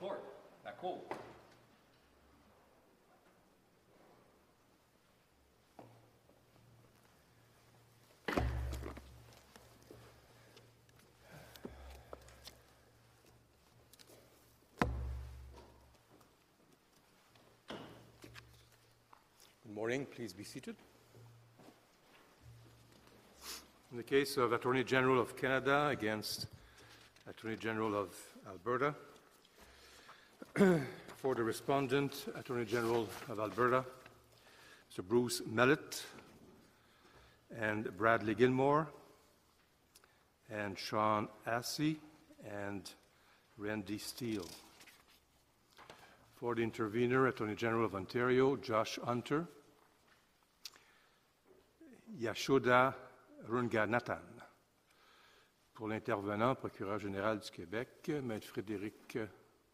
court, la cour. Good morning. Please be seated. In the case of Attorney General of Canada against Attorney General of Alberta, for the respondent, Attorney General of Alberta, Mr. Bruce Mellett, and Bradley Gilmore, and Sean Assey, and Randy Steele. For the intervener, Attorney General of Ontario, Josh Hunter, Yashoda Ranganathan. Pour l'intervenant, procureur général du Québec, Maître Frédéric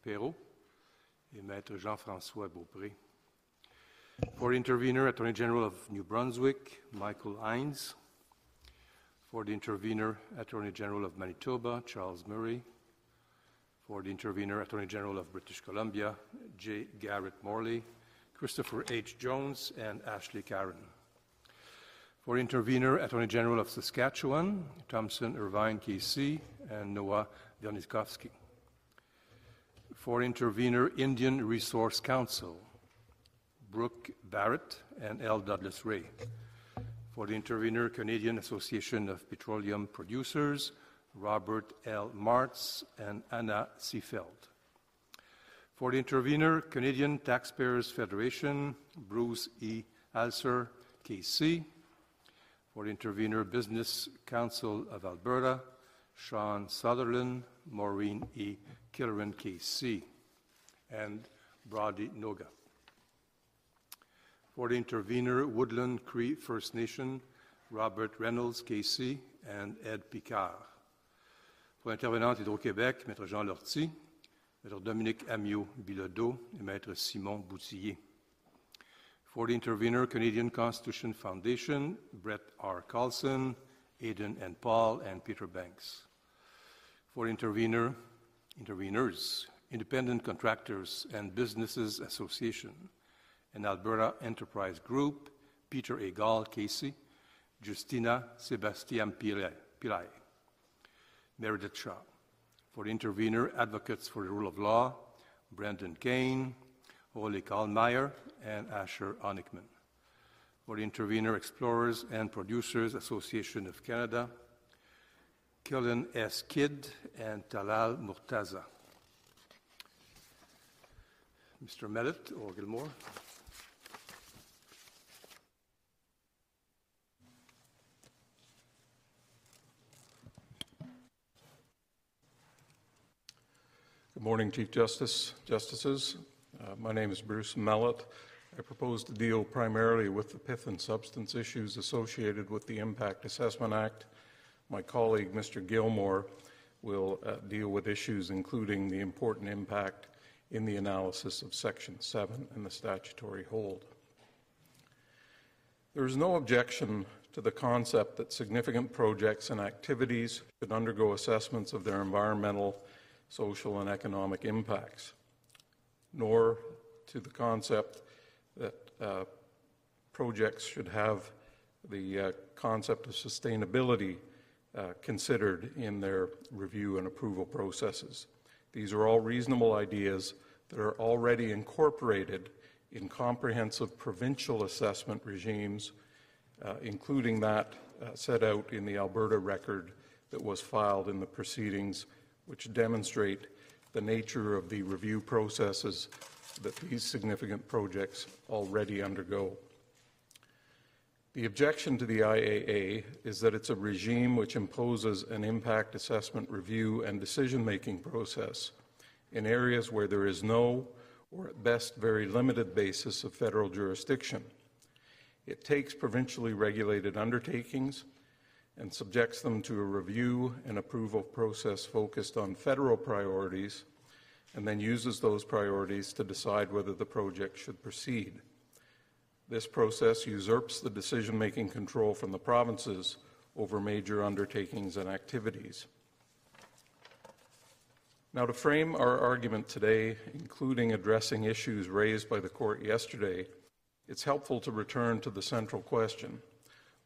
Perrault et Maître Jean-François Beaupré. For the intervener, Attorney General of New Brunswick, Michael Hines. For the intervener, Attorney General of Manitoba, Charles Murray. For the intervener, Attorney General of British Columbia, J. Gareth Morley, Christopher H. Jones, and Ashley Caron. For intervener, Attorney General of Saskatchewan, Thomson Irvine KC, and Noah Vernikovsky. For intervener, Indian Resource Council, Brooke Barrett and L. Douglas Ray. For the intervener, Canadian Association of Petroleum Producers, Robert L. Martz and Anna Seefeld. For the intervener, Canadian Taxpayers Federation, Bruce E. Alser, KC. For the intervener, Business Council of Alberta, Sean Sutherland, Maureen E. Killoran, KC, and Brody Noga. For the intervener, Woodland Cree First Nation, Robert Reynolds, KC, and Ed Picard. Pour l'intervenante Hydro-Québec, Maître Jean Lortie, Maître Dominique Amiot Bilodeau et Maître Simon Boutillier. For the intervener, Canadian Constitution Foundation, Brett R. Carlson, Aidan and Paul, and Peter Banks. For intervener, interveners, Independent Contractors and Businesses Association, and Alberta Enterprise Group, Peter A. Gall, Casey, Justina Sebastian Pillai, Meredith Shaw. For the intervener, Advocates for the Rule of Law, Brendan Kane, Ole Kallmeyer, and Asher Honickman. For the intervener, Explorers and Producers Association of Canada, Killen S. Kidd and Talal Murtaza. Mr. Mellett or Gilmore? Good morning, Chief Justice, Justices. Uh, my name is Bruce Mellett. I propose to deal primarily with the pith and substance issues associated with the Impact Assessment Act. My colleague, Mr. Gilmore, will uh, deal with issues including the important impact in the analysis of Section 7 and the statutory hold. There is no objection to the concept that significant projects and activities should undergo assessments of their environmental, social, and economic impacts, nor to the concept that uh, projects should have the uh, concept of sustainability uh, considered in their review and approval processes. These are all reasonable ideas that are already incorporated in comprehensive provincial assessment regimes, uh, including that uh, set out in the Alberta record that was filed in the proceedings, which demonstrate the nature of the review processes that these significant projects already undergo. The objection to the IAA is that it's a regime which imposes an impact assessment review and decision making process in areas where there is no, or at best very limited, basis of federal jurisdiction. It takes provincially regulated undertakings and subjects them to a review and approval process focused on federal priorities and then uses those priorities to decide whether the project should proceed. This process usurps the decision making control from the provinces over major undertakings and activities. Now, to frame our argument today, including addressing issues raised by the court yesterday, it's helpful to return to the central question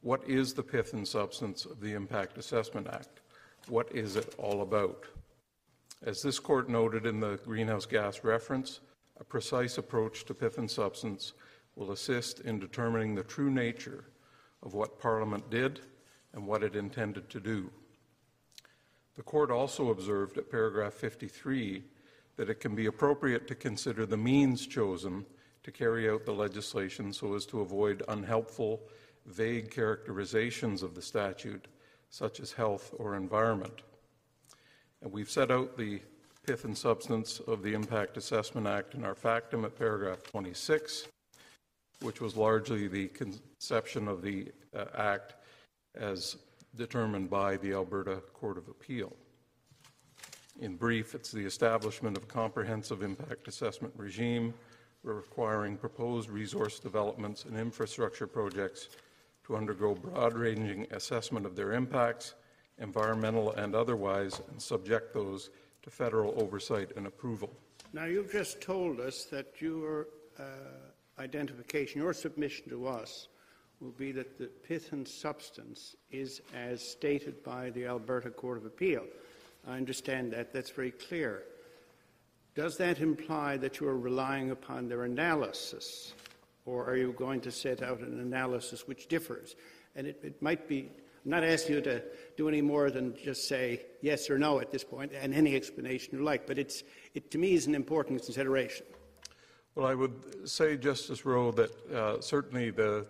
What is the pith and substance of the Impact Assessment Act? What is it all about? As this court noted in the greenhouse gas reference, a precise approach to pith and substance will assist in determining the true nature of what Parliament did and what it intended to do. The court also observed at paragraph 53 that it can be appropriate to consider the means chosen to carry out the legislation so as to avoid unhelpful, vague characterizations of the statute, such as health or environment. And we've set out the pith and substance of the Impact Assessment Act in our factum at paragraph 26, which was largely the conception of the uh, Act as determined by the Alberta Court of Appeal. In brief, it's the establishment of a comprehensive impact assessment regime requiring proposed resource developments and infrastructure projects to undergo broad ranging assessment of their impacts, environmental and otherwise, and subject those to federal oversight and approval. Now, you've just told us that your uh, identification, your submission to us, will be that the pith and substance is as stated by the Alberta Court of Appeal. I understand that. That's very clear. Does that imply that you are relying upon their analysis? Or are you going to set out an analysis which differs? And it, it might be, I'm not asking you to do any more than just say yes or no at this point, and any explanation you like, but it's, it to me is an important consideration. Well, I would say, Justice Rowe, that uh, certainly the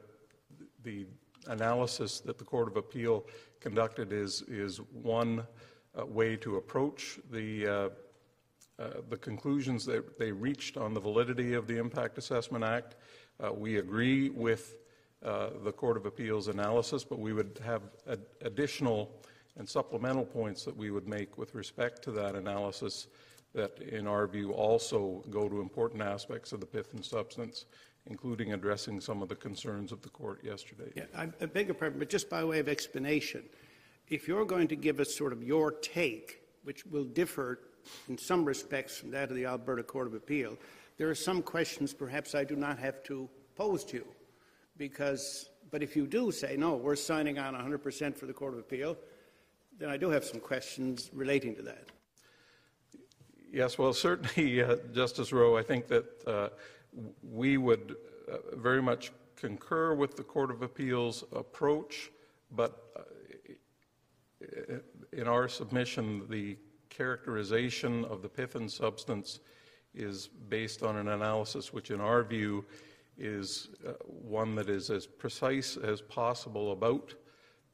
the analysis that the Court of Appeal conducted is, is one uh, way to approach the, uh, uh, the conclusions that they reached on the validity of the Impact Assessment Act. Uh, we agree with uh, the Court of Appeal's analysis, but we would have ad- additional and supplemental points that we would make with respect to that analysis that, in our view, also go to important aspects of the pith and substance including addressing some of the concerns of the court yesterday. Yeah, I, I beg your pardon, but just by way of explanation, if you're going to give us sort of your take, which will differ in some respects from that of the Alberta Court of Appeal, there are some questions perhaps I do not have to pose to you. Because, but if you do say, no, we're signing on 100% for the Court of Appeal, then I do have some questions relating to that. Yes, well, certainly, uh, Justice Rowe, I think that uh, we would uh, very much concur with the Court of Appeals approach, but uh, in our submission, the characterization of the pith and substance is based on an analysis which, in our view, is uh, one that is as precise as possible about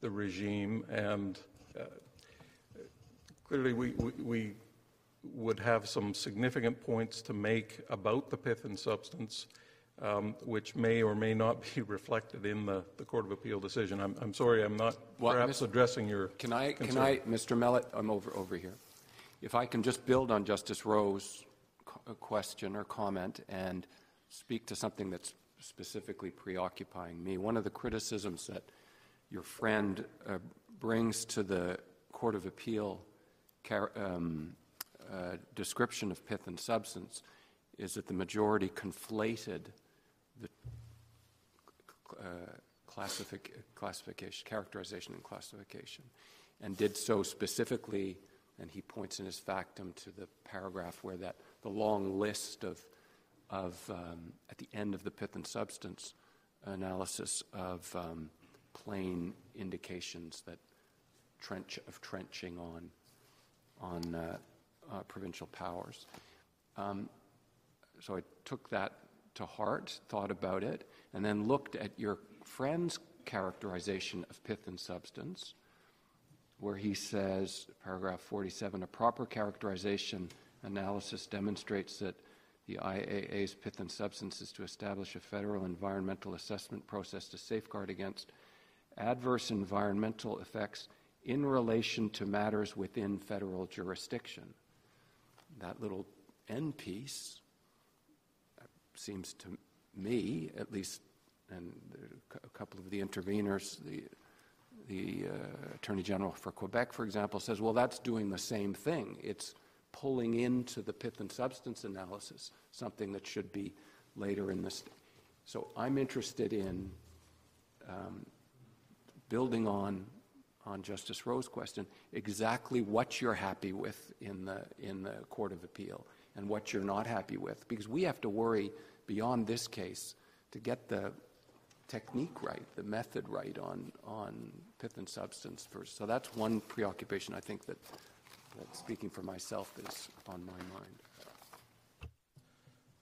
the regime. And uh, clearly, we, we, we would have some significant points to make about the pith and substance, um, which may or may not be reflected in the, the Court of Appeal decision. I'm, I'm sorry, I'm not well, perhaps Mr. addressing your. Can I, concern. can I, Mr. Mellett, I'm over, over here. If I can just build on Justice Rowe's uh, question or comment and speak to something that's specifically preoccupying me. One of the criticisms that your friend uh, brings to the Court of Appeal um, uh, description of pith and substance is that the majority conflated the uh, classific- classification, characterization, and classification, and did so specifically. And he points in his factum to the paragraph where that the long list of of um, at the end of the pith and substance analysis of um, plain indications that trench of trenching on on uh, uh, provincial powers. Um, so I took that to heart, thought about it, and then looked at your friend's characterization of pith and substance, where he says, paragraph 47, a proper characterization analysis demonstrates that the IAA's pith and substance is to establish a federal environmental assessment process to safeguard against adverse environmental effects in relation to matters within federal jurisdiction that little end piece seems to me, at least, and a couple of the interveners, the, the uh, Attorney General for Quebec, for example, says, well, that's doing the same thing. It's pulling into the pith and substance analysis something that should be later in this. So I'm interested in um, building on, on Justice Rowe's question, exactly what you're happy with in the, in the Court of Appeal and what you're not happy with, because we have to worry beyond this case to get the technique right, the method right on, on pith and substance first. So that's one preoccupation I think that, that speaking for myself, is on my mind.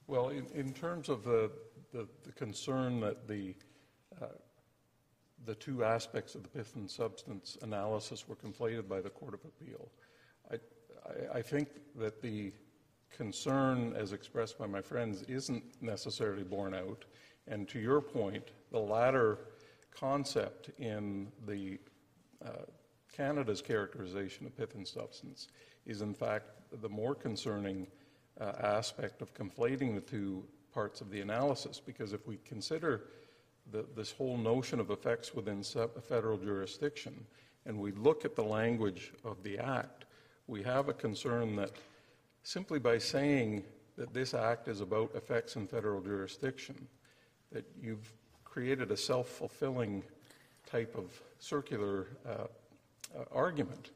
Well, in, in terms of the, the, the concern that the, uh, the two aspects of the pith and substance analysis were conflated by the Court of Appeal, I, I, I think that the concern, as expressed by my friends, isn't necessarily borne out. And to your point, the latter concept in the uh, Canada's characterization of pith and substance is, in fact, the more concerning uh, aspect of conflating the two parts of the analysis. Because if we consider the, this whole notion of effects within federal jurisdiction, and we look at the language of the Act, we have a concern that simply by saying that this Act is about effects in federal jurisdiction, that you've created a self fulfilling type of circular uh, uh, argument.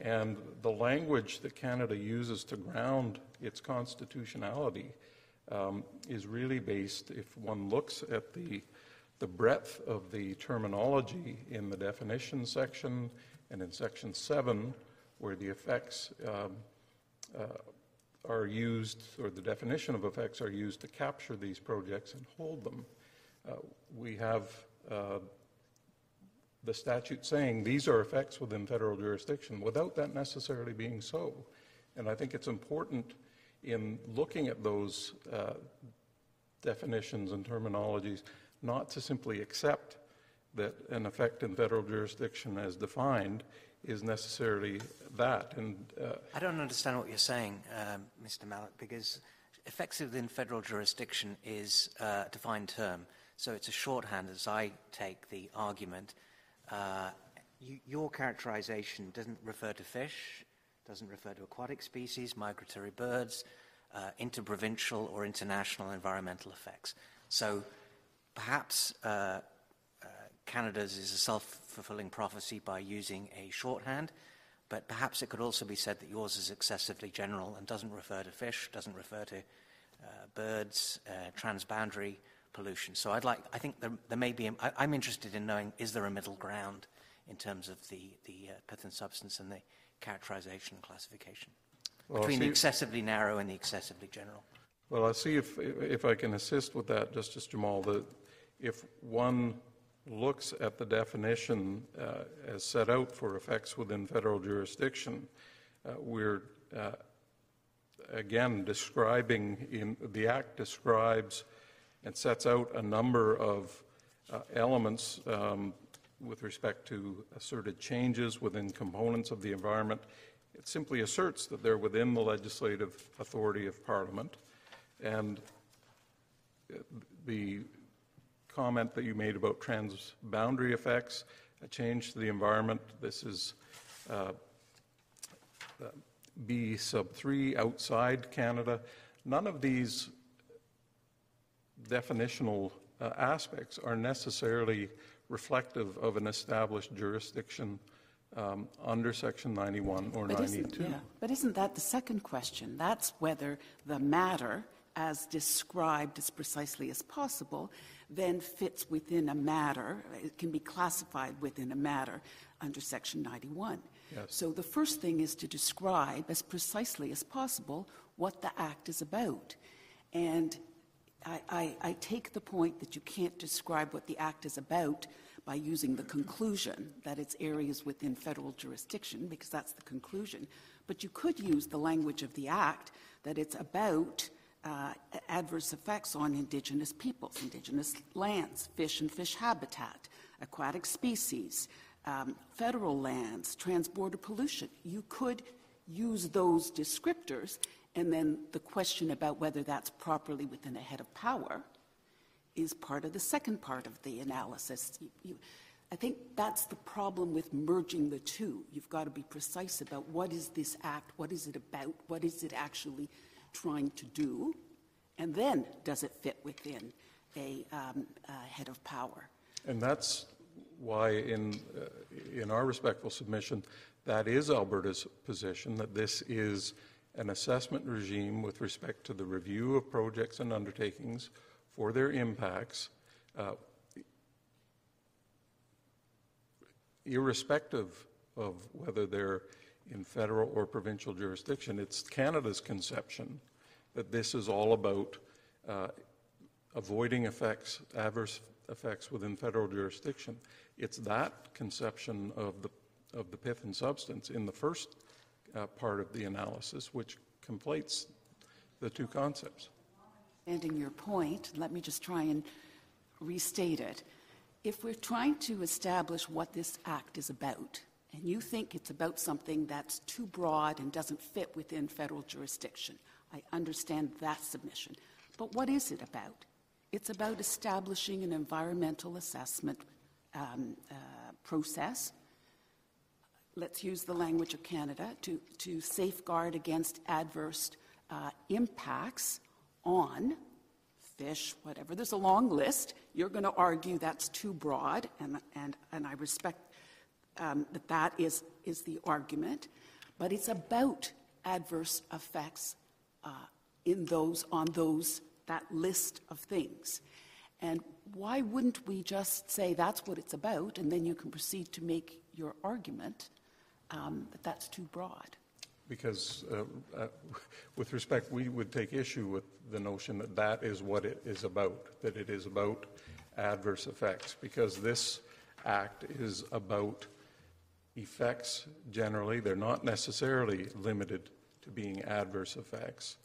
And the language that Canada uses to ground its constitutionality um, is really based, if one looks at the, the breadth of the terminology in the definition section and in section 7, where the effects um, uh, are used, or the definition of effects are used to capture these projects and hold them. Uh, we have uh, the statute saying these are effects within federal jurisdiction without that necessarily being so. And I think it's important in looking at those uh, definitions and terminologies not to simply accept that an effect in federal jurisdiction as defined is necessarily that. And uh, I don't understand what you're saying, um, Mr. Mallock, because effects within federal jurisdiction is a defined term. So it's a shorthand as I take the argument. Uh, you, your characterization doesn't refer to fish, doesn't refer to aquatic species, migratory birds, uh, interprovincial or international environmental effects. So perhaps uh, uh Canada's is a self-fulfilling prophecy by using a shorthand, but perhaps it could also be said that yours is excessively general and doesn't refer to fish, doesn't refer to uh, birds, uh, transboundary pollution. So I'd like, I think there, there may be, I, I'm interested in knowing, is there a middle ground in terms of the, the uh, pith and substance and the characterization and classification well, between the excessively narrow and the excessively general? Well, I'll see if, if I can assist with that, Justice Jamal. The, if one looks at the definition uh, as set out for effects within federal jurisdiction, uh, we're uh, again describing in the act describes and sets out a number of uh, elements um, with respect to asserted changes within components of the environment. It simply asserts that they're within the legislative authority of Parliament. And uh, the comment that you made about transboundary effects, a change to the environment, this is uh, B sub 3 outside Canada. None of these definitional uh, aspects are necessarily reflective of an established jurisdiction um, under Section 91 or but 92. Yeah, but isn't that the second question? That's whether the matter, as described as precisely as possible, then fits within a matter, it can be classified within a matter under Section 91. Yes. So the first thing is to describe as precisely as possible what the Act is about. And I, I, I, take the point that you can't describe what the Act is about by using the conclusion that it's areas within federal jurisdiction, because that's the conclusion. But you could use the language of the Act that it's about uh, adverse effects on Indigenous peoples, Indigenous lands, fish and fish habitat, aquatic species, um, federal lands, transborder pollution. You could use those descriptors and then the question about whether that's properly within a head of power is part of the second part of the analysis. You, you, I think that's the problem with merging the two. You've got to be precise about what is this act, what is it about, what is it actually trying to do, and then does it fit within a, um, a head of power? And that's why, in, uh, in our respectful submission, that is Alberta's position, that this is an assessment regime with respect to the review of projects and undertakings for their impacts, uh, irrespective of whether they're in federal or provincial jurisdiction. It's Canada's conception that this is all about uh, avoiding effects, adverse effects within federal jurisdiction. It's that conception of the, of the pith and substance in the first uh, part of the analysis which conflates the two concepts. Ending your point, let me just try and restate it. If we're trying to establish what this act is about, and you think it's about something that's too broad and doesn't fit within federal jurisdiction, I understand that submission. But what is it about? It's about establishing an environmental assessment um, uh, process. Let's use the language of Canada to, to safeguard against adverse uh, impacts on fish, whatever. There's a long list. You're going to argue that's too broad, and, and, and I respect um, that that is, is the argument. But it's about adverse effects uh, in those, on those, that list of things. And why wouldn't we just say that's what it's about, and then you can proceed to make your argument um, that that's too broad? Because, uh, uh, with respect, we would take issue with the notion that that is what it is about, that it is about adverse effects, because this act is about effects generally. They're not necessarily limited to being adverse effects.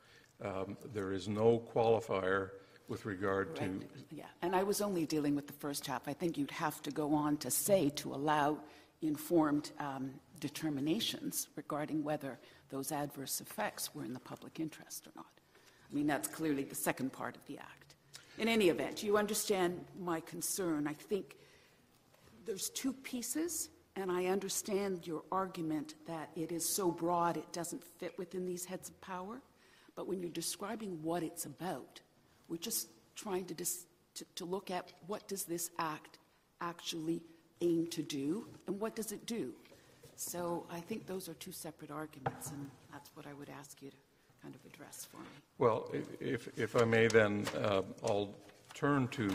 Um, there is no qualifier with regard to. Yeah, and I was only dealing with the first half. I think you'd have to go on to say to allow informed um, determinations regarding whether those adverse effects were in the public interest or not. I mean, that's clearly the second part of the Act. In any event, you understand my concern. I think there's two pieces, and I understand your argument that it is so broad it doesn't fit within these heads of power. But when you're describing what it's about, we're just trying to, dis- to, to look at what does this act actually aim to do, and what does it do? So I think those are two separate arguments, and that's what I would ask you to kind of address for me. Well, if, if I may, then uh, I'll turn to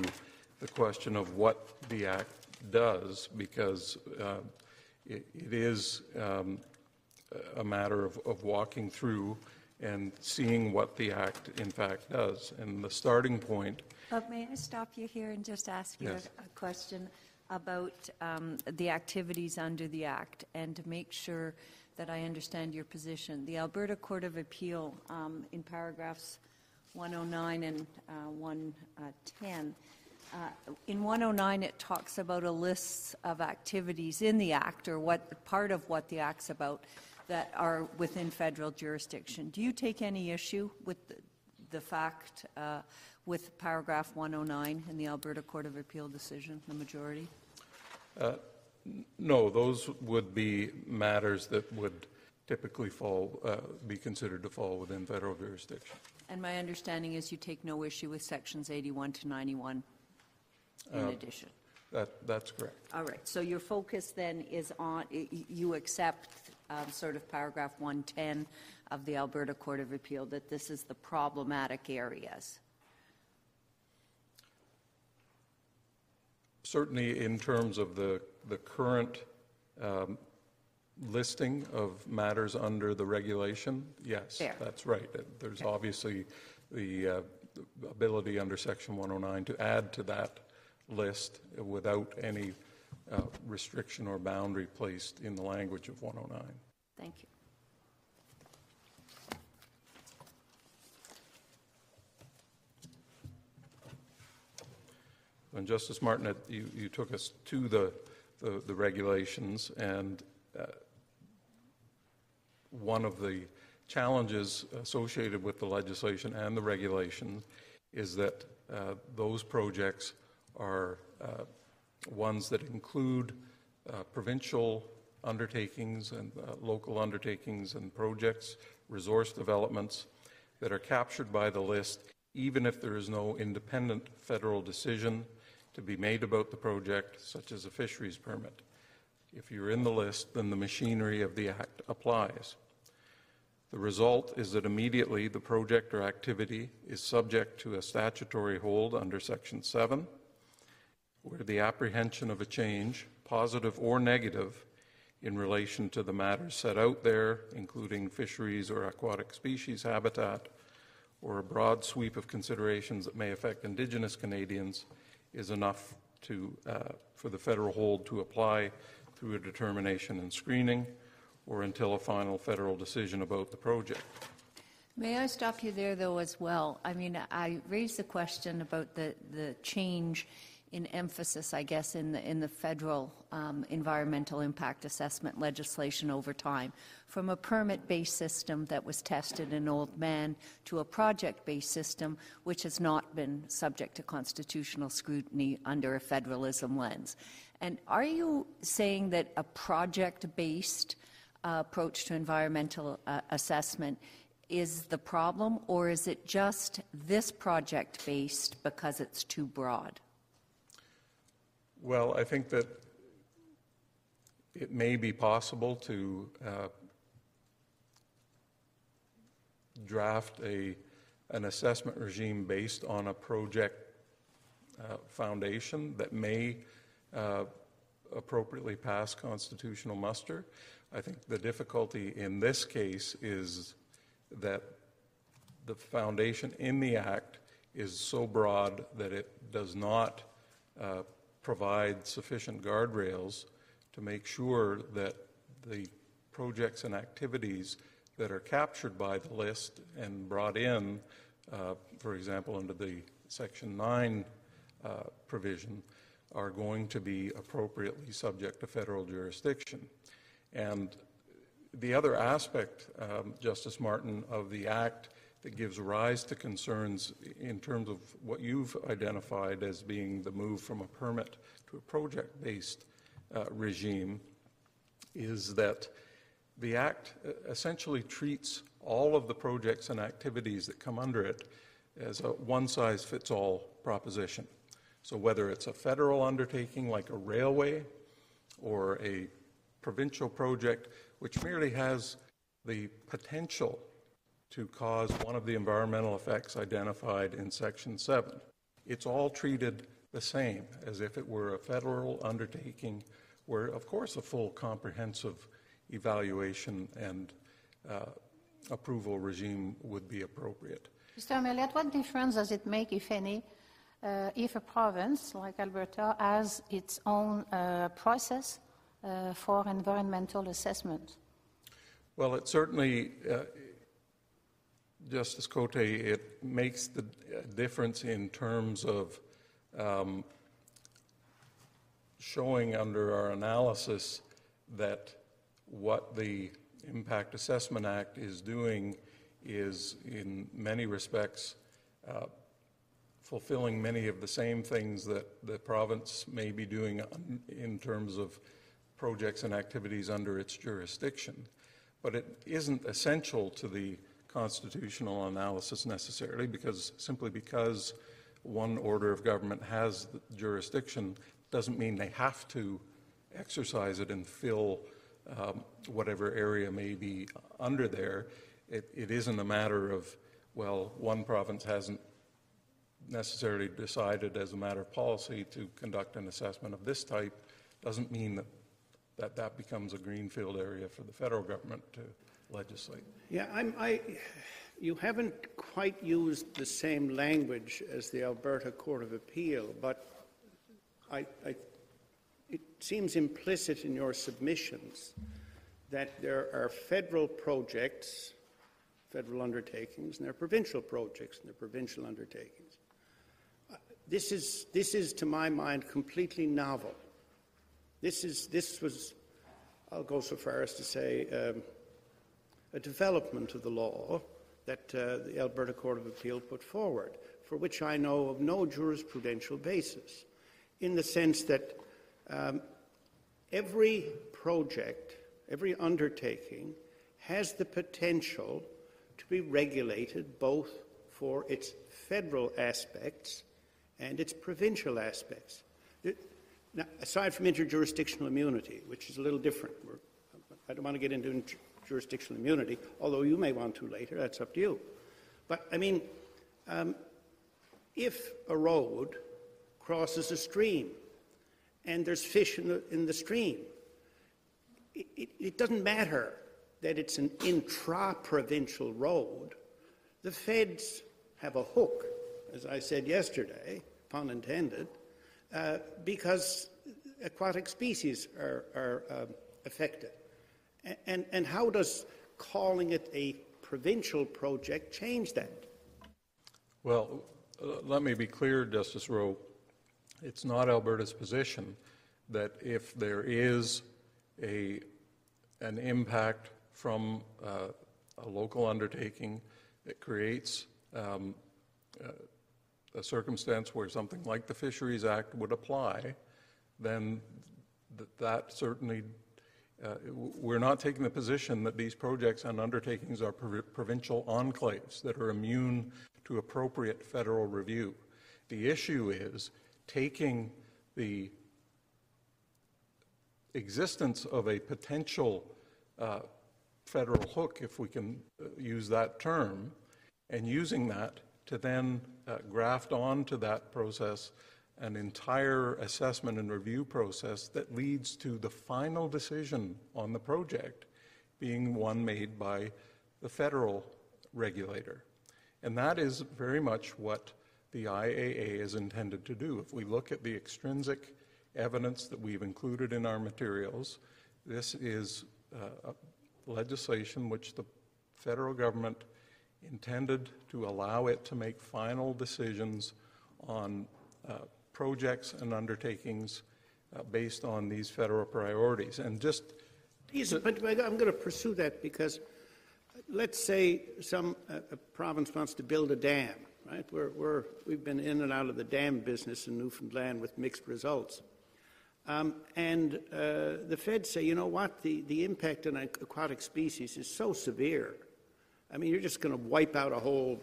the question of what the Act does, because uh, it it is um, a matter of, of walking through and seeing what the Act in fact does. And the starting point, Uh, May I stop you here and just ask you a- a question about um, the activities under the Act and to make sure that I understand your position? The Alberta Court of Appeal, um, in paragraphs 109 and uh, 110, uh, in 109, it talks about a list of activities in the Act, or what, part of what the Act's about, that are within federal jurisdiction. Do you take any issue with the- the fact, uh, with paragraph 109 in the Alberta Court of Appeal decision, the majority? no, those would be matters that would typically fall, uh, be considered to fall within federal jurisdiction. And my understanding is you take no issue with sections 81 to 91 in addition? That, that's correct. All right, so your focus then is on, y- y- you accept um, sort of paragraph 110 of the Alberta Court of Appeal, that this is the problematic areas? Certainly, in terms of the, the current um, listing of matters under the regulation, yes, Fair. that's right. Uh, There's obviously the uh, ability under Section 109 to add to that list without any uh, restriction or boundary placed in the language of 109. Thank you. And Justice Martin, you, you took us to the, the, the regulations, and uh, one of the challenges associated with the legislation and the regulation is that uh, those projects are uh, ones that include uh, provincial undertakings and uh, local undertakings and projects, resource developments that are captured by the list, even if there is no independent federal decision to be made about the project, such as a fisheries permit. If you're in the list, then the machinery of the Act applies. The result is that immediately the project or activity is subject to a statutory hold under Section 7, where the apprehension of a change, positive or negative, in relation to the matters set out there, including fisheries or aquatic species habitat, or a broad sweep of considerations that may affect Indigenous Canadians, is enough to, uh, for the federal hold to apply through a determination and screening or until a final federal decision about the project. May I stop you there, though, as well? I mean, I raised the question about the, the change in emphasis, I guess, in the, in the federal um, environmental impact assessment legislation over time, from a permit-based system that was tested in Oldman to a project-based system which has not been subject to constitutional scrutiny under a federalism lens. And are you saying that a project-based uh, approach to environmental uh, assessment is the problem, or is it just this project-based because it's too broad? Well, I think that it may be possible to uh, draft a, an assessment regime based on a project uh, foundation that may uh, appropriately pass constitutional muster. I think the difficulty in this case is that the foundation in the Act is so broad that it does not uh, provide sufficient guardrails to make sure that the projects and activities that are captured by the list and brought in, uh, for example, under the Section 9 uh, provision, are going to be appropriately subject to federal jurisdiction. And the other aspect, um, Justice Martin, of the Act that gives rise to concerns in terms of what you've identified as being the move from a permit to a project based uh, regime is that the Act uh, essentially treats all of the projects and activities that come under it as a one size fits all proposition. So, whether it's a federal undertaking like a railway or a provincial project which merely has the potential to cause one of the environmental effects identified in Section 7. It's all treated the same as if it were a federal undertaking where, of course, a full comprehensive evaluation and uh, approval regime would be appropriate. Mr. Ouellette, what difference does it make, if any, uh, if a province like Alberta has its own uh, process uh, for environmental assessment? Well, it certainly uh, Justice Cote, it makes the difference in terms of um, showing under our analysis that what the Impact Assessment Act is doing is, in many respects, uh, fulfilling many of the same things that the province may be doing in terms of projects and activities under its jurisdiction. But it isn't essential to the constitutional analysis necessarily, because simply because one order of government has jurisdiction doesn't mean they have to exercise it and fill um, whatever area may be under there. It, it isn't a matter of, well, one province hasn't necessarily decided as a matter of policy to conduct an assessment of this type, doesn't mean that that, that becomes a greenfield area for the federal government to legislate. Yeah, I'm, I, you haven't quite used the same language as the Alberta Court of Appeal, but I, I, it seems implicit in your submissions that there are federal projects, federal undertakings, and there are provincial projects and there are provincial undertakings. Uh, this is, this is, to my mind, completely novel. This, is, this was, I'll go so far as to say, um, a development of the law that uh, the Alberta Court of Appeal put forward, for which I know of no jurisprudential basis, in the sense that Um, every project, every undertaking has the potential to be regulated both for its federal aspects and its provincial aspects. Now, aside from interjurisdictional immunity, which is a little different, I don't want to get into jurisdictional immunity, although you may want to later, that's up to you. But, I mean, um, if a road crosses a stream and there's fish in the, in the stream, it, it, it doesn't matter that it's an intra-provincial road. The feds have a hook, as I said yesterday, pun intended, uh, because aquatic species are, are um, affected. And, and how does calling it a provincial project change that? Well, let me be clear, Justice Rowe. It's not Alberta's position that if there is a, an impact from uh, a local undertaking that creates um, uh, a circumstance where something like the Fisheries Act would apply, then th- that certainly, uh, we're not taking the position that these projects and undertakings are prov- provincial enclaves that are immune to appropriate federal review. The issue is taking the existence of a potential uh, federal hook, if we can uh, use that term, and using that to then uh, graft onto that process an entire assessment and review process that leads to the final decision on the project being one made by the federal regulator. And that is very much what the IAA is intended to do. If we look at the extrinsic evidence that we've included in our materials, this is uh, legislation which the federal government intended to allow it to make final decisions on uh, projects and undertakings uh, based on these federal priorities. And just Yes, but I'm going to pursue that because uh, let's say some uh, a province wants to build a dam, right? We're, we're, we've been in and out of the dam business in Newfoundland with mixed results. Um, and uh, the feds say, you know what, the, the impact on aquatic species is so severe. I mean, you're just going to wipe out a whole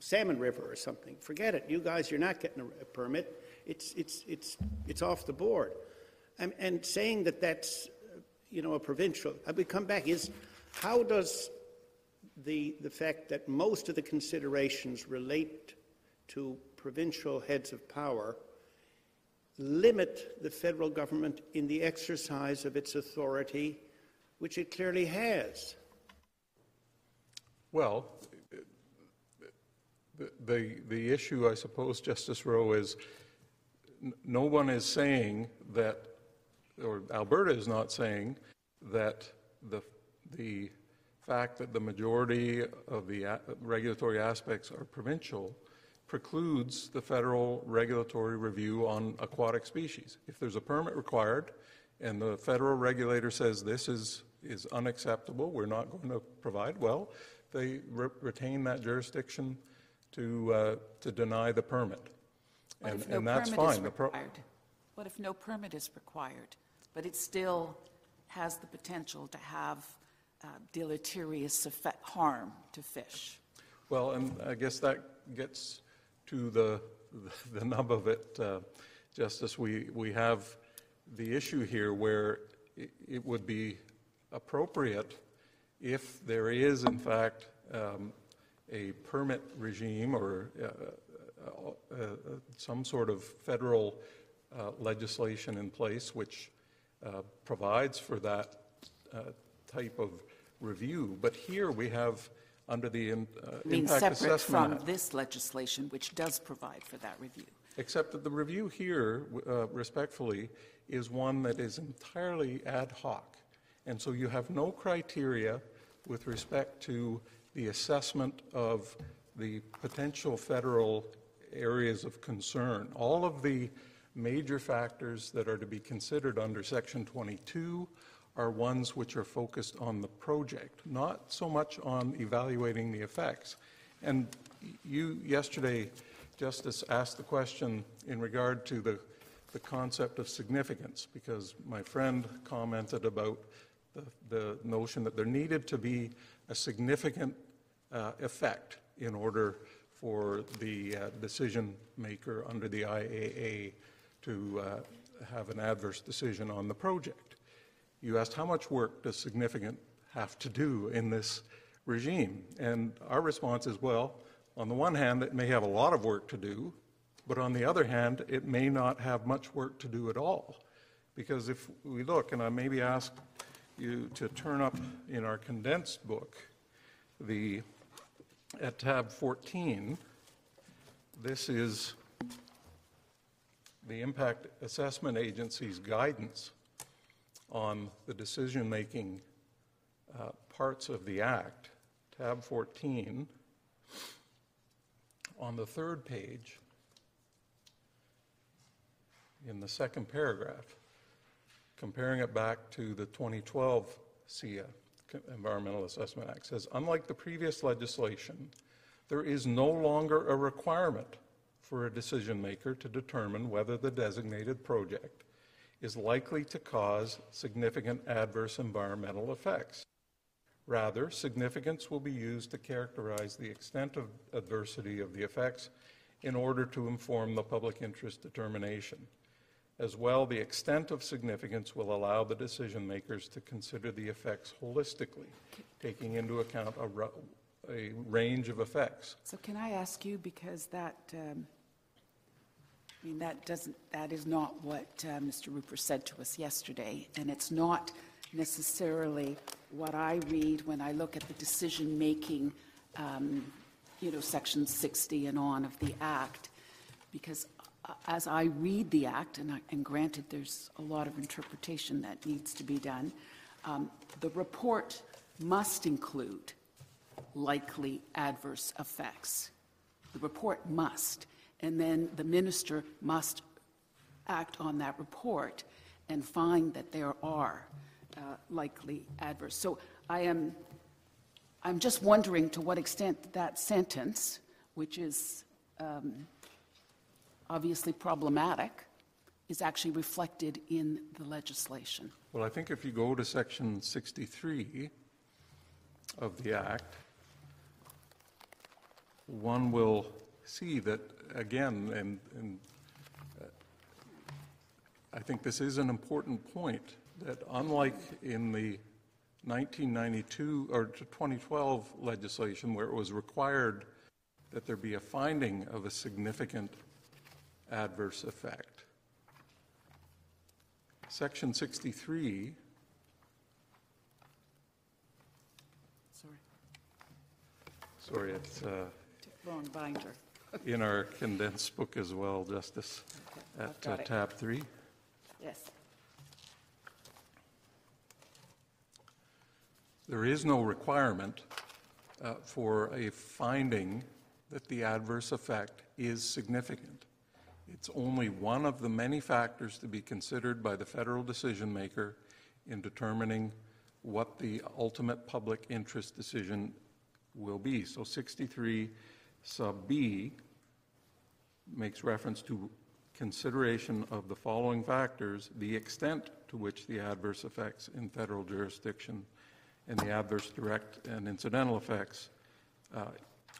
salmon river or something. Forget it. You guys, you're not getting a, permit. It's, it's, it's, it's off the board. And, and saying that that's, uh, you know, a provincial, I would come back, is how does the, the fact that most of the considerations relate to provincial heads of power limit the federal government in the exercise of its authority, which it clearly has? Well, the, the, issue, I suppose, Justice Rowe, is n- no one is saying that, or Alberta is not saying that the, the fact that the majority of the a- regulatory aspects are provincial precludes the federal regulatory review on aquatic species. If there's a permit required and the federal regulator says this is, is unacceptable, we're not going to provide, well, they re- retain that jurisdiction to, uh, to deny the permit. What And, if no and that's permit is fine. The pro- required? What if no permit is required, but it still has the potential to have uh, deleterious effect, harm to fish? Well, and I guess that gets to the, the nub of it, uh, Justice. We, we have the issue here where it, it would be appropriate if there is, in fact, um, a permit regime or uh, uh, uh, some sort of federal uh, legislation in place which uh, provides for that uh, type of review. But here we have, under the in- uh, I mean, Impact separate Assessment from Act, this legislation, which does provide for that review. Except that the review here, uh, respectfully, is one that is entirely ad hoc. And so you have no criteria with respect to the assessment of the potential federal areas of concern. All of the major factors that are to be considered under Section 22 are ones which are focused on the project, not so much on evaluating the effects. And you, yesterday, Justice asked the question in regard to the the concept of significance, because my friend commented about the, the notion that there needed to be a significant uh, effect in order for the uh, decision maker under the IAA to uh, have an adverse decision on the project. You asked how much work does significant have to do in this regime? And our response is well, on the one hand, it may have a lot of work to do, but on the other hand, it may not have much work to do at all. Because if we look, and I maybe ask you to turn up in our condensed book, the, at tab 14, this is the Impact Assessment Agency's guidance on the decision-making uh, parts of the Act, tab 14, on the third page, in the second paragraph, comparing it back to the 2012 CEAA, Environmental Assessment Act, says, unlike the previous legislation, there is no longer a requirement for a decision maker to determine whether the designated project is likely to cause significant adverse environmental effects. Rather, significance will be used to characterize the extent of adversity of the effects in order to inform the public interest determination. As well, the extent of significance will allow the decision makers to consider the effects holistically, taking into account a, a range of effects. So can I ask you, because that, um, I mean, that doesn't, that is not what uh, Mr. Rupert said to us yesterday, and it's not necessarily what I read when I look at the decision-making, um, you know, Section 60 and on of the Act, because as I read the Act, and, I, and granted there's a lot of interpretation that needs to be done, um, the report must include likely adverse effects. The report must. And then the minister must act on that report and find that there are uh, likely adverse. So I am, I'm just wondering to what extent that sentence, which is um, obviously problematic, is actually reflected in the legislation. Well, I think if you go to section 63 of the Act, one will see that, again, and, and uh, I think this is an important point, that unlike in the 1992 or 2012 legislation where it was required that there be a finding of a significant adverse effect, Section 63 Sorry, Sorry, it's uh, wrong binder. in our condensed book as well, Justice, Okay, I've at uh, it. tab three. Yes. There is no requirement uh, for a finding that the adverse effect is significant. It's only one of the many factors to be considered by the federal decision maker in determining what the ultimate public interest decision will be. So 63 sub B makes reference to consideration of the following factors, the extent to which the adverse effects in federal jurisdiction and the adverse direct and incidental effects uh,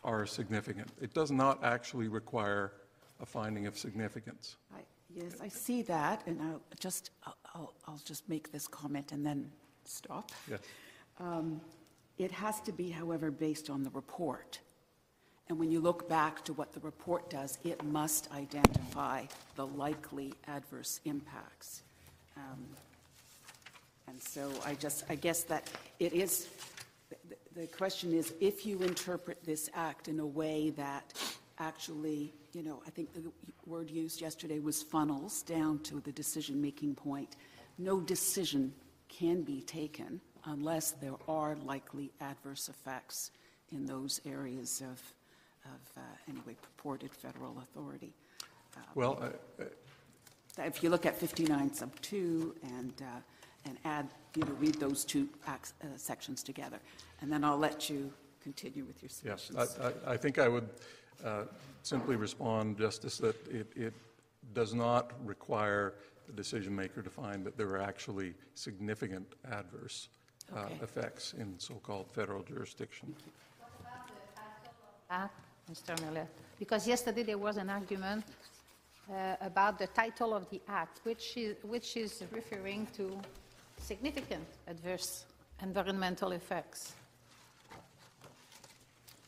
are significant. It does not actually require a finding of significance. I, yes, I see that, and I'll just, I'll- I'll, just make this comment and then stop. Yes. Um, It has to be, however, based on the report. And when you look back to what the report does, it must identify the likely adverse impacts. Um, And so I just, I guess that it is, the- the question is, if you interpret this act in a way that actually, you know, I think the word used yesterday was funnels down to the decision-making point, no decision can be taken unless there are likely adverse effects in those areas of, of, uh, anyway, purported federal authority. Well, uh, uh, If you look at 59 sub 2 and, uh, and add, you know, read those two acts- uh, sections together, and then I'll let you continue with your Yes. I- I I think I would uh, simply respond, Justice, that it- it does not require the decision maker to find that there are actually significant adverse uh, Okay. effects in so-called federal jurisdiction. Act, Mr. Miller, because yesterday there was an argument uh, about the title of the act, which is, which is referring to significant adverse environmental effects.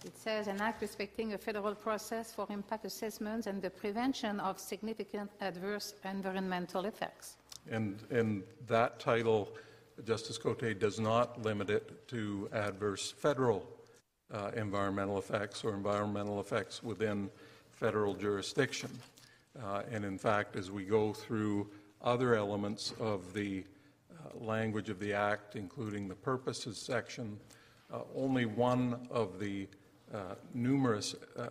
It says an act respecting a federal process for impact assessments and the prevention of significant adverse environmental effects. And, and that title, Justice Cote, does not limit it to adverse federal uh, environmental effects or environmental effects within federal jurisdiction. Uh, And in fact, as we go through other elements of the uh, language of the Act, including the purposes section, uh, only one of the uh, numerous uh,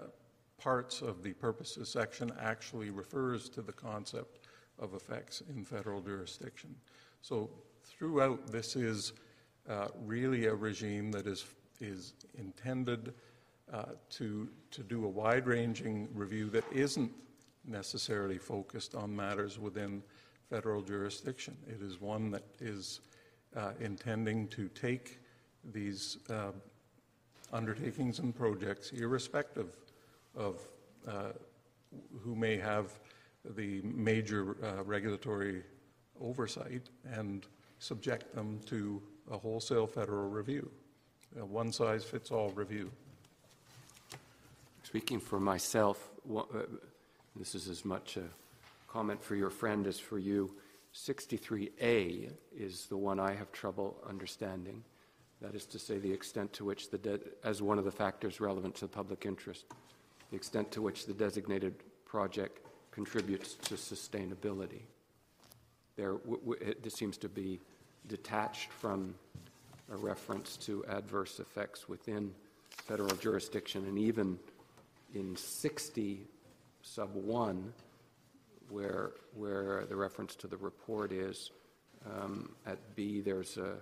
parts of the purposes section actually refers to the concept of effects in federal jurisdiction. So throughout, this is uh, really a regime that is, is intended uh, to, to do a wide-ranging review that isn't necessarily focused on matters within federal jurisdiction. It is one that is uh, intending to take these uh, undertakings and projects, irrespective of uh, who may have the major uh, regulatory oversight, and subject them to a wholesale federal review, a one-size-fits-all review. Speaking for myself, uh, this is as much a comment for your friend as for you. 63A is the one I have trouble understanding. That is to say, the extent to which the, de- as one of the factors relevant to the public interest, the extent to which the designated project contributes to sustainability. There, w- w- it this seems to be detached from a reference to adverse effects within federal jurisdiction, and even in 60 sub 1, where, where the reference to the report is, um, at B, there's a,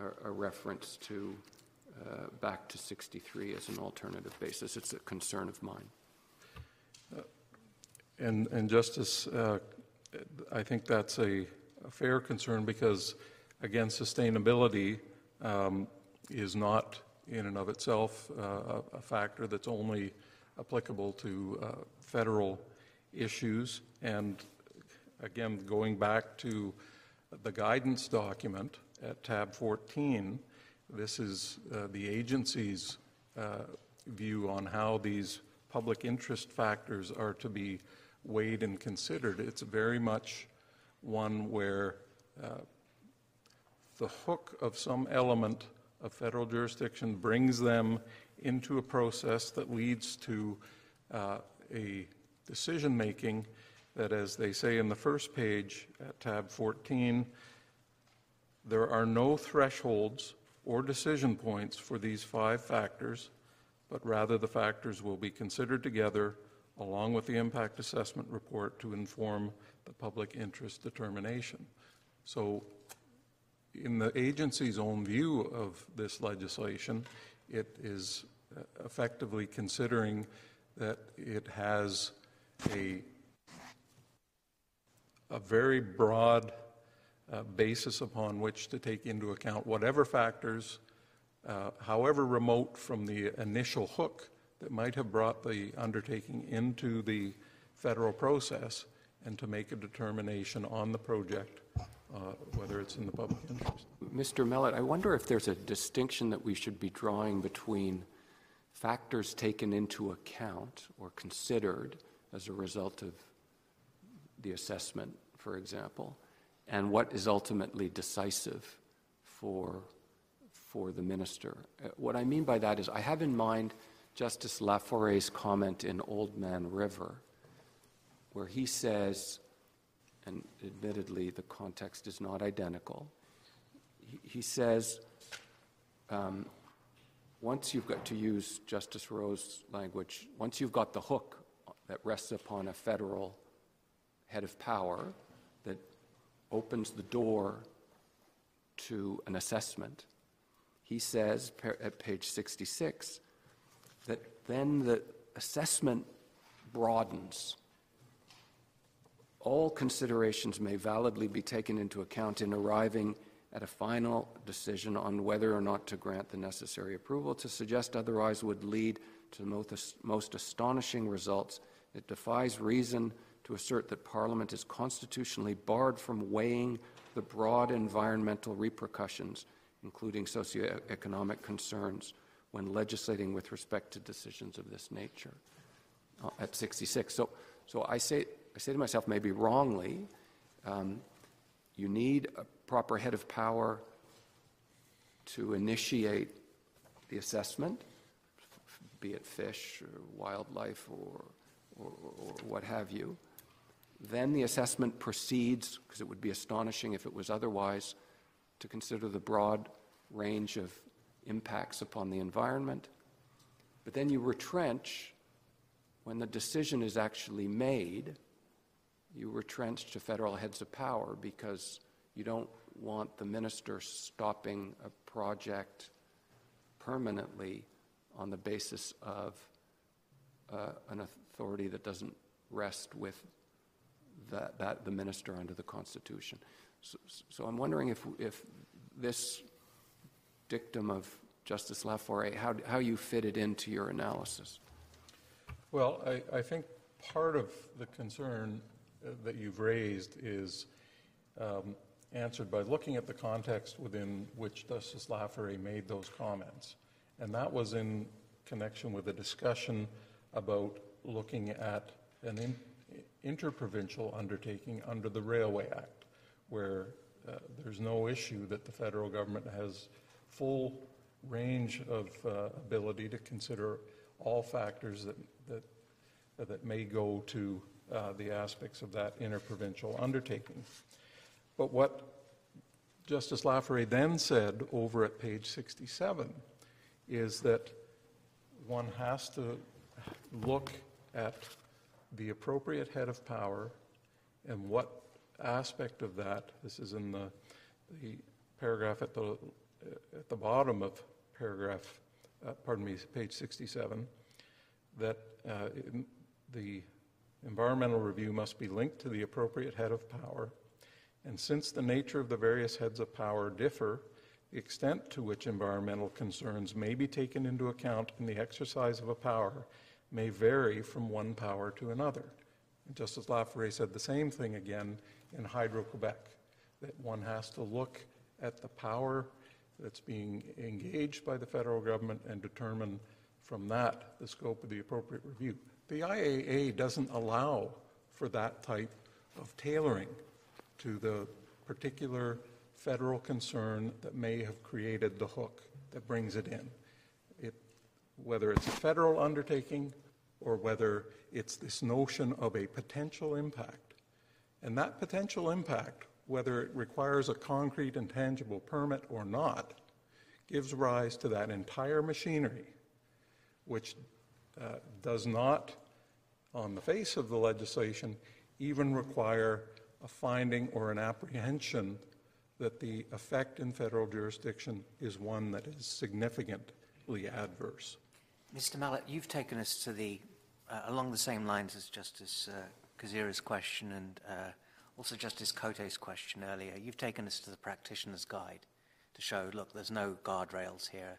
a, a reference to uh, back to 63 as an alternative basis. It's a concern of mine. And, and Justice, uh, I think that's a, a fair concern because, again, sustainability um, is not in and of itself uh, a, a factor that's only applicable to uh, federal issues. And again, going back to the guidance document at tab 14, this is uh, the agency's uh, view on how these public interest factors are to be weighed and considered. It's very much one where uh, the hook of some element of federal jurisdiction brings them into a process that leads to uh, a decision making that, as they say in the first page at tab 14, there are no thresholds or decision points for these five factors, but rather the factors will be considered together along with the impact assessment report to inform the public interest determination. So, in the agency's own view of this legislation, it is uh, effectively considering that it has a, a very broad uh, basis upon which to take into account whatever factors, uh, however remote from the initial hook that might have brought the undertaking into the federal process, and to make a determination on the project, uh, whether it's in the public interest. Mr. Mellett, I wonder if there's a distinction that we should be drawing between factors taken into account or considered as a result of the assessment, for example, and what is ultimately decisive for, for the minister. Uh, What I mean by that is I have in mind Justice La Forest's comment in Oldman River, where he says, and admittedly the context is not identical, he, he says, um, once you've got to use Justice Rowe's language, once you've got the hook that rests upon a federal head of power opens the door to an assessment, he says at page 66 that then the assessment broadens all considerations may validly be taken into account in arriving at a final decision on whether or not to grant the necessary approval. To suggest otherwise would lead to the most, most astonishing results. It defies reason to assert that Parliament is constitutionally barred from weighing the broad environmental repercussions, including socioeconomic concerns, when legislating with respect to decisions of this nature. Uh, at 66. So, so I, say, I say to myself, maybe wrongly, um, you need a proper head of power to initiate the assessment, be it fish or wildlife or, or, or what have you. Then the assessment proceeds, because it would be astonishing if it was otherwise, to consider the broad range of impacts upon the environment. But then you retrench when the decision is actually made, you retrench to federal heads of power because you don't want the minister stopping a project permanently on the basis of uh, an authority that doesn't rest with that, that, the minister under the Constitution. So, so I'm wondering if, if this dictum of Justice La Forest, how, how you fit it into your analysis. Well, I, I think part of the concern uh, that you've raised is um, answered by looking at the context within which Justice La Forest made those comments. And that was in connection with a discussion about looking at an in, interprovincial undertaking under the Railway Act, where uh, there's no issue that the federal government has full range of uh, ability to consider all factors that, that, that may go to uh, the aspects of that interprovincial undertaking. But what Justice La Forest then said over at page 67 is that one has to look at the appropriate head of power and what aspect of that, this is in the, the paragraph at the, at the bottom of paragraph, uh, pardon me, page 67, that uh, the environmental review must be linked to the appropriate head of power. And since the nature of the various heads of power differ, the extent to which environmental concerns may be taken into account in the exercise of a power may vary from one power to another. And Justice La Forest said the same thing again in Hydro Quebec, that one has to look at the power that's being engaged by the federal government and determine from that the scope of the appropriate review. The IAA doesn't allow for that type of tailoring to the particular federal concern that may have created the hook that brings it in. It, whether it's a federal undertaking or whether it's this notion of a potential impact. And that potential impact whether it requires a concrete and tangible permit or not, gives rise to that entire machinery, which uh, does not, on the face of the legislation, even require a finding or an apprehension that the effect in federal jurisdiction is one that is significantly adverse. Mr. Mallett, you've taken us to the, uh, along the same lines as Justice uh, Kasirer's question and uh, also, Justice Cote's question earlier, you've taken us to the practitioner's guide to show, look, there's no guardrails here.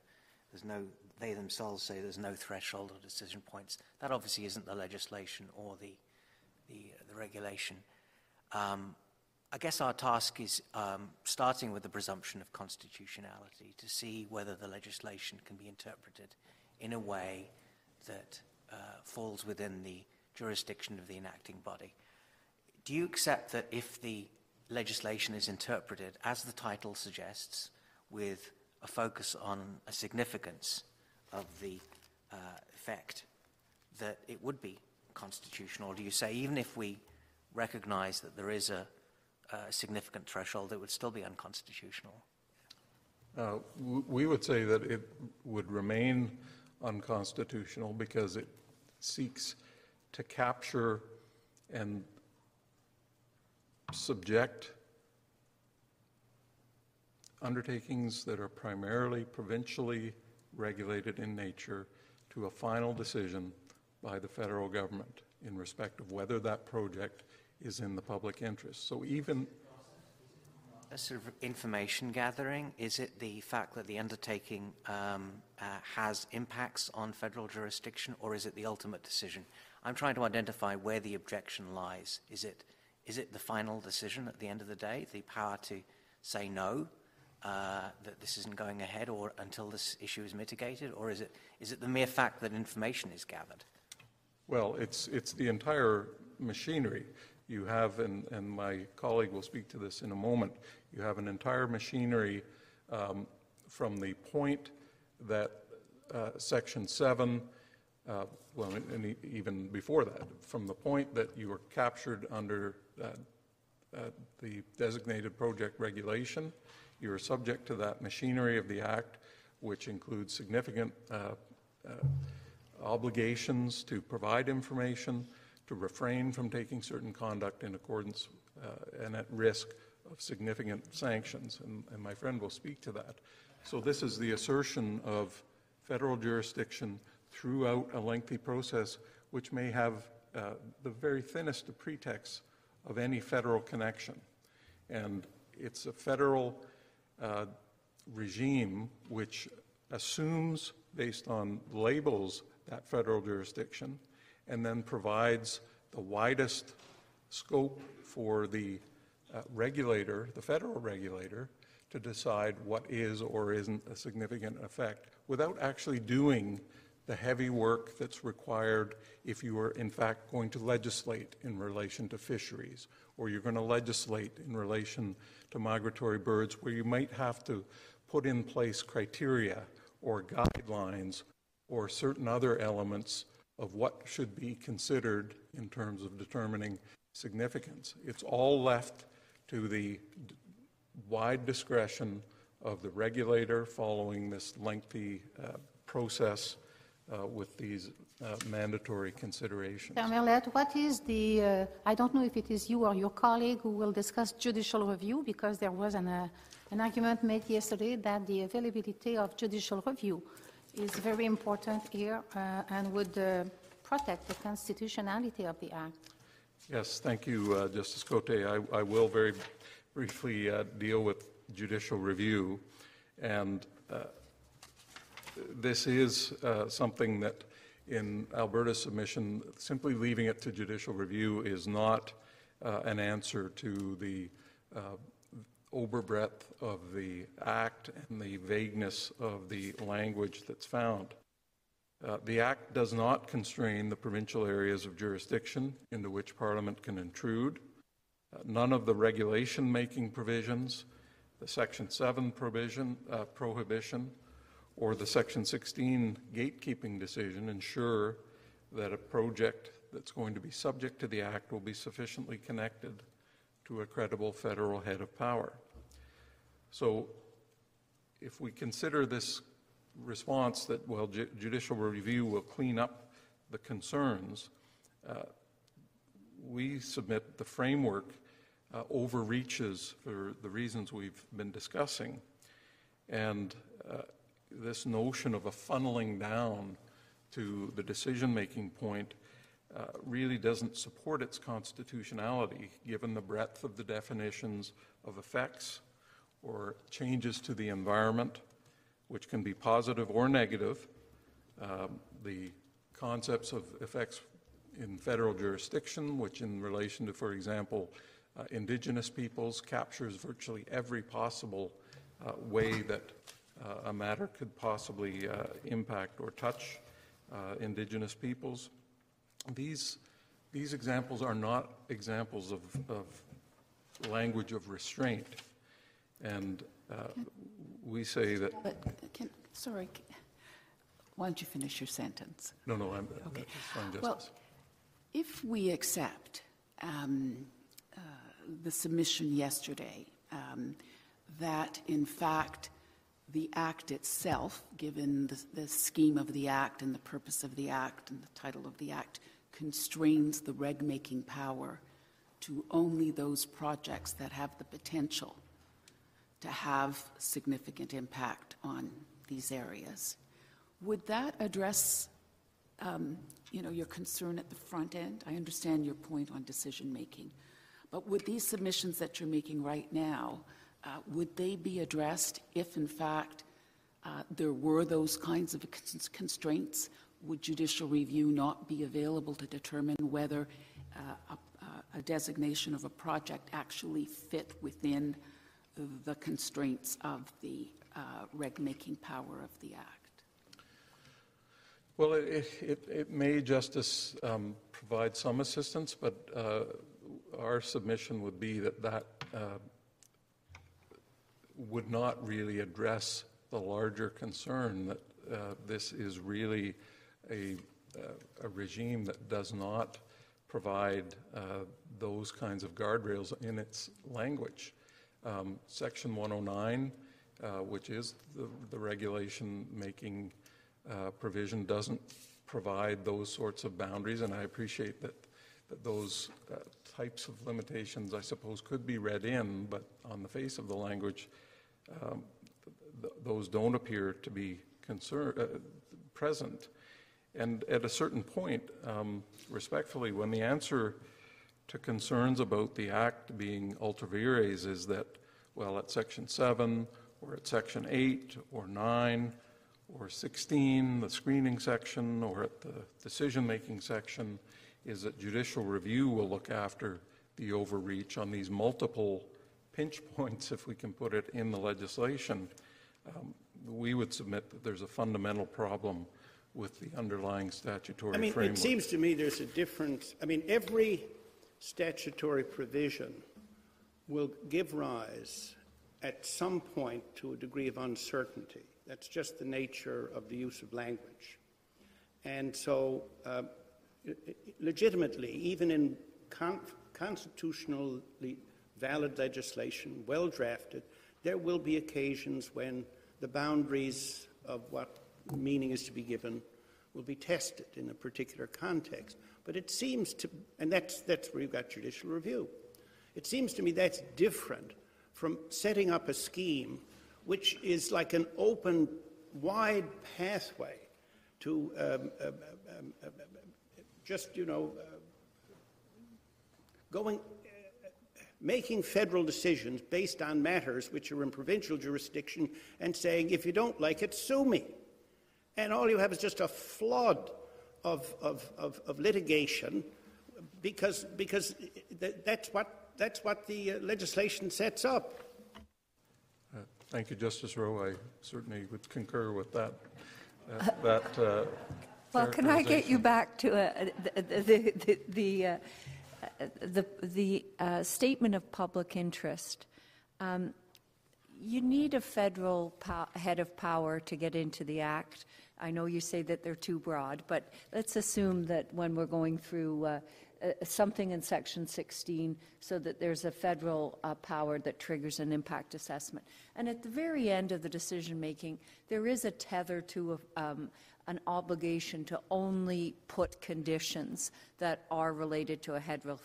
There's no, they themselves say there's no threshold or decision points. That obviously isn't the legislation or the, the, the regulation. Um, I guess our task is um, starting with the presumption of constitutionality to see whether the legislation can be interpreted in a way that uh, falls within the jurisdiction of the enacting body. Do you accept that if the legislation is interpreted, as the title suggests, with a focus on a significance of the uh, effect, that it would be constitutional? Do you say even if we recognize that there is a, a significant threshold, it would still be unconstitutional? Uh, we would say that it would remain unconstitutional because it seeks to capture and subject undertakings that are primarily provincially regulated in nature to a final decision by the federal government in respect of whether that project is in the public interest. So even, A sort of information gathering, is it the fact that the undertaking um, uh, has impacts on federal jurisdiction, or is it the ultimate decision? I'm trying to identify where the objection lies. Is it, is it the final decision at the end of the day, the power to say no, uh, that this isn't going ahead, or until this issue is mitigated, or is it, is it the mere fact that information is gathered? well, it's, it's the entire machinery. You have, and, and my colleague will speak to this in a moment, you have an entire machinery um, from the point that uh, Section 7, uh, well, and- even before that, from the point that you were captured under uh, uh, the designated project regulation, you are subject to that machinery of the Act, which includes significant uh, uh, obligations to provide information, to refrain from taking certain conduct in accordance uh, and at risk of significant sanctions, and, and my friend will speak to that. So this is the assertion of federal jurisdiction throughout a lengthy process, which may have uh, the very thinnest of pretexts of any federal connection. And it's a federal uh, regime which assumes, based on labels, that federal jurisdiction, and then provides the widest scope for the uh, regulator, the federal regulator, to decide what is or isn't a significant effect without actually doing the heavy work that's required if you are in fact going to legislate in relation to fisheries or you're going to legislate in relation to migratory birds where you might have to put in place criteria or guidelines or certain other elements of what should be considered in terms of determining significance. It's all left to the wide discretion of the regulator following this lengthy uh, process uh, with these uh, mandatory considerations. Mr. Merlet, what is the, uh, I don't know if it is you or your colleague who will discuss judicial review, because there was an, uh, an argument made yesterday that the availability of judicial review is very important here uh, and would uh, protect the constitutionality of the act. Yes, thank you, uh, Justice Cote. I, I will very briefly uh, deal with judicial review. And uh, this is something that in Alberta's submission, simply leaving it to judicial review is not an answer to the overbreadth of the act and the vagueness of the language that's found. Uh, The Act does not constrain the provincial areas of jurisdiction into which Parliament can intrude. Uh, None of the regulation-making provisions, the Section 7 provision, uh, prohibition, or the Section 16 gatekeeping decision ensure that a project that's going to be subject to the Act will be sufficiently connected to a credible federal head of power. So if we consider this response that, well, ju- judicial review will clean up the concerns, uh, we submit the framework uh, overreaches for the reasons we've been discussing. And uh, this notion of a funneling down to the decision-making point uh, really doesn't support its constitutionality, given the breadth of the definitions of effects or changes to the environment, which can be positive or negative. Um, the concepts of effects in federal jurisdiction, which in relation to, for example, uh, indigenous peoples, captures virtually every possible uh, way that uh, a matter could possibly uh, impact or touch uh, indigenous peoples. These, these examples are not examples of, of language of restraint. And uh, we say that, can, sorry, why don't you finish your sentence? no, no, I'm, Okay. Well, if we accept um, uh, the submission yesterday um, that, in fact, the act itself, given the, the scheme of the act and the purpose of the act and the title of the act, constrains the reg-making power to only those projects that have the potential to have significant impact on these areas. Would that address, um, you know, your concern at the front end? I understand your point on decision-making, But would these submissions that you're making right now, uh, would they be addressed if, in fact, uh, there were those kinds of constraints? Would judicial review not be available to determine whether uh, a, a designation of a project actually fit within the constraints of the uh, reg-making power of the Act? Well, it, it, it may, Justice, um, provide some assistance, but uh, our submission would be that that uh, would not really address the larger concern that uh, this is really a, a regime that does not provide uh, those kinds of guardrails in its language. Um, Section 109, uh, which is the, the regulation making uh, provision doesn't provide those sorts of boundaries, and I appreciate that, that those uh, types of limitations, I suppose, could be read in, but on the face of the language, um, th- those don't appear to be concern, uh, present. And at a certain point, um, respectfully, when the answer to concerns about the Act being ultra vires is that, well, at Section 7 or at Section 8 or 9 or 16, the screening section, or at the decision-making section, is that judicial review will look after the overreach on these multiple pinch points, if we can put it, in the legislation. Um, we would submit that there's a fundamental problem with the underlying statutory I mean, framework. it seems to me there's a difference. I mean, every statutory provision will give rise at some point to a degree of uncertainty. That's just the nature of the use of language. And so, uh, legitimately, even in con- constitutionally valid legislation, well drafted, there will be occasions when the boundaries of what meaning is to be given will be tested in a particular context. But it seems to, and that's, that's where you've got judicial review. It seems to me that's different from setting up a scheme which is like an open, wide pathway to um, um, um, um just, you know, uh, going, uh, making federal decisions based on matters which are in provincial jurisdiction and saying, if you don't like it, sue me. And all you have is just a flood of, of, of, of litigation because, because that's, what, that's what the uh, legislation sets up. Uh, thank you, Justice Rowe. I certainly would concur with that. Uh, that uh, well, can I get you back to uh, the, the, the, the, uh, the, the uh, statement of public interest? Um, you need a federal head of power to get into the act. I know you say that they're too broad, but let's assume that when we're going through uh, uh, something in Section 16 so that there's a federal uh, power that triggers an impact assessment. And at the very end of the decision making, there is a tether to a, um, an obligation to only put conditions that are related to a federal,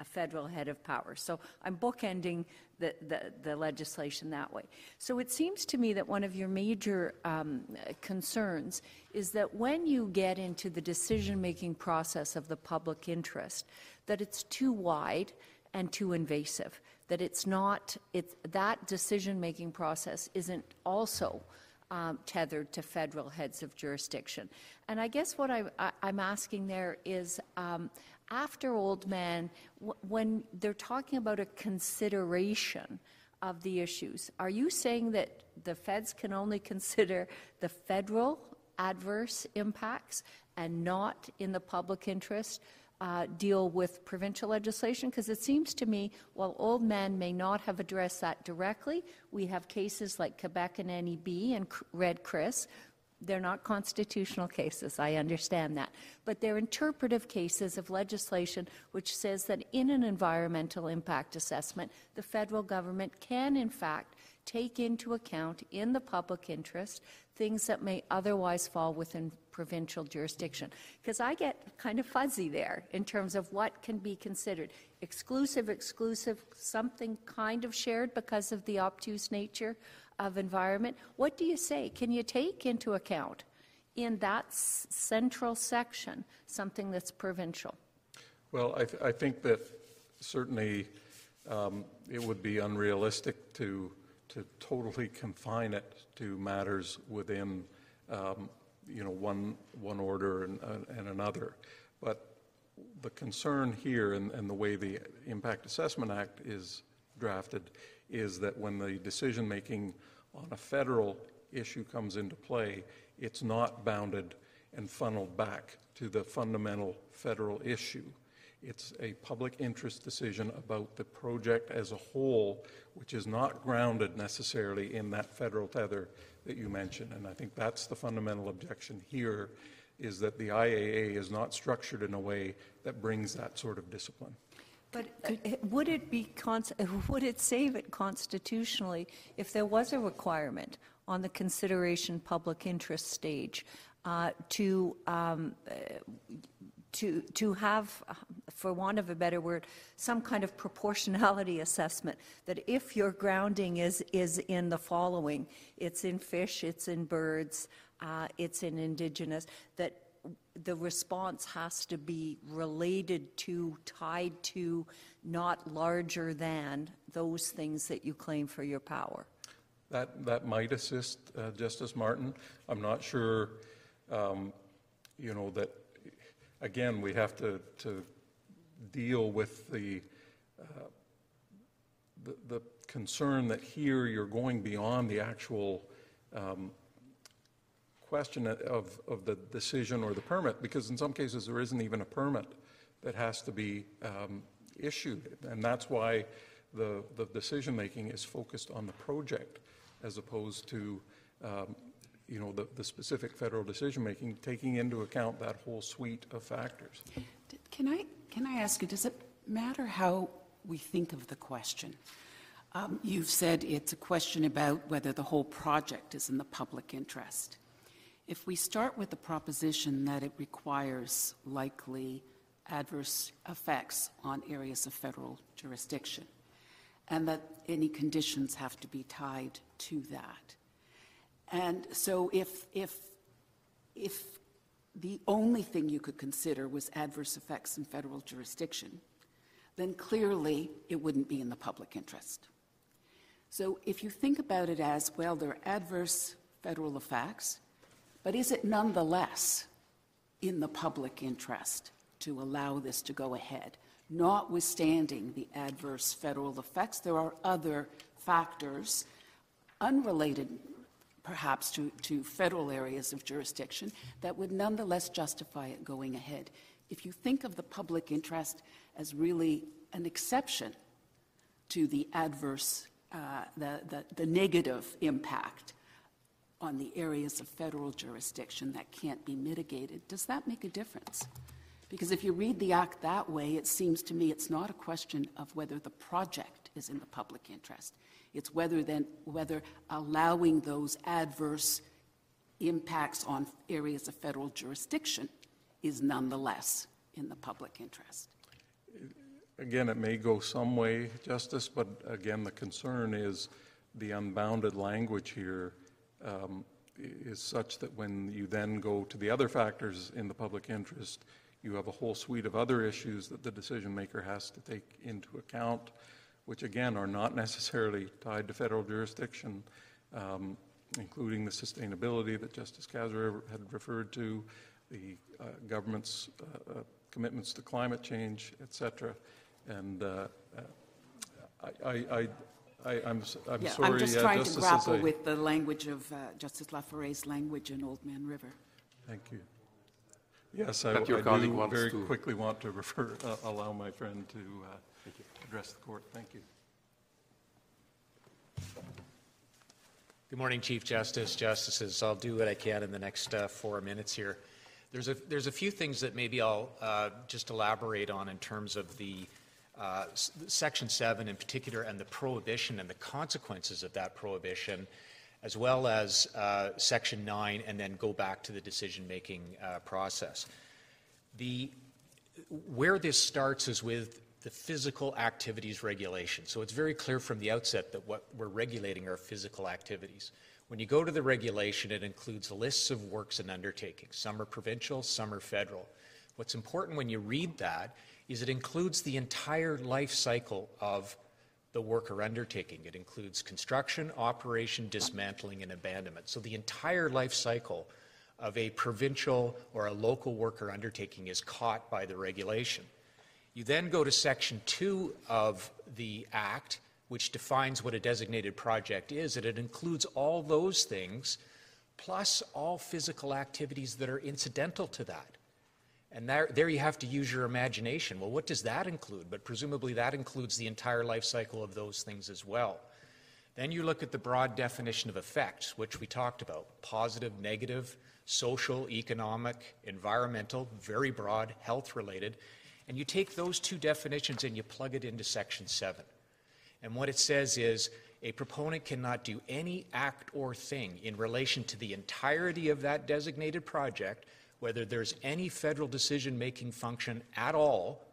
a federal head of power. So I'm bookending the, the, the, legislation that way. So it seems to me that one of your major um, concerns is that when you get into the decision-making process of the public interest, that it's too wide and too invasive, that it's not, it's, that decision-making process isn't also um, tethered to federal heads of jurisdiction. And I guess what I, am asking there is, um, after Old Oldman, when they're talking about a consideration of the issues, are you saying that the feds can only consider the federal adverse impacts and not in the public interest uh, deal with provincial legislation? Because it seems to me, while Oldman may not have addressed that directly, we have cases like Quebec and NEB and Red Chris they're not constitutional cases, I understand that. But they're interpretive cases of legislation which says that in an environmental impact assessment, the federal government can, in fact, take into account in the public interest things that may otherwise fall within provincial jurisdiction. Because I get kind of fuzzy there in terms of what can be considered exclusive, exclusive, something kind of shared because of the obtuse nature of environment, what do you say? Can you take into account in that s- central section something that's provincial? Well, I, th- I think that certainly um, it would be unrealistic to, to totally confine it to matters within, um, you know, one, one order and, and another. But the concern here and, and the way the Impact Assessment Act is drafted is that when the decision-making on a federal issue comes into play, it's not bounded and funneled back to the fundamental federal issue. It's a public interest decision about the project as a whole, which is not grounded necessarily in that federal tether that you mentioned. And I think that's the fundamental objection here, is that the IAA is not structured in a way that brings that sort of discipline. But would it be, would it save it constitutionally if there was a requirement on the consideration public interest stage uh, to, um, uh, to, to have, for want of a better word, some kind of proportionality assessment, that if your grounding is, is in the following, it's in fish, it's in birds, uh, it's in indigenous, that the response has to be related to, tied to, not larger than those things that you claim for your power. That, that might assist uh, Justice Martin. I'm not sure, um, you know, that, again, we have to, to deal with the, uh, the, the concern that here you're going beyond the actual um, question of, of the decision or the permit, because in some cases there isn't even a permit that has to be um, issued. And that's why the, the decision making is focused on the project as opposed to um, you know, the, the specific federal decision making, taking into account that whole suite of factors. Can I, can I ask you, does it matter how we think of the question? Um, you've said it's a question about whether the whole project is in the public interest. If we start with the proposition that it requires likely adverse effects on areas of federal jurisdiction, and that any conditions have to be tied to that. And so if, if, if the only thing you could consider was adverse effects in federal jurisdiction, then clearly it wouldn't be in the public interest. So if you think about it as, well, there are adverse federal effects, but is it nonetheless in the public interest to allow this to go ahead? Notwithstanding the adverse federal effects, there are other factors unrelated perhaps to, to federal areas of jurisdiction that would nonetheless justify it going ahead. If you think of the public interest as really an exception to the adverse, uh, the, the, the negative impact on the areas of federal jurisdiction that can't be mitigated, does that make a difference? Because if you read the act that way, it seems to me it's not a question of whether the project is in the public interest. It's whether then whether allowing those adverse impacts on areas of federal jurisdiction is nonetheless in the public interest. Again, it may go some way, Justice, but again, the concern is the unbounded language here um, is such that when you then go to the other factors in the public interest, you have a whole suite of other issues that the decision maker has to take into account, which again are not necessarily tied to federal jurisdiction, um, including the sustainability that Justice Kasirer had referred to, the uh, government's uh, uh, commitments to climate change, et cetera. And uh, uh, I, I, I I, am I'm, yeah, sorry, I'm just uh, trying Justice, to grapple with the language of uh, Justice La Forest's language in Oldman River. Thank you. Yes, I, I your colleague do very to- quickly want to refer, uh, allow my friend to uh, address the court. Thank you. Good morning, Chief Justice, Justices. I'll do what I can in the next uh, four minutes here. There's a, there's a few things that maybe I'll uh, just elaborate on in terms of the uh, Section 7 in particular and the prohibition and the consequences of that prohibition, as well as uh, Section 9, and then go back to the decision making uh, process. The, where this starts is with the physical activities regulation. So it's very clear from the outset that what we're regulating are physical activities. When you go to the regulation, it includes lists of works and undertakings. Some are provincial, some are federal. What's important when you read that is it includes the entire life cycle of the work or undertaking. It includes construction, operation, dismantling, and abandonment. So the entire life cycle of a provincial or a local worker undertaking is caught by the regulation. You then go to section two of the Act, which defines what a designated project is, and it includes all those things, plus all physical activities that are incidental to that. And there, there you have to use your imagination. Well, what does that include? But presumably that includes the entire life cycle of those things as well. Then you look at the broad definition of effects, which we talked about positive, negative, social, economic, environmental, very broad, health related. And you take those two definitions and you plug it into Section 7. And what it says is a proponent cannot do any act or thing in relation to the entirety of that designated project, whether there's any federal decision making function at all,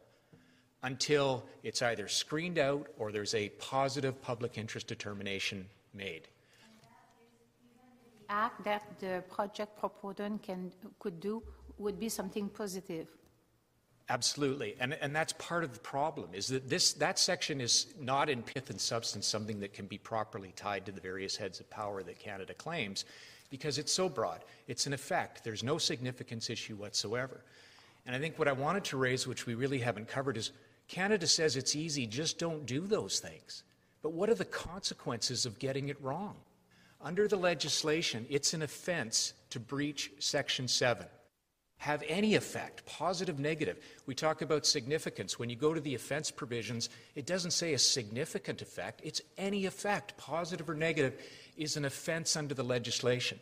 until it's either screened out or there's a positive public interest determination made. Act that the project proponent can, could do would be something positive. Absolutely. And, and that's part of the problem is that this, that section is not in pith and substance something that can be properly tied to the various heads of power that Canada claims because it's so broad. It's an effect. There's no significance issue whatsoever. And I think what I wanted to raise, which we really haven't covered, is Canada says it's easy, just don't do those things. But what are the consequences of getting it wrong? Under the legislation, it's an offense to breach Section 7 have any effect, positive, negative. We talk about significance. When you go to the offense provisions, it doesn't say a significant effect, it's any effect, positive or negative, is an offense under the legislation.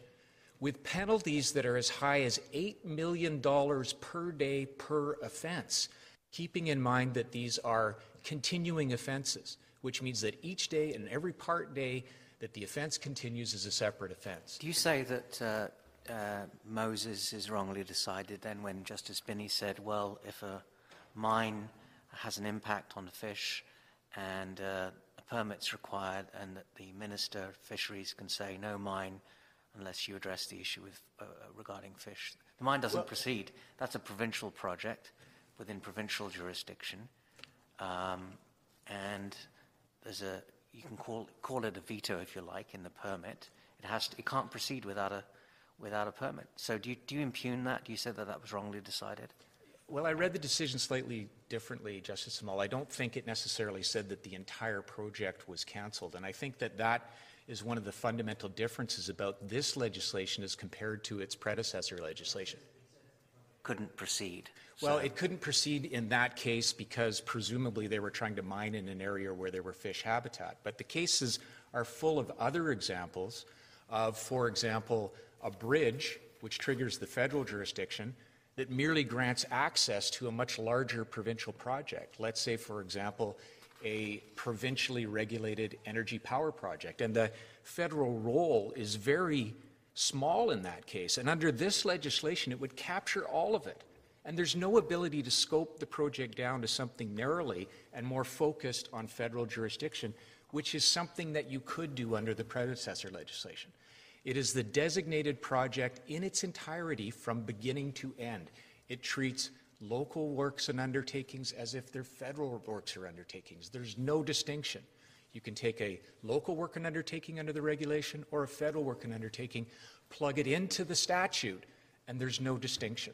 With penalties that are as high as $8 million per day per offense, keeping in mind that these are continuing offenses, which means that each day and every part day that the offense continues is a separate offense. Do you say that uh, uh, Moses is wrongly decided then when Justice Binnie said, well, if a mine has an impact on fish and uh, permit's required and that the Minister of Fisheries can say no mine unless you address the issue with, uh, regarding fish. The mine doesn't well, proceed. That's a provincial project within provincial jurisdiction. Um, and there's a, you can call, call it a veto if you like in the permit. It, has to, it can't proceed without a without a permit. So do you, do you impugn that? Do you say that that was wrongly decided? Well, I read the decision slightly differently, Justice Jamal. I don't think it necessarily said that the entire project was canceled. And I think that that is one of the fundamental differences about this legislation as compared to its predecessor legislation. Couldn't proceed. Well, so. it couldn't proceed in that case because presumably they were trying to mine in an area where there were fish habitat. But the cases are full of other examples of, for example, a bridge, which triggers the federal jurisdiction, that merely grants access to a much larger provincial project. Let's say, for example, a provincially regulated energy power project. And the federal role is very small in that case. And under this legislation, it would capture all of it. And there's no ability to scope the project down to something narrowly and more focused on federal jurisdiction, which is something that you could do under the predecessor legislation. It is the designated project in its entirety from beginning to end. It treats local works and undertakings as if they're federal works or undertakings. There's no distinction. You can take a local work and undertaking under the regulation or a federal work and undertaking, plug it into the statute, and there's no distinction.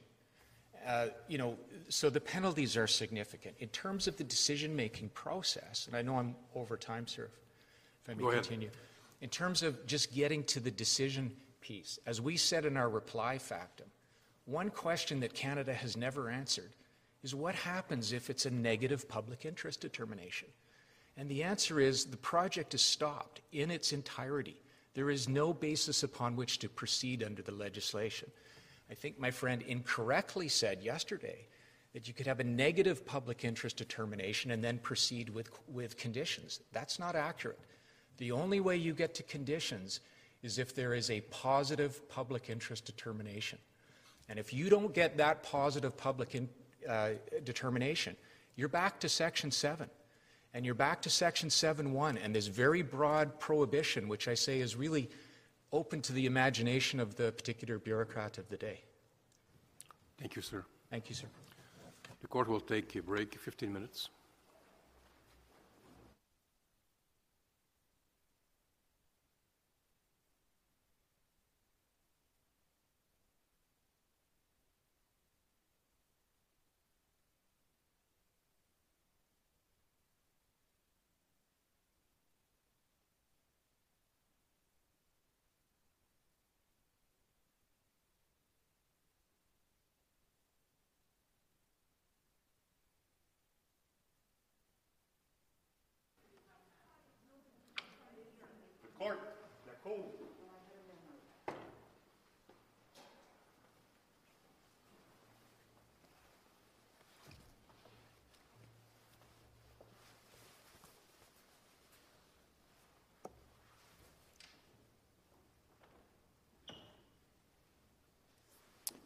Uh, you know, so the penalties are significant. In terms of the decision-making process, and I know I'm over time, sir, if I may Go continue. Ahead. In terms of just getting to the decision piece, as we said in our reply factum, one question that Canada has never answered is what happens if it's a negative public interest determination? And the answer is the project is stopped in its entirety. There is no basis upon which to proceed under the legislation. I think my friend incorrectly said yesterday that you could have a negative public interest determination and then proceed with, with conditions. That's not accurate. The only way you get to conditions is if there is a positive public interest determination. And if you don't get that positive public in, uh, determination, you're back to Section 7. And you're back to Section 7.1 and this very broad prohibition, which I say is really open to the imagination of the particular bureaucrat of the day. Thank you, sir. Thank you, sir. The court will take a break, 15 minutes.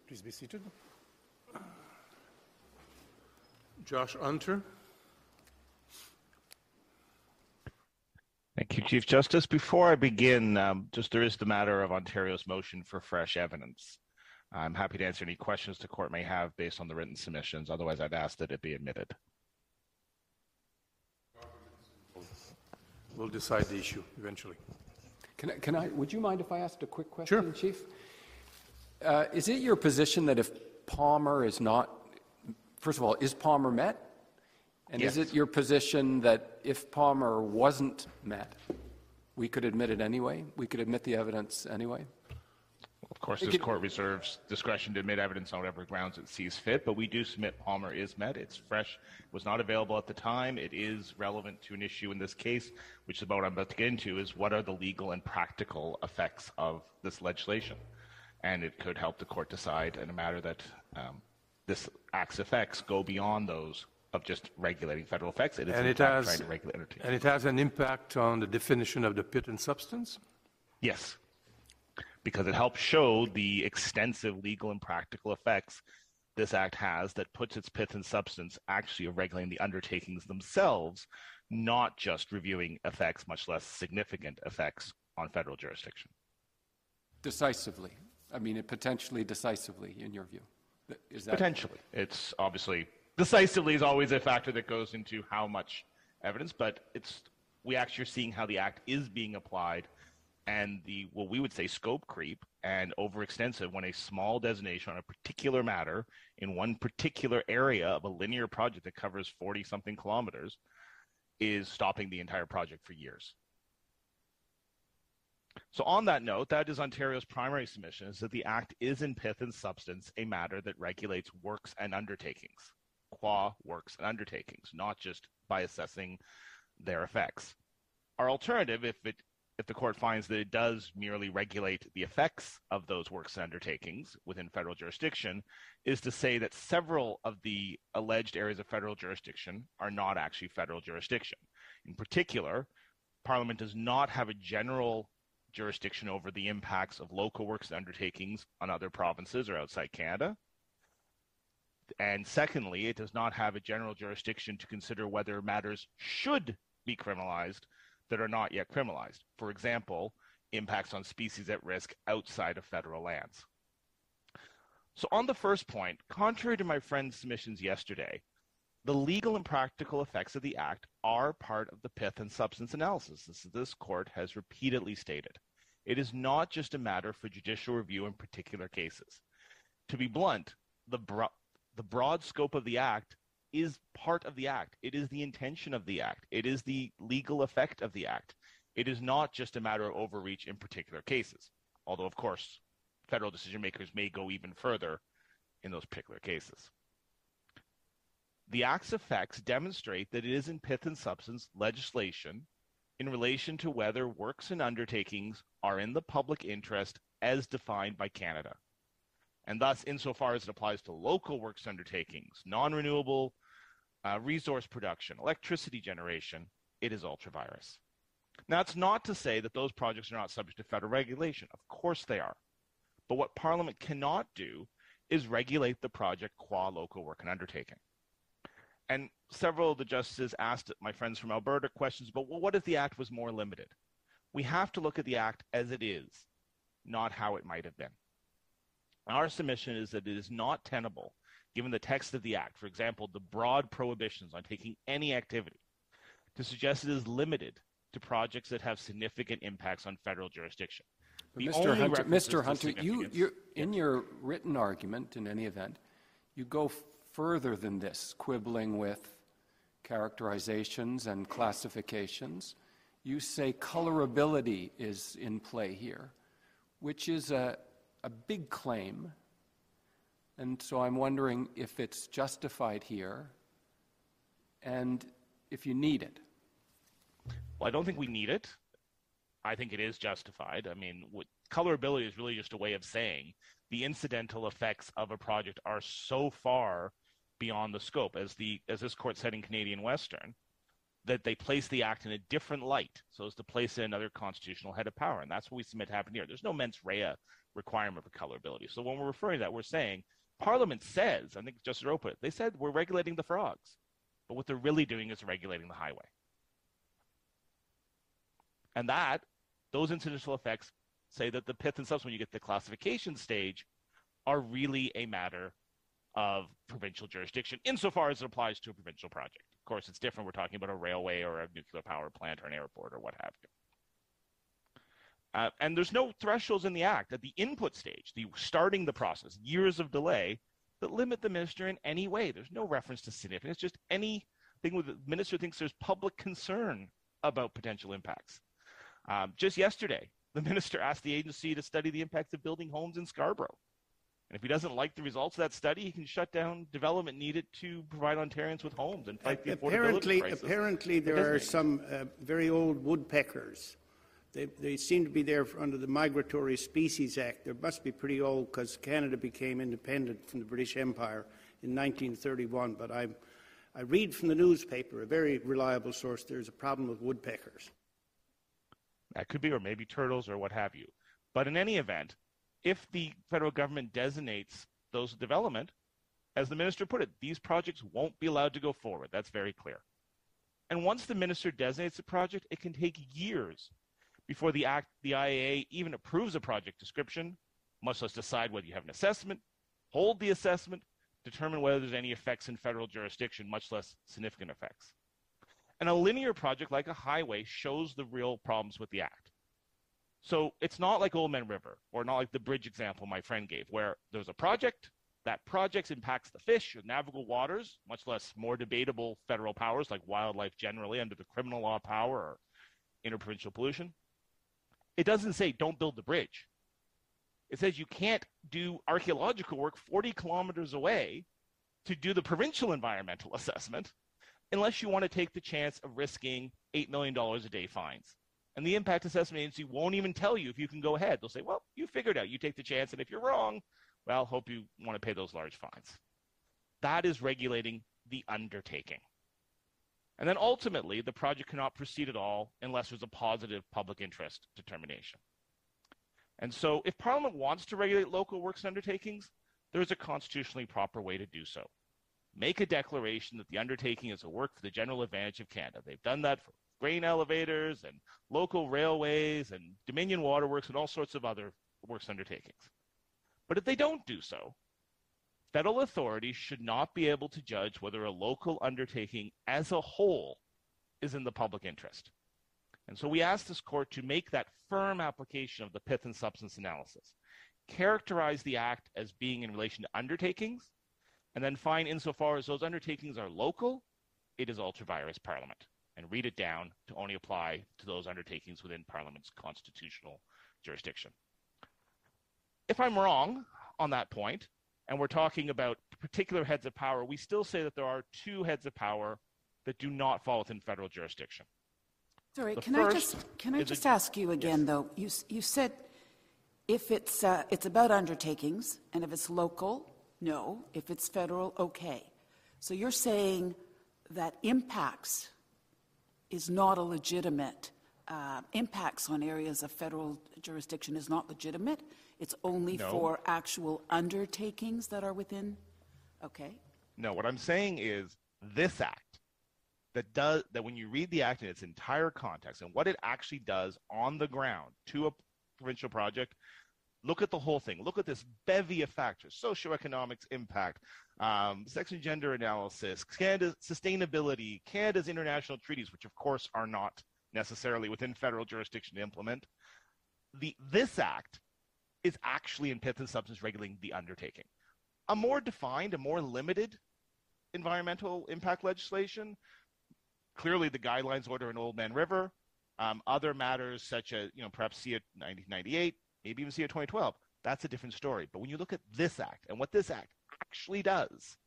Please be seated. Josh Hunter. Thank you, Chief Justice. Before I begin, um, just there is the matter of Ontario's motion for fresh evidence. I'm happy to answer any questions the court may have based on the written submissions. Otherwise, I'd ask that it be admitted. We'll decide the issue eventually. Can I, can I, would you mind if I asked a quick question, Sure. question, Chief? Uh, Is it your position that if Palmer is not, first of all, is Palmer met? And is it your position that if Palmer wasn't met, we could admit it anyway? We could admit the evidence anyway? Of course, It this could- court reserves discretion to admit evidence on whatever grounds it sees fit, but we do submit Palmer is met. It's fresh, was not available at the time. It is relevant to an issue in this case, which is about what I'm about to get into, is what are the legal and practical effects of this legislation? And it could help the court decide in a matter that um, this act's effects go beyond those of just regulating federal effects. It is And it has, trying to regulate entertainment. and it has an impact on the definition of the pith and substance? Yes, because it helps show the extensive legal and practical effects this act has that puts its pith and substance actually of regulating the undertakings themselves, not just reviewing effects, much less significant effects on federal jurisdiction. Decisively? I mean, it potentially decisively, in your view? Is that? Potentially. It's obviously decisively is always a factor that goes into how much evidence, but it's we actually are seeing how the act is being applied and the what we would say scope creep and overextensive when a small designation on a particular matter in one particular area of a linear project that covers 40 something kilometers is stopping the entire project for years. So, on that note, that is Ontario's primary submission is that the Act is in pith and substance a matter that regulates works and undertakings, qua works and undertakings, not just by assessing their effects. Our alternative, if it if the court finds that it does merely regulate the effects of those works and undertakings within federal jurisdiction, is to say that several of the alleged areas of federal jurisdiction are not actually federal jurisdiction. In particular, Parliament does not have a general jurisdiction over the impacts of local works and undertakings on other provinces or outside Canada. And secondly, it does not have a general jurisdiction to consider whether matters should be criminalized that are not yet criminalized. For example, impacts on species at risk outside of federal lands. So, on the first point, contrary to my friend's submissions yesterday, the legal and practical effects of the Act are part of the pith and substance analysis, as this court has repeatedly stated. It is not just a matter for judicial review in particular cases. To be blunt, the, bro- the broad scope of the Act is part of the Act. It is the intention of the Act. It is the legal effect of the Act. It is not just a matter of overreach in particular cases, although, of course, federal decision makers may go even further in those particular cases. The Act's effects demonstrate that it is in pith and substance legislation in relation to whether works and undertakings are in the public interest as defined by Canada. And thus, insofar as it applies to local works undertakings, non renewable uh, resource production, electricity generation, it is ultra vires. Now, it's not to say that those projects are not subject to federal regulation. Of course they are. But what Parliament cannot do is regulate the project qua local work and undertaking. And several of the justices asked my friends from Alberta questions about well, what if the Act was more limited? We have to look at the Act as it is, not how it might have been. Our submission is that it is not tenable given the text of the Act, for example, the broad prohibitions on taking any activity, to suggest it is limited to projects that have significant impacts on federal jurisdiction. Mr. Hunter, Mr. Hunter, you, you, in your written argument, in any event, you go further than this, quibbling with characterizations and classifications. You say colorability is in play here, which is a, a big claim. And so I'm wondering if it's justified here and if you need it. Well, I don't think we need it. I think it is justified. I mean, what, colorability is really just a way of saying the incidental effects of a project are so far beyond the scope, as the as this court said in Canadian Western, that they place the act in a different light, so as to place in another constitutional head of power, and that's what we submit happened here. There's no mens rea requirement for colorability. So when we're referring to that, we're saying Parliament says, I think Justice Rowe put it, they said we're regulating the frogs, but what they're really doing is regulating the highway. And that, those incidental effects say that the pith and substance, when you get to the classification stage, are really a matter of provincial jurisdiction, insofar as it applies to a provincial project. Of course, it's different. We're talking about a railway or a nuclear power plant or an airport or what have you. Uh, and there's no thresholds in the act at the input stage, the starting the process, years of delay that limit the minister in any way. There's no reference to significance, just anything the minister thinks there's public concern about potential impacts. Um, just yesterday, the minister asked the agency to study the impacts of building homes in Scarborough. And if he doesn't like the results of that study, he can shut down development needed to provide Ontarians with homes and fight the affordability Apparently, crisis. apparently there are some uh, very old woodpeckers. They, they seem to be there under the Migratory Species Act. They must be pretty old because Canada became independent from the British Empire in 1931. But I, I read from the newspaper, a very reliable source, there's a problem with woodpeckers. That could be, or maybe turtles or what have you. But in any event, if the federal government designates those development, as the minister put it, these projects won't be allowed to go forward. That's very clear. And once the minister designates a project, it can take years before the act, the IAA even approves a project description, much less decide whether you have an assessment, hold the assessment, determine whether there's any effects in federal jurisdiction, much less significant effects. And a linear project like a highway shows the real problems with the act. So it's not like Oldman River, or not like the bridge example my friend gave, where there's a project, that project impacts the fish or navigable waters, much less more debatable federal powers like wildlife generally under the criminal law power or interprovincial pollution. It doesn't say don't build the bridge. It says you can't do archaeological work 40 kilometers away to do the provincial environmental assessment unless you want to take the chance of risking $8 million a day fines. And the impact assessment agency won't even tell you if you can go ahead. They'll say, well, you figured out, you take the chance, and if you're wrong, well, hope you want to pay those large fines. That is regulating the undertaking. And then ultimately, the project cannot proceed at all unless there's a positive public interest determination. And so, if Parliament wants to regulate local works and undertakings, there's a constitutionally proper way to do so. Make a declaration that the undertaking is a work for the general advantage of Canada. They've done that for grain elevators and local railways and Dominion Waterworks and all sorts of other works undertakings. But if they don't do so, federal authorities should not be able to judge whether a local undertaking as a whole is in the public interest. And so we ask this court to make that firm application of the pith and substance analysis, characterize the act as being in relation to undertakings, and then find insofar as those undertakings are local, it is ultra vires parliament, and read it down to only apply to those undertakings within parliament's constitutional jurisdiction. If I'm wrong on that point, and we're talking about particular heads of power, we still say that there are two heads of power that do not fall within federal jurisdiction. Sorry, The can I just, can I is a- just ask you again, though? You, you said if it's, uh, it's about undertakings, and if it's local, no. If it's federal, okay. So you're saying that impacts is not a legitimate, uh, impacts on areas of federal jurisdiction is not legitimate? It's only No. for actual undertakings that are within? Okay. No, what I'm saying is this act that does that when you read the act in its entire context and what it actually does on the ground to a provincial project, look at the whole thing. Look at this bevy of factors: socioeconomics impact, um, sex and gender analysis, Canada's sustainability, Canada's international treaties, which of course are not necessarily within federal jurisdiction to implement. The this act is actually in pith and substance regulating the undertaking. A more defined, a more limited environmental impact legislation. Clearly, the guidelines order in Oldman River. Um, other matters such as, you know, perhaps CEAA 1998, maybe even CEAA 2012, that's a different story. But when you look at this act and what this act actually does,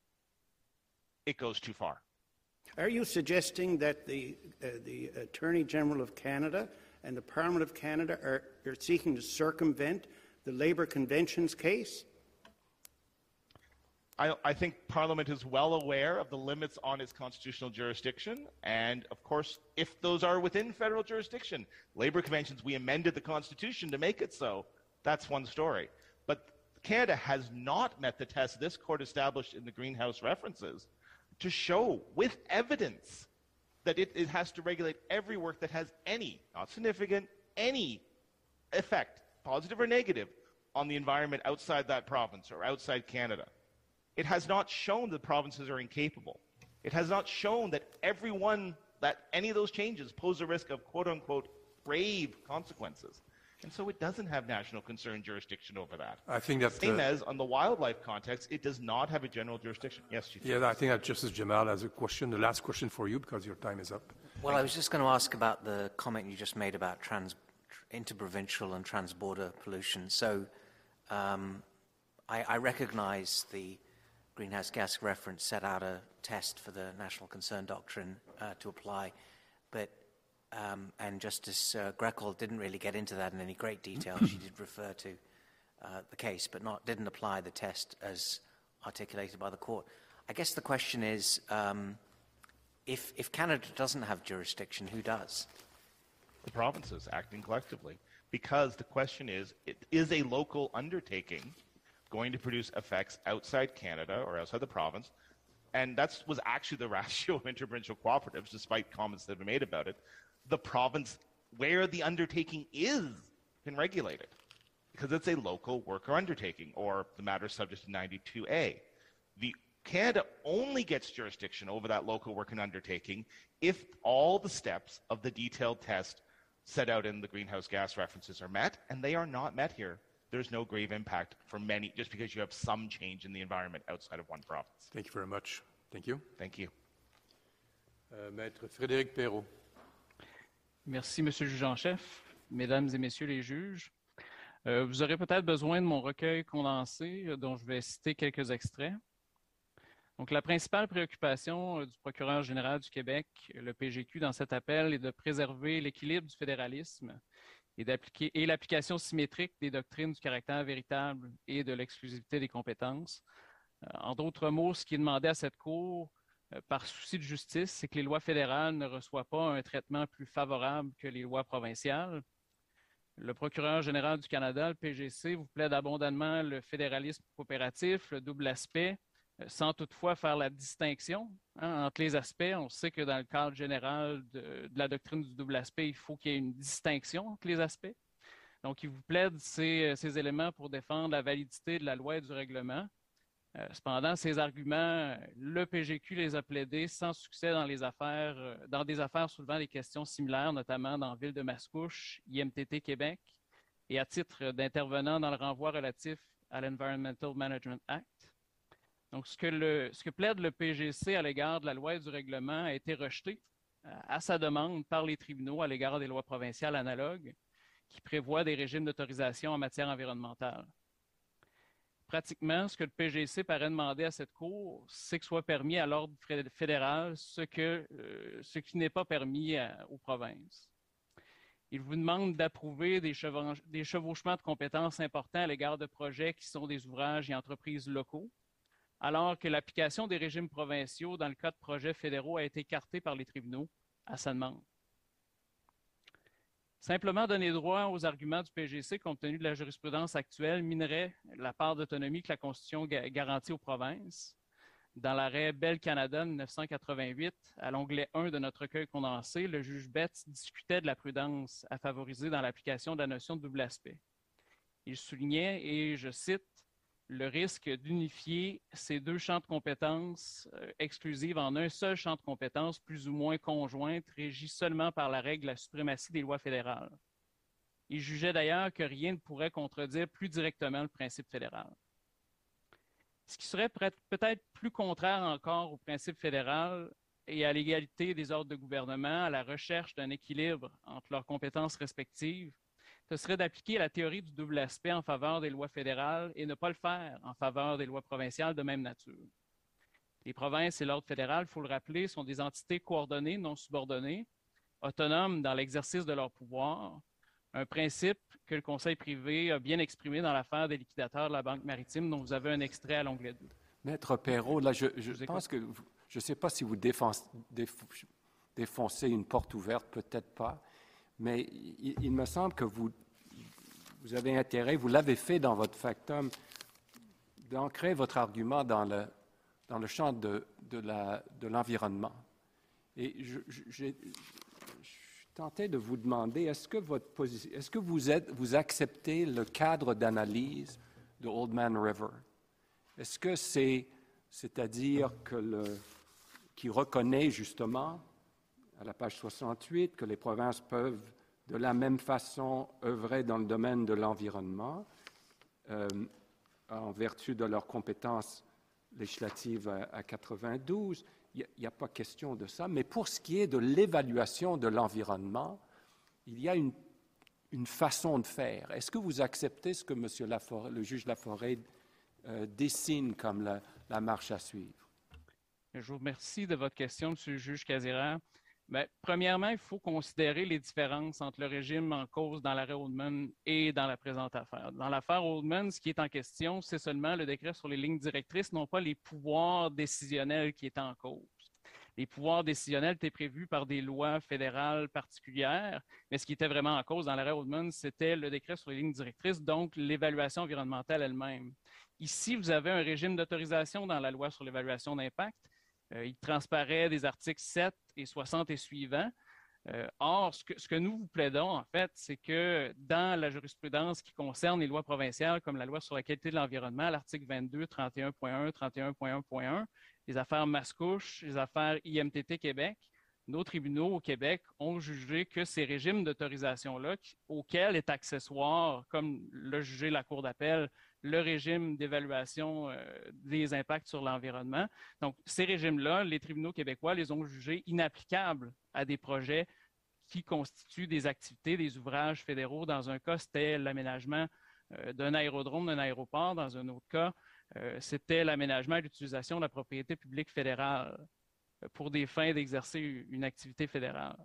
it goes too far. Are you suggesting that the, uh, the Attorney General of Canada and the Parliament of Canada are, are seeking to circumvent the Labour Convention's case? I, I, think Parliament is well aware of the limits on its constitutional jurisdiction. And of course, if those are within federal jurisdiction, labor conventions, we amended the Constitution to make it so. That's one story. But Canada has not met the test this court established in the greenhouse references to show with evidence that it, it has to regulate every work that has any, not significant, any effect, positive or negative, on the environment outside that province or outside Canada. It has not shown that provinces are incapable. It has not shown that everyone, that any of those changes pose a risk of quote unquote grave consequences. And so it doesn't have national concern jurisdiction over that. I think that. Same uh, as on the wildlife context, it does not have a general jurisdiction. Yes, Chief. Yeah, I think that Justice Jamal has a question, the last question for you because your time is up. Well, I was just going to ask about the comment you just made about trans, interprovincial and transborder pollution. So um, I, I recognize the greenhouse gas reference set out a test for the national concern doctrine uh, to apply, but um, and Justice uh, didn't really get into that in any great detail. she did refer to uh, the case, but not didn't apply the test as articulated by the court. I guess the question is, um, if if Canada doesn't have jurisdiction, who does? The provinces acting collectively, because the question is, it is a local undertaking going to produce effects outside Canada or outside the province. And that was actually the ratio of interprovincial cooperatives, despite comments that have been made about it. The province where the undertaking is can regulate it because it's a local worker undertaking or the matter is subject to 92A. The Canada only gets jurisdiction over that local working undertaking if all the steps of the detailed test set out in the greenhouse gas references are met, and they are not met here there's no grave impact for many just because you have some change in the environment outside of one province. Thank you very much. Thank you. Thank you. Uh, Maître Frédéric Perrault. Merci, Monsieur le juge en chef, Mesdames et Messieurs les juges. Euh, vous aurez peut-être besoin de mon recueil condensé, euh, dont je vais citer quelques extraits. Donc, la principale préoccupation euh, du procureur général du Québec, le PGQ, dans cet appel est de préserver l'équilibre du fédéralisme et, l'application symétrique des doctrines du caractère véritable et de l'exclusivité des compétences. Euh, en d'autres mots, ce qui est demandé à cette Cour, euh, par souci de justice, c'est que les lois fédérales ne reçoivent pas un traitement plus favorable que les lois provinciales. Le procureur général du Canada, le PGC, vous plaide abondamment le fédéralisme coopératif, le double aspect, sans toutefois faire la distinction hein, entre les aspects. On sait que dans le cadre général de, la doctrine du double aspect, il faut qu'il y ait une distinction entre les aspects. Donc, il vous plaide ces, ces éléments pour défendre la validité de la loi et du règlement. Euh, cependant, ces arguments, le PGQ les a plaidés sans succès dans euh, dans des affaires soulevant des questions similaires, notamment dans Ville de Mascouche, IMTT Québec, et à titre d'intervenant dans le renvoi relatif à l'Environmental Management Act. Donc, ce que, plaide le PGC à l'égard de la loi et du règlement a été rejeté euh, à sa demande par les tribunaux à l'égard des lois provinciales analogues qui prévoient des régimes d'autorisation en matière environnementale. Pratiquement, ce que le PGC paraît demander à cette Cour, c'est que soit permis à l'ordre fédéral euh, ce qui n'est pas permis aux provinces. Il vous demande d'approuver des chevauchements de compétences importants à l'égard de projets qui sont des ouvrages et entreprises locaux, alors que l'application des régimes provinciaux dans le cas de projets fédéraux a été écartée par les tribunaux à sa demande. Simplement donner droit aux arguments du PGC compte tenu de la jurisprudence actuelle minerait la part d'autonomie que la Constitution garantit aux provinces. Dans l'arrêt Bell Canada 1988, à l'onglet 1 de notre recueil condensé, le juge Betts discutait de la prudence à favoriser dans l'application de la notion de double aspect. Il soulignait, et je cite, le risque d'unifier ces deux champs de compétences euh, exclusives en un seul champ de compétences plus ou moins conjointe, régi seulement par la règle de la suprématie des lois fédérales. Il jugeait d'ailleurs que rien ne pourrait contredire plus directement le principe fédéral. Ce qui serait peut-être plus contraire encore au principe fédéral et à l'égalité des ordres de gouvernement, à la recherche d'un équilibre entre leurs compétences respectives, ce serait d'appliquer la théorie du double aspect en faveur des lois fédérales et ne pas le faire en faveur des lois provinciales de même nature. Les provinces et l'ordre fédéral, il faut le rappeler, sont des entités coordonnées, non subordonnées, autonomes dans l'exercice de leur pouvoir, un principe que le Conseil privé a bien exprimé dans l'affaire des liquidateurs de la Banque maritime, dont vous avez un extrait à l'onglet 2. Maître Perrault, là, je, pense que je ne sais pas si vous défoncez une porte ouverte, peut-être pas, mais il, me semble que vous, vous avez intérêt, vous l'avez fait dans votre factum, d'ancrer votre argument dans le, dans le champ de, de l'environnement. Et je, je, tentais de vous demander, est-ce que, votre est-ce que vous, êtes, vous acceptez le cadre d'analyse de Old Man River? Est-ce que c'est, c'est-à-dire que le, qui reconnaît justement, à la page 68, que les provinces peuvent de la même façon œuvrer dans le domaine de l'environnement, euh, en vertu de leurs compétences législatives à 92 il n'y a, pas question de ça. Mais pour ce qui est de l'évaluation de l'environnement, il y a une, façon de faire. Est-ce que vous acceptez ce que Monsieur le juge Laforêt euh, dessine comme la, marche à suivre? Je vous remercie de votre question, Monsieur le juge Casera. Ben, premièrement, il faut considérer les différences entre le régime en cause dans l'arrêt Oldman et dans la présente affaire. Dans l'affaire Oldman, ce qui est en question, c'est seulement le décret sur les lignes directrices, non pas les pouvoirs décisionnels qui est en cause. Les pouvoirs décisionnels étaient prévus par des lois fédérales particulières, mais ce qui était vraiment en cause dans l'arrêt Oldman, c'était le décret sur les lignes directrices, donc l'évaluation environnementale elle-même. Ici, vous avez un régime d'autorisation dans la loi sur l'évaluation d'impact euh, il transparaît des articles 7 et 60 et suivants. Euh, or, ce que, nous vous plaidons, en fait, c'est que dans la jurisprudence qui concerne les lois provinciales, comme la loi sur la qualité de l'environnement, l'article 22, 31.1, 31.1.1, les affaires Mascouche, les affaires IMTT Québec, nos tribunaux au Québec ont jugé que ces régimes d'autorisation-là, auxquels est accessoire, comme l'a jugé la Cour d'appel, le régime d'évaluation euh, des impacts sur l'environnement. Donc, ces régimes-là, les tribunaux québécois les ont jugés inapplicables à des projets qui constituent des activités, des ouvrages fédéraux. Dans un cas, c'était l'aménagement euh, d'un aérodrome, d'un aéroport. Dans un autre cas, euh, c'était l'aménagement et l'utilisation de la propriété publique fédérale pour des fins d'exercer une activité fédérale.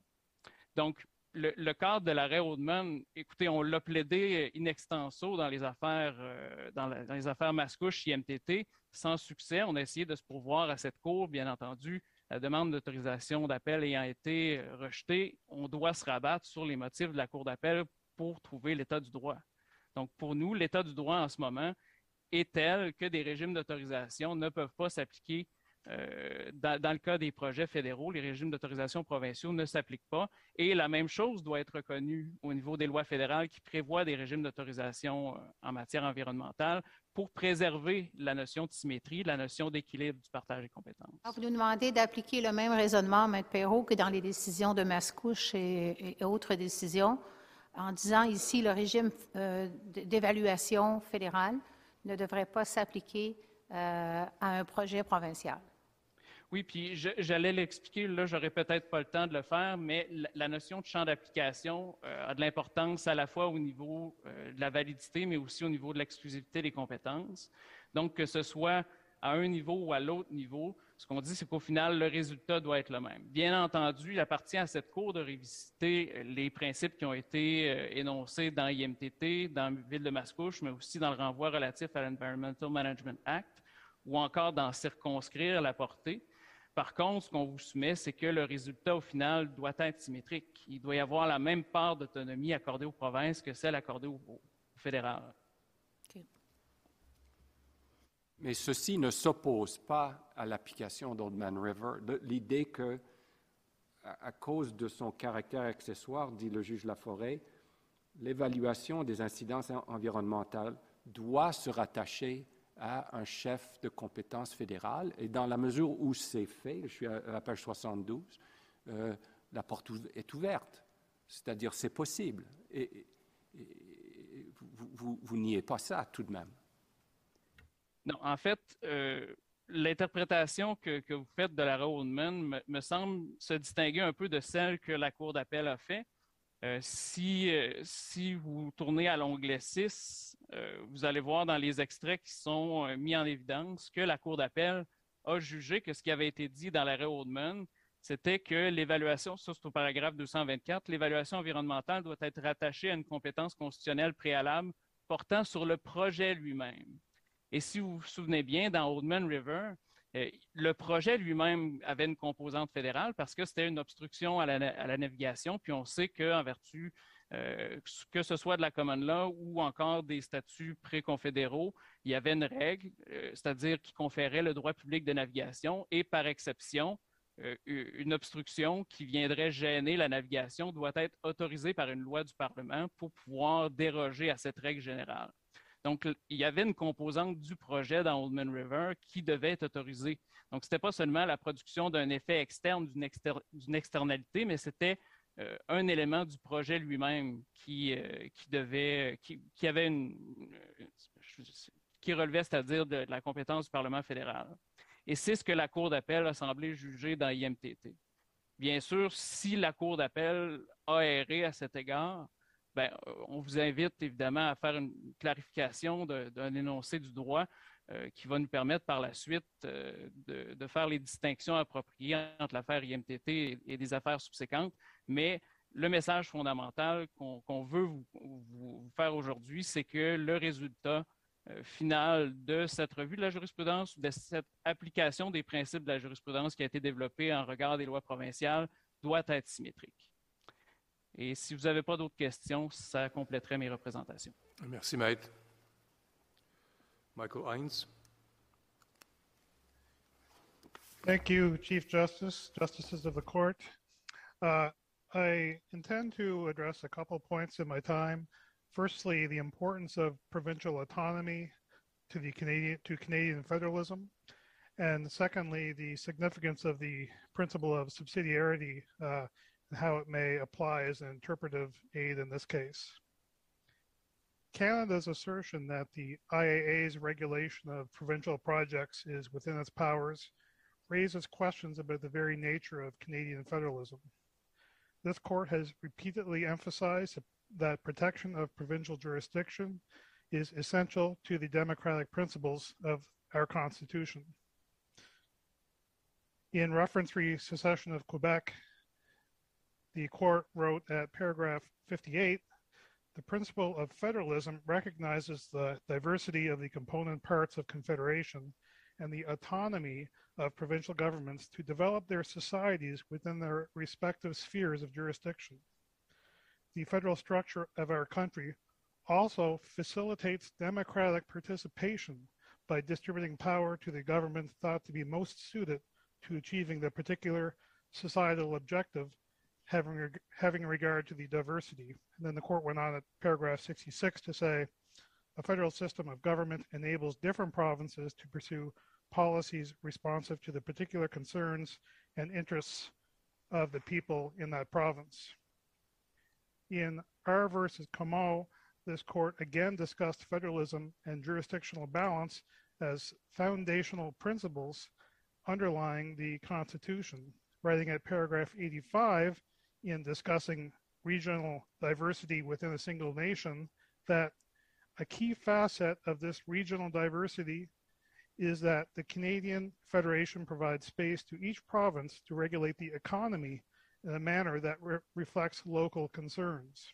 Donc, le, cadre de l'arrêt Oldman, écoutez, on l'a plaidé in extenso dans les affaires, euh, dans, les affaires Mascouche, IMTT, sans succès. On a essayé de se pourvoir à cette cour, bien entendu. La demande d'autorisation d'appel ayant été rejetée, on doit se rabattre sur les motifs de la cour d'appel pour trouver l'état du droit. Donc, pour nous, l'état du droit en ce moment est tel que des régimes d'autorisation ne peuvent pas s'appliquer euh, dans, le cas des projets fédéraux, les régimes d'autorisation provinciaux ne s'appliquent pas. Et la même chose doit être reconnue au niveau des lois fédérales qui prévoient des régimes d'autorisation euh, en matière environnementale pour préserver la notion de symétrie, la notion d'équilibre du partage des compétences. vous nous demandez d'appliquer le même raisonnement, M. Perrault, que dans les décisions de Mascouche et, autres décisions, en disant ici le régime euh, d'évaluation fédérale ne devrait pas s'appliquer à un projet provincial. Oui, puis j'allais l'expliquer, là, j'aurais peut-être pas le temps de le faire, mais la, notion de champ d'application euh, a de l'importance à la fois au niveau euh, de la validité, mais aussi au niveau de l'exclusivité des compétences. Donc, que ce soit à un niveau ou à l'autre niveau, ce qu'on dit, c'est qu'au final, le résultat doit être le même. Bien entendu, il appartient à cette Cour de révisiter euh, les principes qui ont été énoncés dans IMTT, dans Ville de Mascouche, mais aussi dans le renvoi relatif à l'Environmental Management Act, ou encore d'en circonscrire la portée. Par contre, ce qu'on vous soumet, c'est que le résultat au final doit être symétrique. Il doit y avoir la même part d'autonomie accordée aux provinces que celle accordée au, fédéral. Mais ceci ne s'oppose pas à l'application d'Oldman River. L'idée que, à, cause de son caractère accessoire, dit le juge Laforêt, l'évaluation des incidences environnementales doit se rattacher à un chef de compétence fédérale. Et dans la mesure où c'est fait, je suis à la page 72, euh, la porte est ouverte. C'est-à-dire, c'est possible. Et, vous, vous, niez pas ça tout de même. Non, en fait, euh, l'interprétation que, vous faites de la Roadman me, semble se distinguer un peu de celle que la Cour d'appel a fait. Euh, si, si vous tournez à l'onglet 6, euh, vous allez voir dans les extraits qui sont mis en évidence que la Cour d'appel a jugé que ce qui avait été dit dans l'arrêt Oldman, c'était que l'évaluation, ça c'est au paragraphe 224, l'évaluation environnementale doit être rattachée à une compétence constitutionnelle préalable portant sur le projet lui-même. Et si vous vous souvenez bien, dans Oldman River, euh, le projet lui-même avait une composante fédérale parce que c'était une obstruction à la, navigation, puis on sait qu'en vertu, euh, que ce soit de la common law ou encore des statuts préconfédéraux, il y avait une règle, euh, c'est-à-dire qui conférait le droit public de navigation et par exception, une obstruction qui viendrait gêner la navigation doit être autorisée par une loi du Parlement pour pouvoir déroger à cette règle générale. Donc, il y avait une composante du projet dans Oldman River qui devait être autorisée. Donc, ce n'était pas seulement la production d'un effet externe, d'une externalité, mais c'était euh, un élément du projet lui-même qui, euh, devait, qui, avait une, qui relevait, c'est-à-dire de, la compétence du Parlement fédéral. Et c'est ce que la Cour d'appel a semblé juger dans IMTT. Bien sûr, si la Cour d'appel a erré à cet égard, ben, euh, on vous invite évidemment à faire une clarification d'un énoncé du droit qui va nous permettre par la suite de, faire les distinctions appropriées entre l'affaire IMTT et, des affaires subséquentes. Mais le message fondamental qu'on veut vous, faire aujourd'hui, c'est que le résultat final de cette revue de la jurisprudence, de cette application des principes de la jurisprudence qui a été développée en regard des lois provinciales, doit être symétrique. Et si vous n'avez pas d'autres questions, ça compléterait mes représentations. Merci, Maître. Michael Hines. Thank you, Chief Justice, Justices of the Court. Uh, I intend to address a couple points in my time. Firstly, the importance of provincial autonomy to the Canadian to Canadian federalism, and secondly, the significance of the principle of subsidiarity uh, and how it may apply as an interpretive aid in this case. Canada's assertion that the IAA's regulation of provincial projects is within its powers raises questions about the very nature of Canadian federalism. This court has repeatedly emphasized that protection of provincial jurisdiction is essential to the democratic principles of our Constitution. In reference to secession of Quebec the court wrote at paragraph 58 the principle of federalism recognizes the diversity of the component parts of confederation and the autonomy of provincial governments to develop their societies within their respective spheres of jurisdiction. The federal structure of our country also facilitates democratic participation by distributing power to the government thought to be most suited to achieving the particular societal objective having, having regard to the diversity. And then the court went on at paragraph 66 to say a federal system of government enables different provinces to pursue policies responsive to the particular concerns and interests of the people in that province. In R versus this court again discussed federalism and jurisdictional balance as foundational principles underlying the Constitution. Writing at paragraph 85, in discussing regional diversity within a single nation that a key facet of this regional diversity is that the Canadian Federation provides space to each province to regulate the economy in a manner that re reflects local concerns.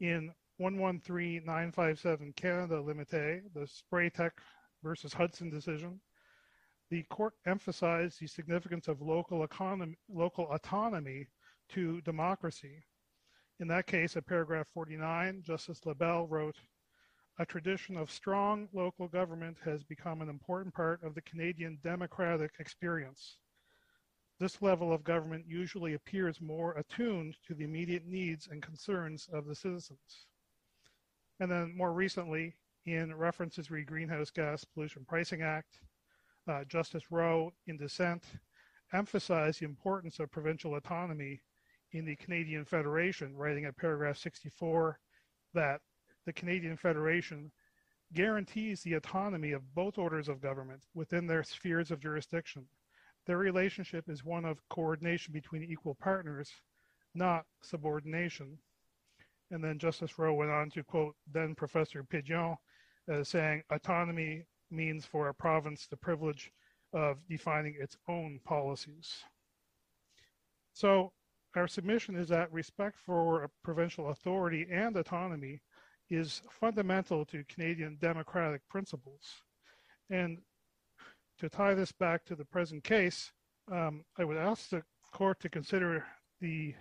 In 113957 Canada Limité, the Spraytech versus Hudson decision, the court emphasized the significance of local, economy, local autonomy to democracy. In that case, at paragraph 49, Justice LeBel wrote, a tradition of strong local government has become an important part of the Canadian democratic experience. this level of government usually appears more attuned to the immediate needs and concerns of the citizens. And then more recently, in references re Greenhouse Gas Pollution Pricing Act, uh, Justice Rowe, in dissent, emphasized the importance of provincial autonomy in the Canadian Federation, writing at paragraph 64 that the Canadian Federation guarantees the autonomy of both orders of government within their spheres of jurisdiction. Their relationship is one of coordination between equal partners, not subordination. And then Justice Rowe went on to quote then Professor Pigeon as saying autonomy means for a province the privilege of defining its own policies. So our submission is that respect for provincial authority and autonomy is fundamental to Canadian democratic principles. And to tie this back to the present case, um, I would ask the court to consider the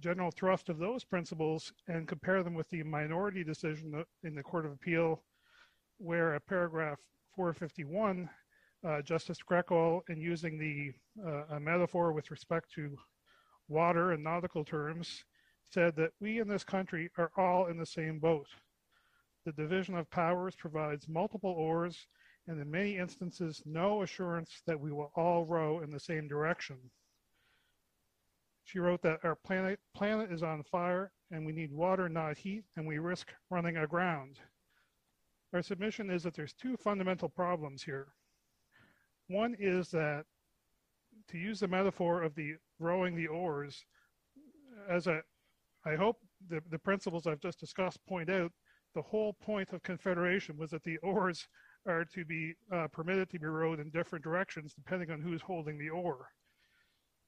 general thrust of those principles and compare them with the minority decision in the Court of Appeal, where at paragraph 451, uh, Justice Greckol, in using the uh, metaphor with respect to water and nautical terms, said that we in this country are all in the same boat. The division of powers provides multiple oars and in many instances no assurance that we will all row in the same direction. She wrote that our planet, planet is on fire and we need water, not heat, and we risk running aground. Our submission is that there's two fundamental problems here. One is that, to use the metaphor of the rowing the oars, as I hope the, the principles I've just discussed point out, the whole point of Confederation was that the oars are to be uh, permitted to be rowed in different directions depending on who's holding the oar.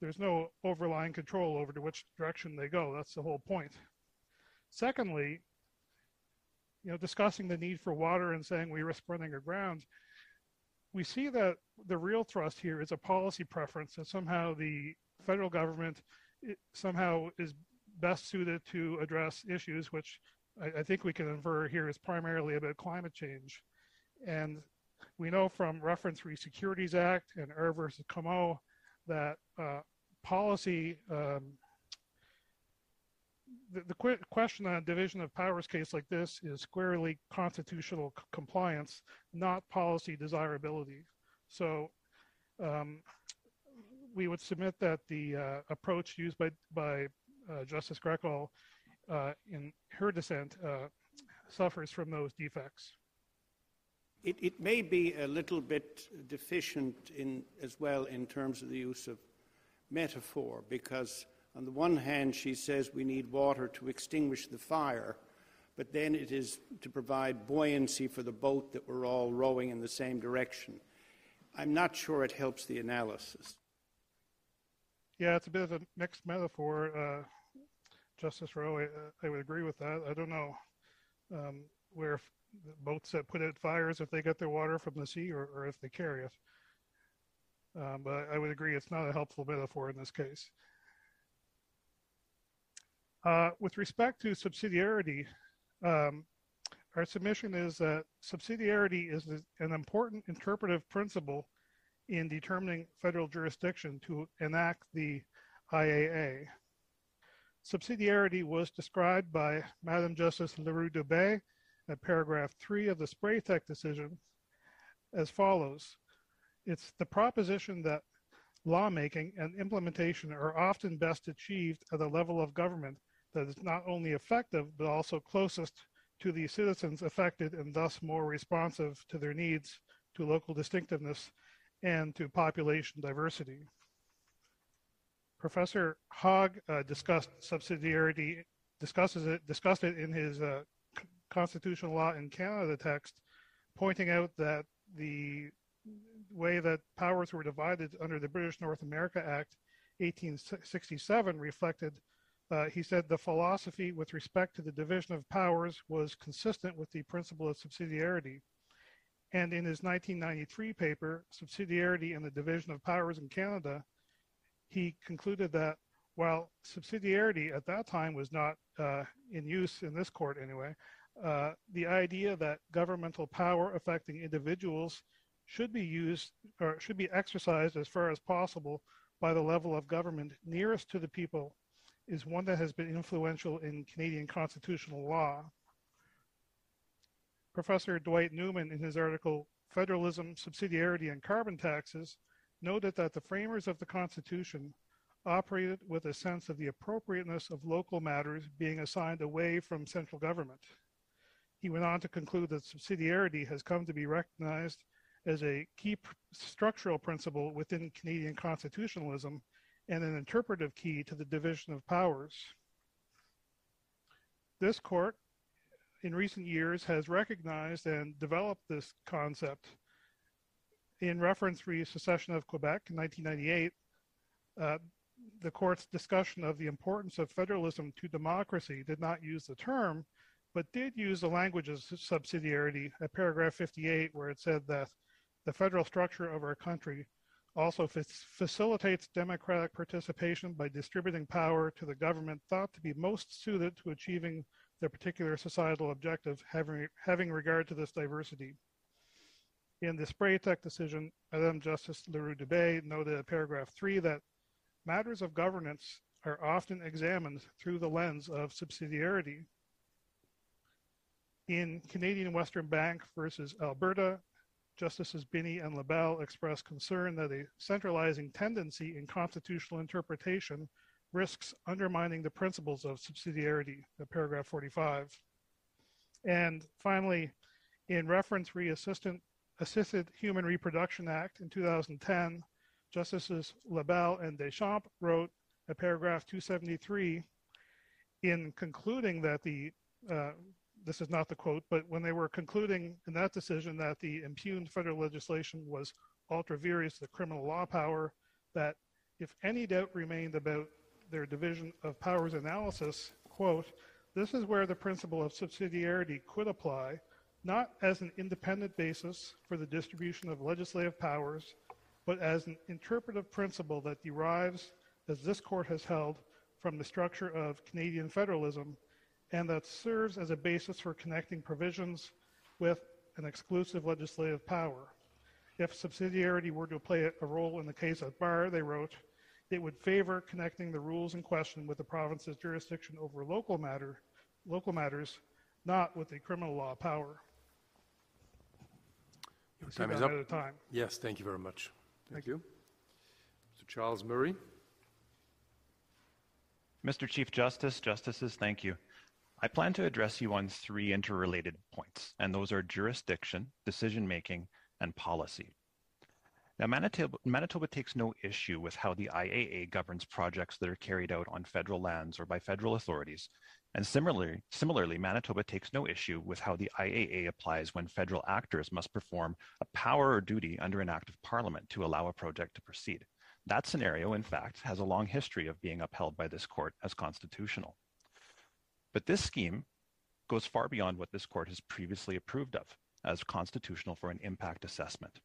There's no overlying control over to which direction they go. That's the whole point. Secondly, you know, discussing the need for water and saying we risk running aground, we see that the real thrust here is a policy preference and somehow the federal government somehow is best suited to address issues which I, I think we can infer here is primarily about climate change. And we know from reference re Securities Act and R versus Comeau that uh, policy, um, the, the qu question on division of powers case like this is squarely constitutional compliance, not policy desirability. So um, we would submit that the uh, approach used by, by uh, Justice Greckol uh, in her dissent uh, suffers from those defects. It, it, may be a little bit deficient in, as well in terms of the use of metaphor, because on the one hand, she says we need water to extinguish the fire, but then it is to provide buoyancy for the boat that we're all rowing in the same direction. I'm not sure it helps the analysis. Yeah, it's a bit of a mixed metaphor. Uh, Justice Rowe, I, I, would agree with that. I don't know um, where boats that put out fires if they get their water from the sea or, or if they carry it. Um, but I would agree it's not a helpful metaphor in this case. Uh, with respect to subsidiarity, um, our submission is that subsidiarity is an important interpretive principle in determining federal jurisdiction to enact the IAA. Subsidiarity was described by Madam Justice L'Heureux-Dubé at paragraph three of the Spraytech decision as follows. It's the proposition that lawmaking and implementation are often best achieved at the level of government that is not only effective, but also closest to the citizens affected and thus more responsive to their needs, to local distinctiveness, and to population diversity. Professor Hogg uh, discussed subsidiarity, discusses it, discussed it in his uh, constitutional law in Canada text, pointing out that the way that powers were divided under the British North America Act 1867 reflected, uh, he said, the philosophy with respect to the division of powers was consistent with the principle of subsidiarity. And in his 1993 paper, Subsidiarity and the Division of Powers in Canada, he concluded that while subsidiarity at that time was not uh, in use in this court anyway, uh, the idea that governmental power affecting individuals should be used or should be exercised as far as possible by the level of government nearest to the people is one that has been influential in Canadian constitutional law. Professor Dwight Newman, in his article Federalism, Subsidiarity, and Carbon Taxes, noted that the framers of the Constitution operated with a sense of the appropriateness of local matters being assigned away from central government. He went on to conclude that subsidiarity has come to be recognized as a key pr- structural principle within Canadian constitutionalism and an interpretive key to the division of powers. This court, in recent years, has recognized and developed this concept. In reference re secession of Quebec in 1998, uh, the court's discussion of the importance of federalism to democracy did not use the term, but did use the language of subsidiarity at paragraph 58, where it said that the federal structure of our country also facilitates democratic participation by distributing power to the government thought to be most suited to achieving their particular societal objective, having, having regard to this diversity. In the Spraytech decision, Madame Justice L'Heureux-Dubé noted paragraph 3 that matters of governance are often examined through the lens of subsidiarity. In Canadian Western Bank versus Alberta, Justices Binnie and LeBel expressed concern that a centralizing tendency in constitutional interpretation risks undermining the principles of subsidiarity, paragraph 45. And finally, in reference re Assisted Human Reproduction Act in 2010, Justices LeBel and Deschamps wrote at paragraph 273 in concluding that the uh, this is not the quote, but when they were concluding in that decision that the impugned federal legislation was ultra vires the criminal law power, that if any doubt remained about their division of powers analysis, quote, this is where the principle of subsidiarity could apply, not as an independent basis for the distribution of legislative powers, but as an interpretive principle that derives, as this court has held, from the structure of Canadian federalism and that serves as a basis for connecting provisions with an exclusive legislative power. If subsidiarity were to play a role in the case at bar, they wrote, it would favor connecting the rules in question with the province's jurisdiction over local matter, local matters, not with the criminal law power. Your time is up. Time. Yes, thank you very much. Thank, thank you. Mr. Charles Murray. Mr. Chief Justice, Justices, thank you. I plan to address you on three interrelated points, and those are jurisdiction, decision making, and policy. Now, Manitoba, Manitoba, takes no issue with how the IAA governs projects that are carried out on federal lands or by federal authorities. And similarly, similarly, Manitoba takes no issue with how the IAA applies when federal actors must perform a power or duty under an act of parliament to allow a project to proceed. That scenario, in fact, has a long history of being upheld by this court as constitutional. But this scheme goes far beyond what this court has previously approved of as constitutional for an impact assessment.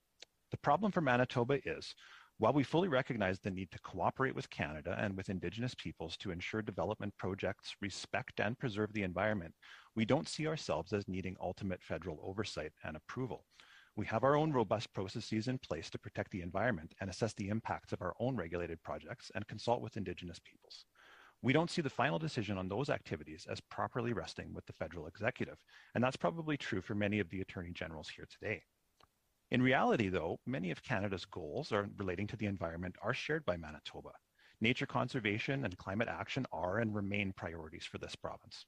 The problem for Manitoba is while we fully recognize the need to cooperate with Canada and with Indigenous peoples to ensure development projects respect and preserve the environment, we don't see ourselves as needing ultimate federal oversight and approval. We have our own robust processes in place to protect the environment and assess the impacts of our own regulated projects and consult with Indigenous peoples. We don't see the final decision on those activities as properly resting with the federal executive, and that's probably true for many of the attorney generals here today. In reality, though, many of Canada's goals are relating to the environment are shared by Manitoba. Nature conservation and climate action are and remain priorities for this province.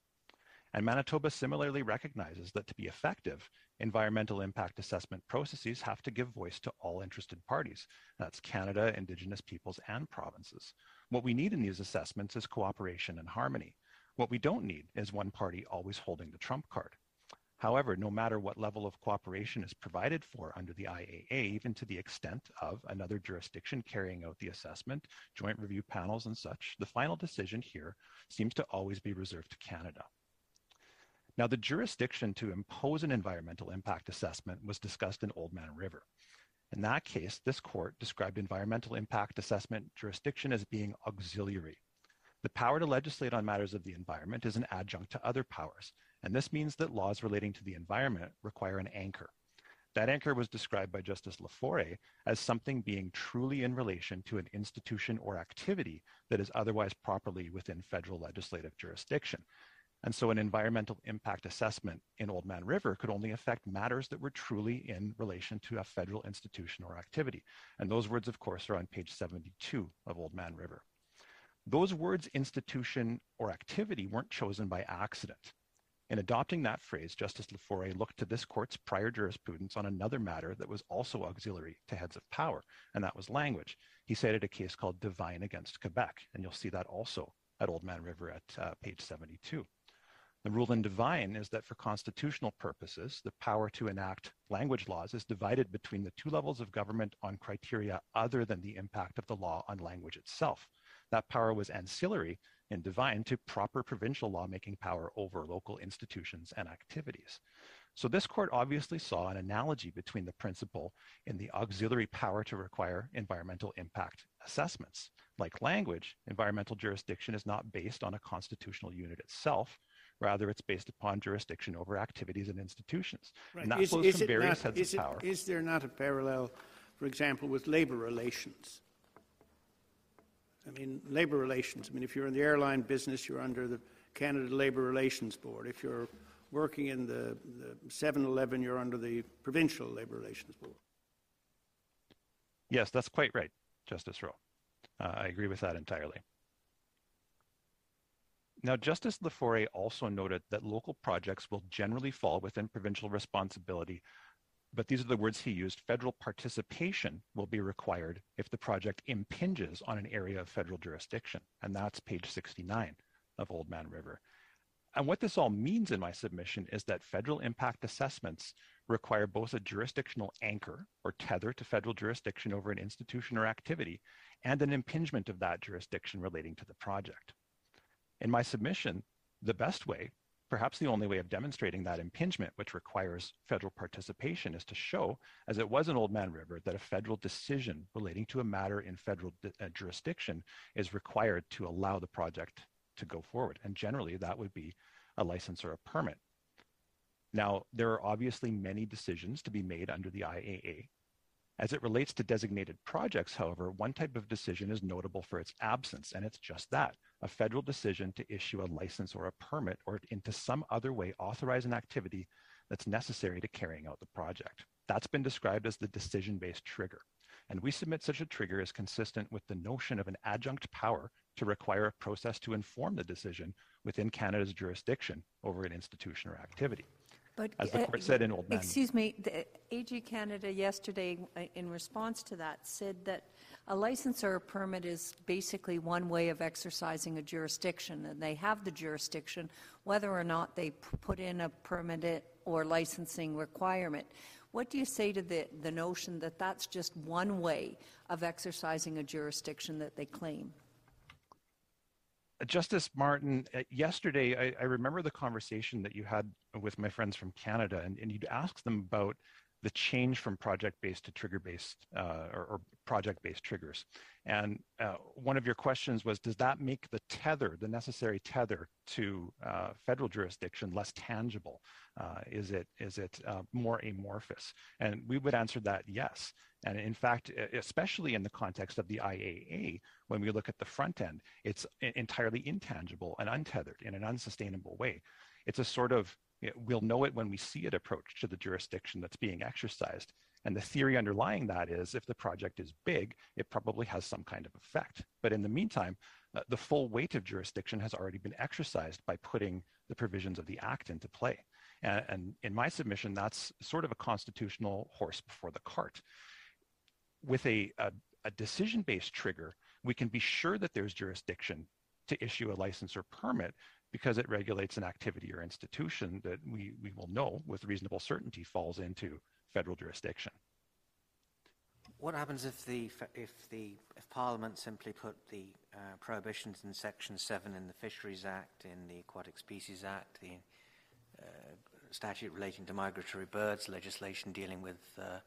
And Manitoba similarly recognizes that to be effective, environmental impact assessment processes have to give voice to all interested parties. That's Canada, Indigenous peoples, and provinces. What we need in these assessments is cooperation and harmony. What we don't need is one party always holding the trump card. However, no matter what level of cooperation is provided for under the IAA, even to the extent of another jurisdiction carrying out the assessment, joint review panels and such, the final decision here seems to always be reserved to Canada. Now, the jurisdiction to impose an environmental impact assessment was discussed in Oldman River. In that case, this court described environmental impact assessment jurisdiction as being auxiliary. The power to legislate on matters of the environment is an adjunct to other powers, and this means that laws relating to the environment require an anchor. That anchor was described by Justice La Forest as something being truly in relation to an institution or activity that is otherwise properly within federal legislative jurisdiction. And so an environmental impact assessment in Oldman River could only affect matters that were truly in relation to a federal institution or activity. And those words, of course, are on page 72 of Oldman River. Those words, institution or activity, weren't chosen by accident. In adopting that phrase, Justice La Forest looked to this court's prior jurisprudence on another matter that was also auxiliary to heads of power, and that was language. He cited a case called Devine against Quebec, and you'll see that also at Oldman River at uh, page 72. The rule in Devine is that for constitutional purposes, the power to enact language laws is divided between the two levels of government on criteria other than the impact of the law on language itself. That power was ancillary in Devine to proper provincial lawmaking power over local institutions and activities. So this court obviously saw an analogy between the principle in the auxiliary power to require environmental impact assessments. Like language, environmental jurisdiction is not based on a constitutional unit itself. Rather, it's based upon jurisdiction over activities and institutions. Right. And that Is, flows is from various not, heads of it- power. is there not a parallel, for example, with labor relations? I mean, labor relations, I mean, if you're in the airline business, you're under the Canada Labor Relations Board. If you're working in the the 7-Eleven, you're under the Provincial Labor Relations Board. Yes, that's quite right, Justice Rowe. Uh, I agree with that entirely. Now, Justice La Forest also noted that local projects will generally fall within provincial responsibility, but these are the words he used, federal participation will be required if the project impinges on an area of federal jurisdiction, and that's page 69 of Oldman River. And what this all means in my submission is that federal impact assessments require both a jurisdictional anchor or tether to federal jurisdiction over an institution or activity and an impingement of that jurisdiction relating to the project. In my submission, the best way, perhaps the only way of demonstrating that impingement, which requires federal participation, is to show, as it was in Oldman River, that a federal decision relating to a matter in federal di- uh, jurisdiction is required to allow the project to go forward. And generally, that would be a license or a permit. Now, there are obviously many decisions to be made under the IAA. As it relates to designated projects, however, one type of decision is notable for its absence, and it's just that a federal decision to issue a license or a permit or into some other way authorize an activity that's necessary to carrying out the project. That's been described as the decision based trigger. And we submit such a trigger is consistent with the notion of an adjunct power to require a process to inform the decision within Canada's jurisdiction over an institution or activity. But, As the uh, court said in Oldman. Excuse me, the AG Canada yesterday, uh, in response to that, said that a license or a permit is basically one way of exercising a jurisdiction, and they have the jurisdiction whether or not they put in a permit or licensing requirement. What do you say to the, the notion that that's just one way of exercising a jurisdiction that they claim? Justice Martin, uh, yesterday, I, I remember the conversation that you had with my friends from Canada, and, and you'd asked them about the change from project-based to trigger-based uh, or, or project-based triggers. And uh, one of your questions was, does that make the tether, the necessary tether to uh, federal jurisdiction less tangible? Uh, is it, is it uh, more amorphous? And we would answer that yes. And in fact, especially in the context of the IAA, when we look at the front end, it's entirely intangible and untethered in an unsustainable way. It's a sort of, we'll know it when we see it approach to the jurisdiction that's being exercised. And the theory underlying that is if the project is big, it probably has some kind of effect. But in the meantime, uh, the full weight of jurisdiction has already been exercised by putting the provisions of the Act into play. And, and in my submission, that's sort of a constitutional horse before the cart with a, a, a decision-based trigger, we can be sure that there's jurisdiction to issue a license or permit because it regulates an activity or institution that we, we will know with reasonable certainty falls into federal jurisdiction. What happens if the if the if Parliament simply put the uh, prohibitions in Section Seven in the Fisheries Act, in the Aquatic Species Act, the uh, statute relating to migratory birds, legislation dealing with uh,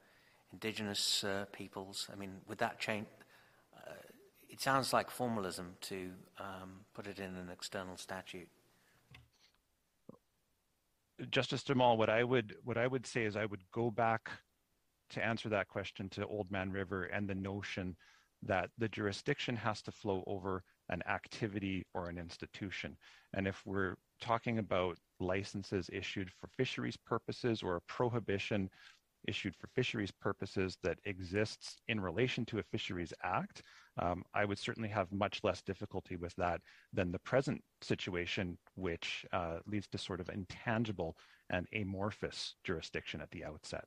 indigenous uh, peoples? I mean, would that change? Uh, it sounds like formalism to um, put it in an external statute. Justice Jamal, what I would what I would say is I would go back to answer that question to Oldman River and the notion that the jurisdiction has to flow over an activity or an institution. And if we're talking about licenses issued for fisheries purposes or a prohibition issued for fisheries purposes that exists in relation to a fisheries act, um, I would certainly have much less difficulty with that than the present situation, which uh, leads to sort of intangible and amorphous jurisdiction at the outset.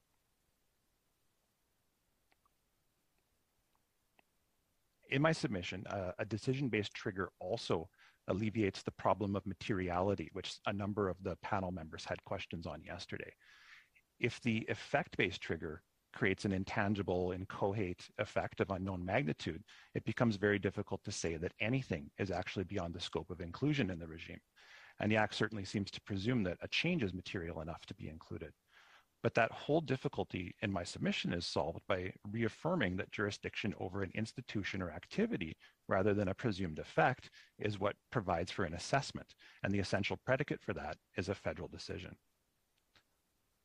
In my submission, uh, a decision-based trigger also alleviates the problem of materiality, which a number of the panel members had questions on yesterday. If the effect-based trigger creates an intangible, inchoate effect of unknown magnitude, it becomes very difficult to say that anything is actually beyond the scope of inclusion in the regime. And the Act certainly seems to presume that a change is material enough to be included. But that whole difficulty in my submission is solved by reaffirming that jurisdiction over an institution or activity, rather than a presumed effect, is what provides for an assessment. And the essential predicate for that is a federal decision.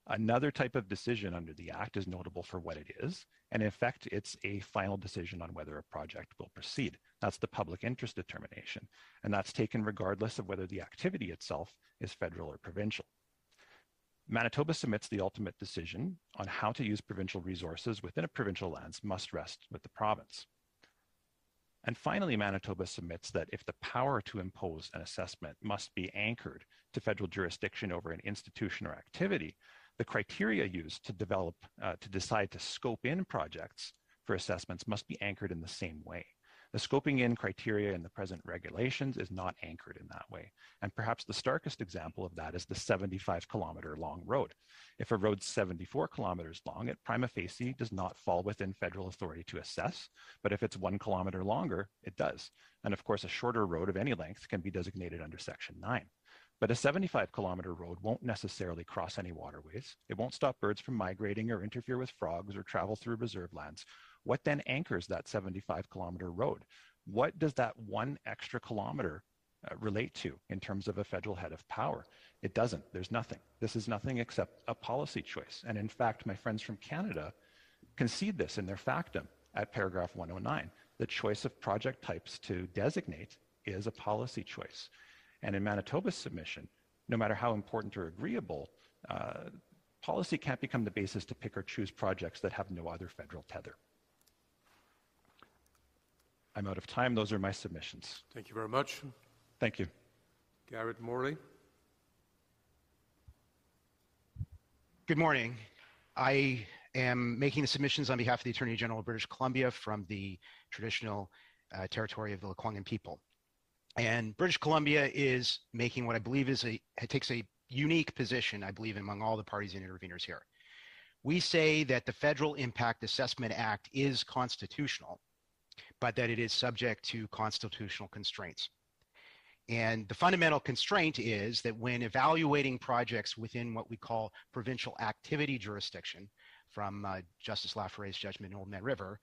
Another type of decision under the Act is notable for what it is, and in effect, it's a final decision on whether a project will proceed. That's the public interest determination, and that's taken regardless of whether the activity itself is federal or provincial. Manitoba submits the ultimate decision on how to use provincial resources within a provincial lands must rest with the province. And finally, Manitoba submits that if the power to impose an assessment must be anchored to federal jurisdiction over an institution or activity, the criteria used to develop, uh, to decide to scope in projects for assessments must be anchored in the same way. The scoping in criteria in the present regulations is not anchored in that way. And perhaps the starkest example of that is the 75 kilometer long road. If a road's 74 kilometers long, it prima facie does not fall within federal authority to assess. But if it's one kilometer longer, it does. And of course, a shorter road of any length can be designated under Section 9. But a 75 kilometer road won't necessarily cross any waterways. It won't stop birds from migrating or interfere with frogs or travel through reserve lands what then anchors that 75 kilometer road? What does that one extra kilometer uh, relate to in terms of a federal head of power? It doesn't. There's nothing. This is nothing except a policy choice. And in fact, my friends from Canada concede this in their factum at paragraph 109. The choice of project types to designate is a policy choice. And in Manitoba's submission, no matter how important or agreeable, uh, policy can't become the basis to pick or choose projects that have no other federal tether. I'm out of time. Those are my submissions. Thank you very much. Thank you. Gareth Morley. Good morning. I am making the submissions on behalf of the Attorney General of British Columbia from the traditional uh, territory of the Lekwungen people. And British Columbia is making what I believe is a, it takes a unique position, I believe, among all the parties and interveners here. We say that the Federal Impact Assessment Act is constitutional but that it is subject to constitutional constraints. And the fundamental constraint is that when evaluating projects within what we call provincial activity jurisdiction, from uh, Justice La Forest's judgment in Oldman River,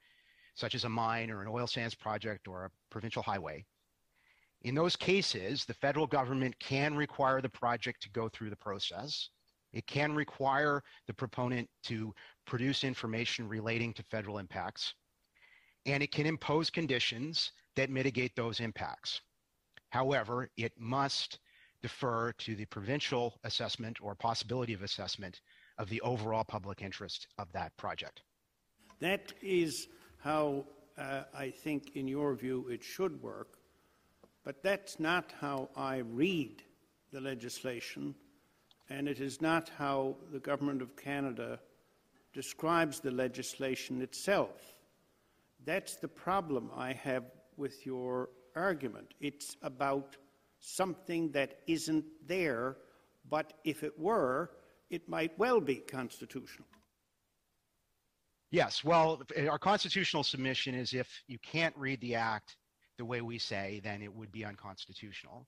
such as a mine or an oil sands project or a provincial highway, in those cases, the federal government can require the project to go through the process. It can require the proponent to produce information relating to federal impacts and it can impose conditions that mitigate those impacts. However, it must defer to the provincial assessment or possibility of assessment of the overall public interest of that project. That is how uh, I think, in your view, it should work, but that's not how I read the legislation, and it is not how the Government of Canada describes the legislation itself. That's the problem I have with your argument. It's about something that isn't there, but if it were, it might well be constitutional. Yes, well, our constitutional submission is if you can't read the act the way we say, then it would be unconstitutional.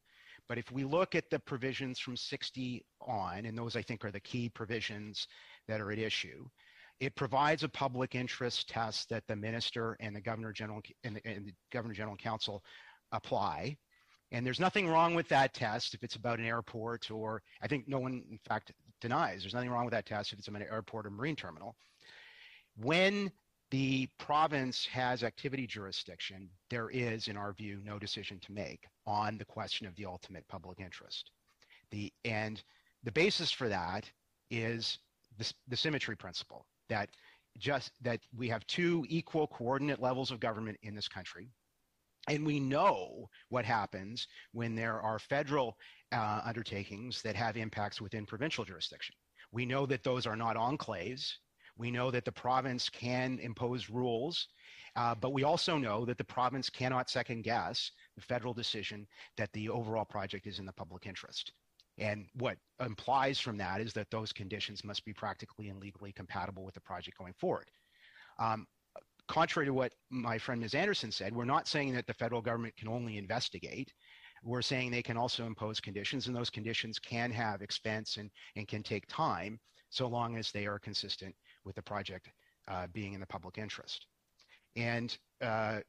But if we look at the provisions from 60 on, and those I think are the key provisions that are at issue, it provides a public interest test that the minister and the governor general and the, and the governor general council apply. And there's nothing wrong with that test if it's about an airport or I think no one in fact denies there's nothing wrong with that test if it's about an airport or marine terminal. When the province has activity jurisdiction, there is, in our view, no decision to make on the question of the ultimate public interest. The, and the basis for that is the, the symmetry principle that just that we have two equal coordinate levels of government in this country and we know what happens when there are federal uh, undertakings that have impacts within provincial jurisdiction. We know that those are not enclaves. We know that the province can impose rules, uh, but we also know that the province cannot second guess the federal decision that the overall project is in the public interest. And what implies from that is that those conditions must be practically and legally compatible with the project going forward. Um, contrary to what my friend Ms. Anderson said, we're not saying that the federal government can only investigate. We're saying they can also impose conditions, and those conditions can have expense and, and can take time so long as they are consistent with the project uh, being in the public interest. And uh,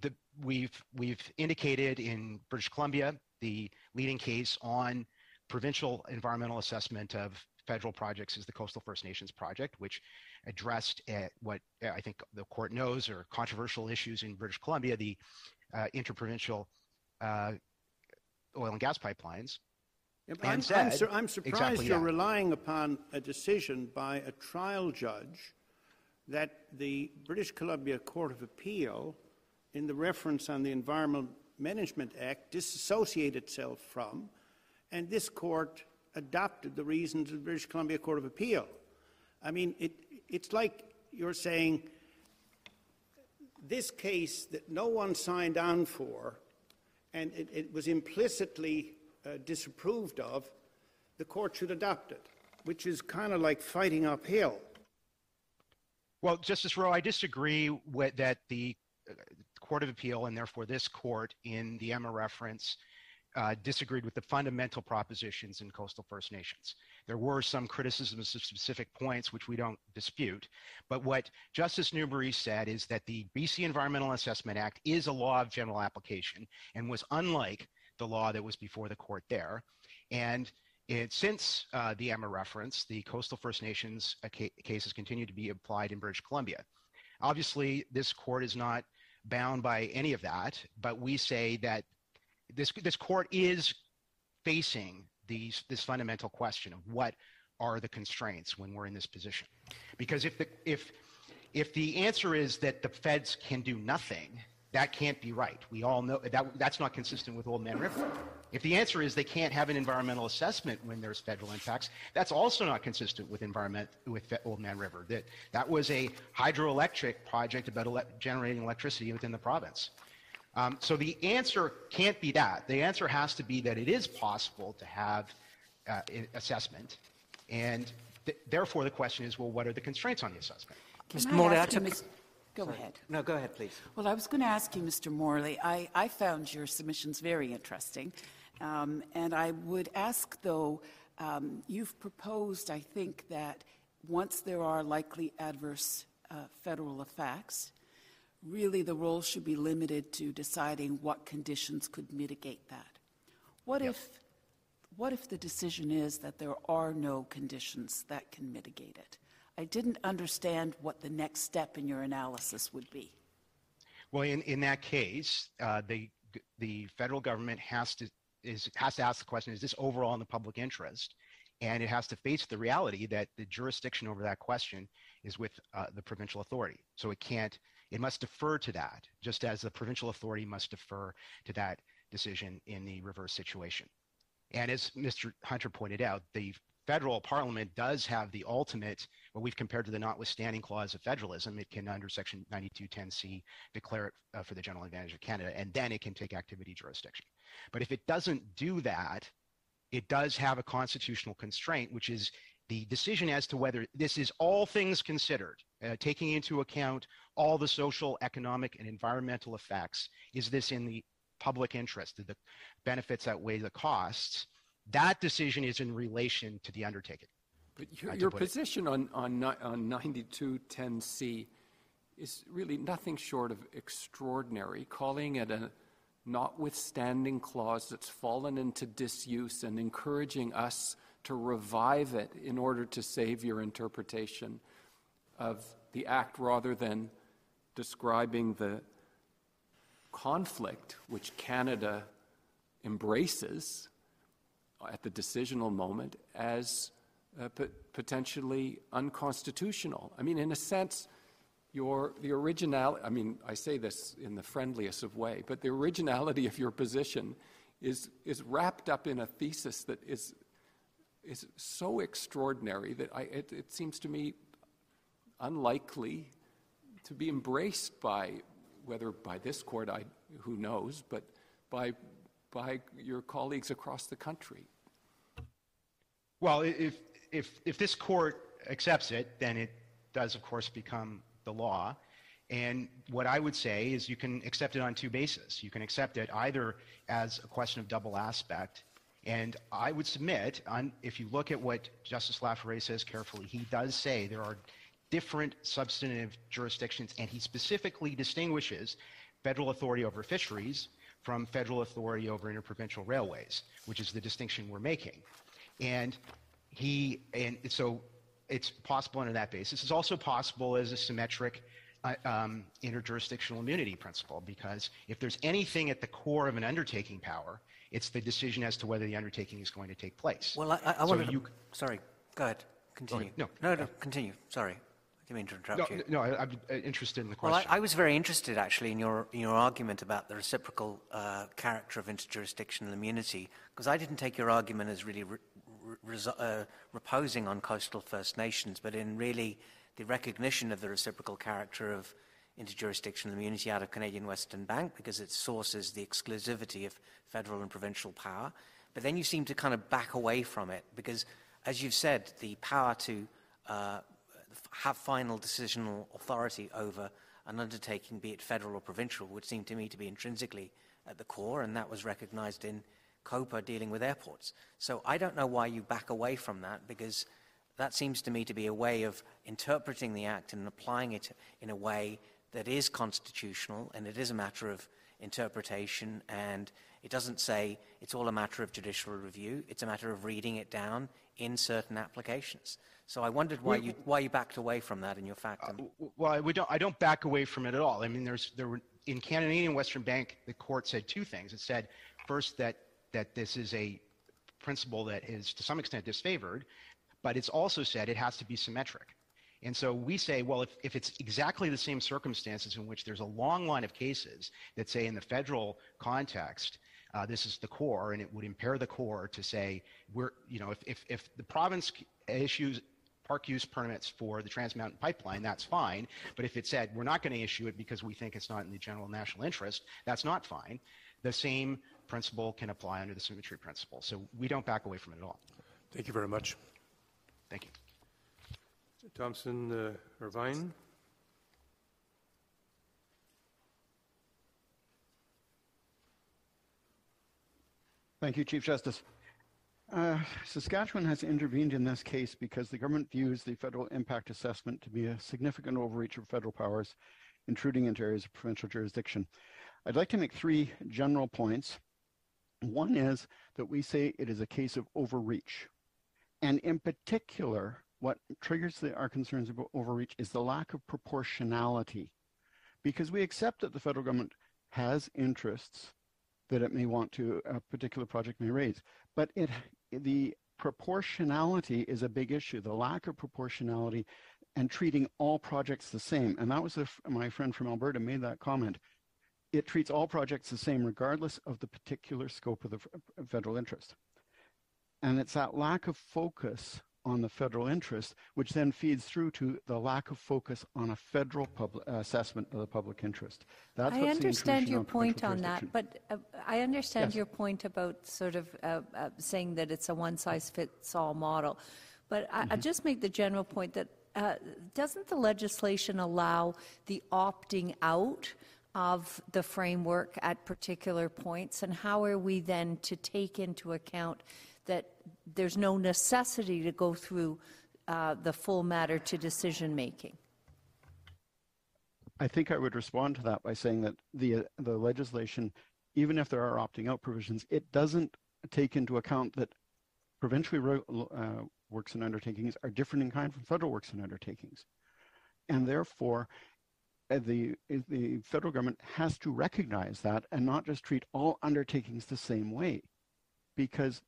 the, we've, we've indicated in British Columbia the leading case on provincial environmental assessment of federal projects is the Coastal First Nations Project, which addressed what I think the court knows are controversial issues in British Columbia, the uh, interprovincial uh, oil and gas pipelines. I'm, said, I'm, su- I'm, surprised exactly you're that. relying upon a decision by a trial judge that the British Columbia Court of Appeal, in the reference on the Environmental Management Act, disassociated itself from, and this court adopted the reasons of the British Columbia Court of Appeal. I mean, it, it's like you're saying this case that no one signed on for and it, it was implicitly uh, disapproved of, the court should adopt it, which is kind of like fighting uphill. Well, Justice Rowe, I disagree with that the uh, Court of Appeal and therefore this court in the EMA reference uh, disagreed with the fundamental propositions in coastal First Nations. There were some criticisms of specific points, which we don't dispute. But what Justice Newbury said is that the BC Environmental Assessment Act is a law of general application and was unlike the law that was before the court there. And it, since uh, the EMA reference, the coastal First Nations uh, ca- cases continue to be applied in British Columbia. Obviously, this court is not bound by any of that, but we say that this this court is facing these this fundamental question of what are the constraints when we're in this position because if the if if the answer is that the feds can do nothing that can't be right we all know that that's not consistent with Oldman River if the answer is they can't have an environmental assessment when there's federal impacts that's also not consistent with environment with Oldman River that that was a hydroelectric project about ele- generating electricity within the province um, so the answer can't be that. The answer has to be that it is possible to have uh, assessment, and th- therefore the question is, well, what are the constraints on the assessment? Mr. Morley, I took... Go Sorry. ahead. No, go ahead, please. Well, I was going to ask you, Mr. Morley. I, I found your submissions very interesting, um, and I would ask, though, um, you've proposed, I think, that once there are likely adverse uh, federal effects, really the role should be limited to deciding what conditions could mitigate that. What yep. if what if the decision is that there are no conditions that can mitigate it? I didn't understand what the next step in your analysis would be. Well, in, in that case, uh, the the federal government has to is has to ask the question: Is this overall in the public interest? And it has to face the reality that the jurisdiction over that question is with uh, the provincial authority. So it can't it must defer to that, just as the provincial authority must defer to that decision in the reverse situation. And as Mr. Hunter pointed out, the federal parliament does have the ultimate, what we've compared to the notwithstanding clause of federalism, it can, under Section 9210C, declare it uh, for the general advantage of Canada, and then it can take activity jurisdiction. But if it doesn't do that, it does have a constitutional constraint, which is the decision as to whether this is all things considered, uh, taking into account all the social, economic, and environmental effects. Is this in the public interest? Do the benefits outweigh the costs? That decision is in relation to the undertaking. But your, your position on, on, on 9210C is really nothing short of extraordinary, calling it a notwithstanding clause that's fallen into disuse and encouraging us to revive it in order to save your interpretation of the act rather than describing the conflict which Canada embraces at the decisional moment as uh, potentially unconstitutional. I mean, in a sense, your the originality. I mean, I say this in the friendliest of way, but the originality of your position is is wrapped up in a thesis that is is so extraordinary that I, it, it seems to me unlikely to be embraced by whether by this court, I, who knows, but by by your colleagues across the country. Well, if if if this court accepts it, then it does, of course, become the law. And what I would say is you can accept it on two bases. You can accept it either as a question of double aspect, and I would submit, on, if you look at what Justice La Forest says carefully, he does say there are different substantive jurisdictions, and he specifically distinguishes federal authority over fisheries from federal authority over interprovincial railways, which is the distinction we're making. And he, and so it's possible under that basis. It's also possible as a symmetric uh, um, interjurisdictional immunity principle, because if there's anything at the core of an undertaking power, it's the decision as to whether the undertaking is going to take place. Well, I, I so wanted you, to, sorry, go ahead, continue. Go ahead. No, no, no, continue. Sorry, I didn't mean to interrupt no, you. No, I, am interested in the question. Well, I, I, was very interested actually in your in your argument about the reciprocal uh, character of interjurisdictional immunity, because I didn't take your argument as really re, re, uh, reposing on coastal First Nations, but in really the recognition of the reciprocal character of interjurisdictional immunity out of Canadian Western Bank because it sources the exclusivity of federal and provincial power. But then you seem to kind of back away from it because, as you've said, the power to uh, have final decisional authority over an undertaking, be it federal or provincial, would seem to me to be intrinsically at the core, and that was recognized in COPA dealing with airports. So I don't know why you back away from that because that seems to me to be a way of interpreting the Act and applying it in a way that is constitutional and it is a matter of interpretation and it doesn't say it's all a matter of judicial review. It's a matter of reading it down in certain applications. So I wondered why you why you backed away from that in your factum. Uh, well, we don't. I don't back away from it at all. I mean, there's there were in Canadian Western Bank, the court said two things. It said first that that this is a principle that is to some extent disfavored, but it's also said it has to be symmetric. And so we say, well, if, if it's exactly the same circumstances in which there's a long line of cases that say in the federal context, uh, this is the core, and it would impair the core to say, we're, you know, if, if, if the province issues park use permits for the Trans Mountain Pipeline, that's fine. But if it said we're not going to issue it because we think it's not in the general national interest, that's not fine. The same principle can apply under the symmetry principle. So we don't back away from it at all. Thank you very much. Thank you. Thomson uh, Irvine. Thank you, Chief Justice. Uh, Saskatchewan has intervened in this case because the government views the federal impact assessment to be a significant overreach of federal powers, intruding into areas of provincial jurisdiction. I'd like to make three general points. One is that we say it is a case of overreach. And in particular, what triggers the, our concerns about overreach is the lack of proportionality. Because we accept that the federal government has interests that it may want to, a particular project may raise. But it, the proportionality is a big issue, the lack of proportionality and treating all projects the same. And that was a, my friend from Alberta made that comment. It treats all projects the same regardless of the particular scope of the federal interest. And it's that lack of focus on the federal interest, which then feeds through to the lack of focus on a federal public, uh, assessment of the public interest. That's I understand your on point on that, but uh, I understand yes. your point about sort of uh, uh saying that it's a one-size-fits-all model. But I, mm-hmm. I just make the general point that uh, doesn't the legislation allow the opting out? Of the framework at particular points, and how are we then to take into account that there's no necessity to go through uh, the full matter to decision making? I think I would respond to that by saying that the uh, the legislation, even if there are opting out provisions, it doesn't take into account that provincial uh, works and undertakings are different in kind from federal works and undertakings. And therefore, the, the federal government has to recognize that and not just treat all undertakings the same way. Because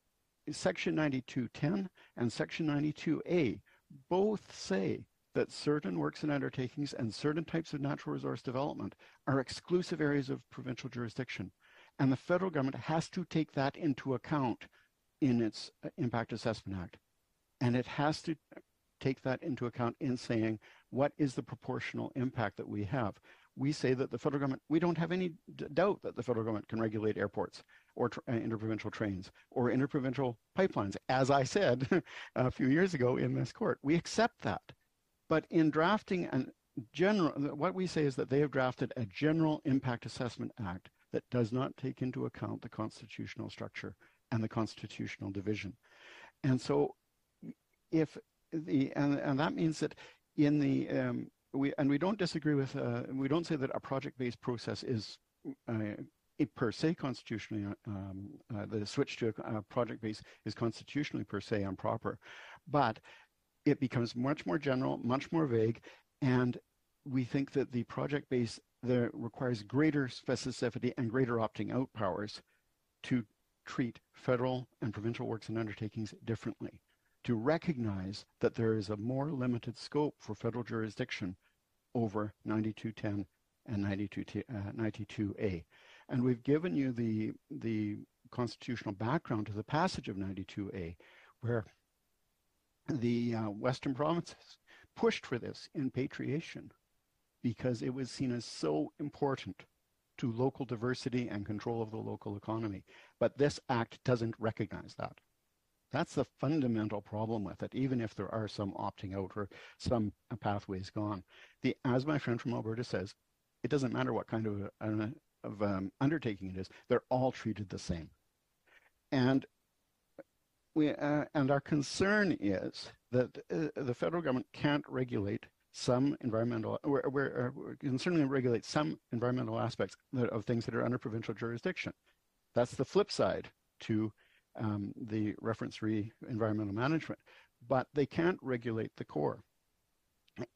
Section 9210 and Section 92A both say that certain works and undertakings and certain types of natural resource development are exclusive areas of provincial jurisdiction. And the federal government has to take that into account in its uh, Impact Assessment Act. And it has to take that into account in saying what is the proportional impact that we have. We say that the federal government, we don't have any doubt that the federal government can regulate airports or uh, interprovincial trains or interprovincial pipelines, as I said a few years ago in this court. We accept that. But in drafting a general, what we say is that they have drafted a general impact assessment act that does not take into account the constitutional structure and the constitutional division. And so if the, and, and that means that in the, um, we, and we don't disagree with, uh, we don't say that a project-based process is uh, per se constitutionally, um, uh, the switch to a, a project-based is constitutionally per se improper, but it becomes much more general, much more vague, and we think that the project-based there requires greater specificity and greater opting out powers to treat federal and provincial works and undertakings differently, to recognize that there is a more limited scope for federal jurisdiction over 9210 and 92, uh, 92A. And we've given you the, the constitutional background to the passage of 92A, where the uh, Western provinces pushed for this in patriation because it was seen as so important to local diversity and control of the local economy. But this act doesn't recognize that. That's the fundamental problem with it, even if there are some opting out or some pathways gone. The, as my friend from Alberta says, it doesn't matter what kind of, uh, of um, undertaking it is, they're all treated the same. And we, uh, and our concern is that uh, the federal government can't regulate some environmental, we're, we're, we're concerned to regulate some environmental aspects of things that are under provincial jurisdiction. That's the flip side to um, the reference re environmental management, but they can't regulate the core.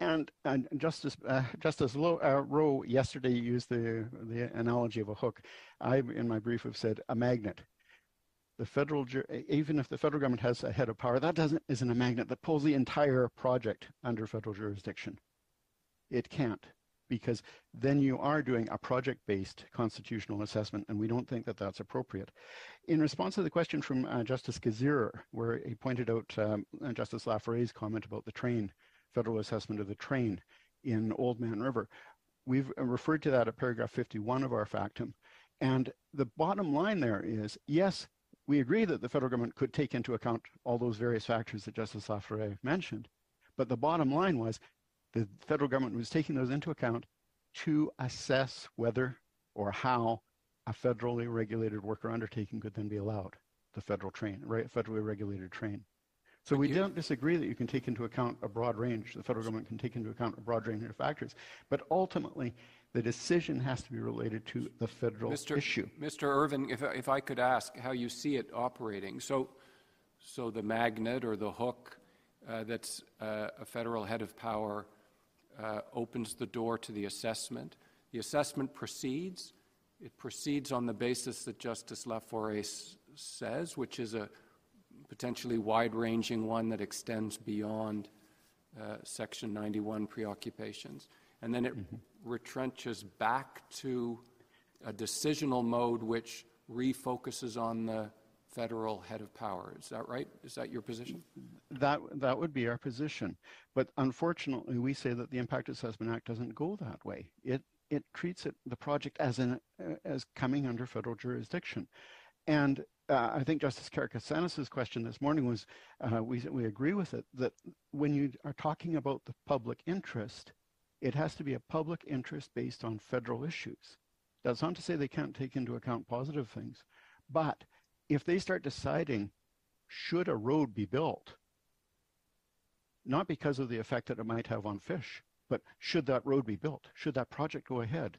And, and Justice uh, Justice uh, Rowe yesterday used the the analogy of a hook. I, in my brief, have said a magnet the federal, even if the federal government has a head of power, that doesn't isn't a magnet that pulls the entire project under federal jurisdiction. It can't, because then you are doing a project-based constitutional assessment, and we don't think that that's appropriate. In response to the question from uh, Justice Kasirer, where he pointed out um, uh, Justice La Forest's comment about the train, federal assessment of the train in Oldman River, we've uh, referred to that at paragraph 51 of our factum. And the bottom line there is, yes, we agree that the federal government could take into account all those various factors that Justice La Forest mentioned. But the bottom line was the federal government was taking those into account to assess whether or how a federally regulated worker undertaking could then be allowed, the federal train, right, federally regulated train. So we don't disagree that you can take into account a broad range, the federal government can take into account a broad range of factors, but ultimately the decision has to be related to the federal Mr. issue. Mr. Irvine, if, if I could ask how you see it operating. So, so the magnet or the hook uh, that's uh, a federal head of power uh, opens the door to the assessment. The assessment proceeds. It proceeds on the basis that Justice La Forest says, which is a potentially wide-ranging one that extends beyond uh, Section 91 preoccupations. And then it mm-hmm retrenches back to a decisional mode which refocuses on the federal head of power. Is that right? Is that your position? That that would be our position. But unfortunately, we say that the Impact Assessment Act doesn't go that way. It it treats it the project as an as coming under federal jurisdiction, and uh, I think Justice Karakatsanis' question this morning was uh, we we agree with it that when you are talking about the public interest, it has to be a public interest based on federal issues. That's not to say they can't take into account positive things, but if they start deciding should a road be built, not because of the effect that it might have on fish, but should that road be built? Should that project go ahead?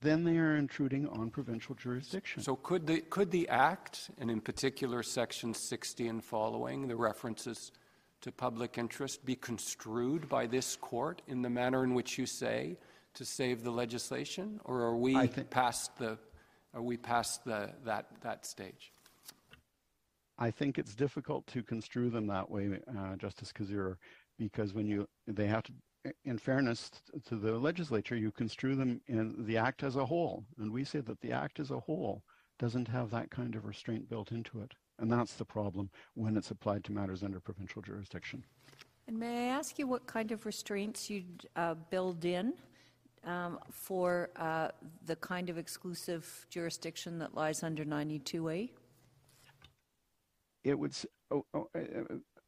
Then they are intruding on provincial jurisdiction. So could the could the act, and in particular section 60 and following, the references to public interest be construed by this court in the manner in which you say to save the legislation, or are we past the are we past the that that stage? I think it's difficult to construe them that way, uh, Justice Kasirer, because when you they have to, in fairness to the legislature, you construe them in the act as a whole, and we say that the act as a whole doesn't have that kind of restraint built into it, and that's the problem when it's applied to matters under provincial jurisdiction. And may I ask you what kind of restraints you'd uh, build in um, for uh, the kind of exclusive jurisdiction that lies under 92A? It would. Oh, oh,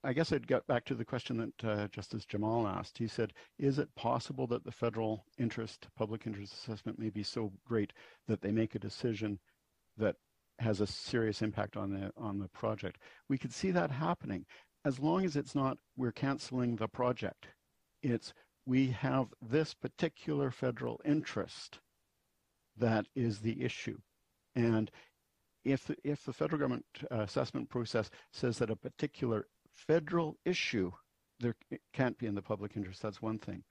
I guess I'd get back to the question that uh, Justice Jamal asked. He said, "Is it possible that the federal interest, public interest assessment, may be so great that they make a decision that has a serious impact on the on the project?" We could see that happening, as long as it's not we're canceling the project. It's we have this particular federal interest that is the issue. And if the, if the federal government uh, assessment process says that a particular federal issue there can't be in the public interest, that's one thing.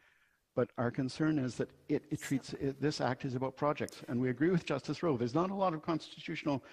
But our concern is that it, it treats it, this act is about projects, and we agree with Justice Rowe. There's not a lot of constitutional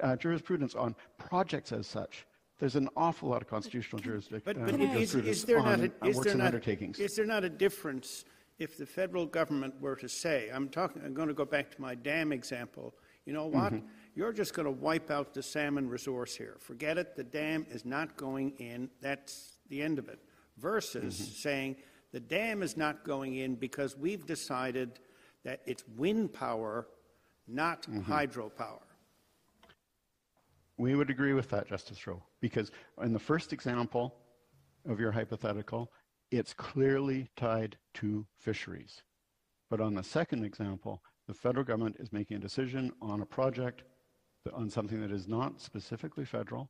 uh, jurisprudence on projects as such. There's an awful lot of constitutional jurisdiction. But, but uh, is, is, there not a, is there not, undertakings. is there not a difference if the federal government were to say, I'm talking, I'm going to go back to my dam example. You know what? Mm-hmm. You're just going to wipe out the salmon resource here. Forget it. The dam is not going in. That's the end of it. Versus mm-hmm. saying the dam is not going in because we've decided that it's wind power, not mm-hmm. hydropower. We would agree with that, Justice Rowe, because in the first example of your hypothetical, it's clearly tied to fisheries. But on the second example, the federal government is making a decision on a project, on something that is not specifically federal,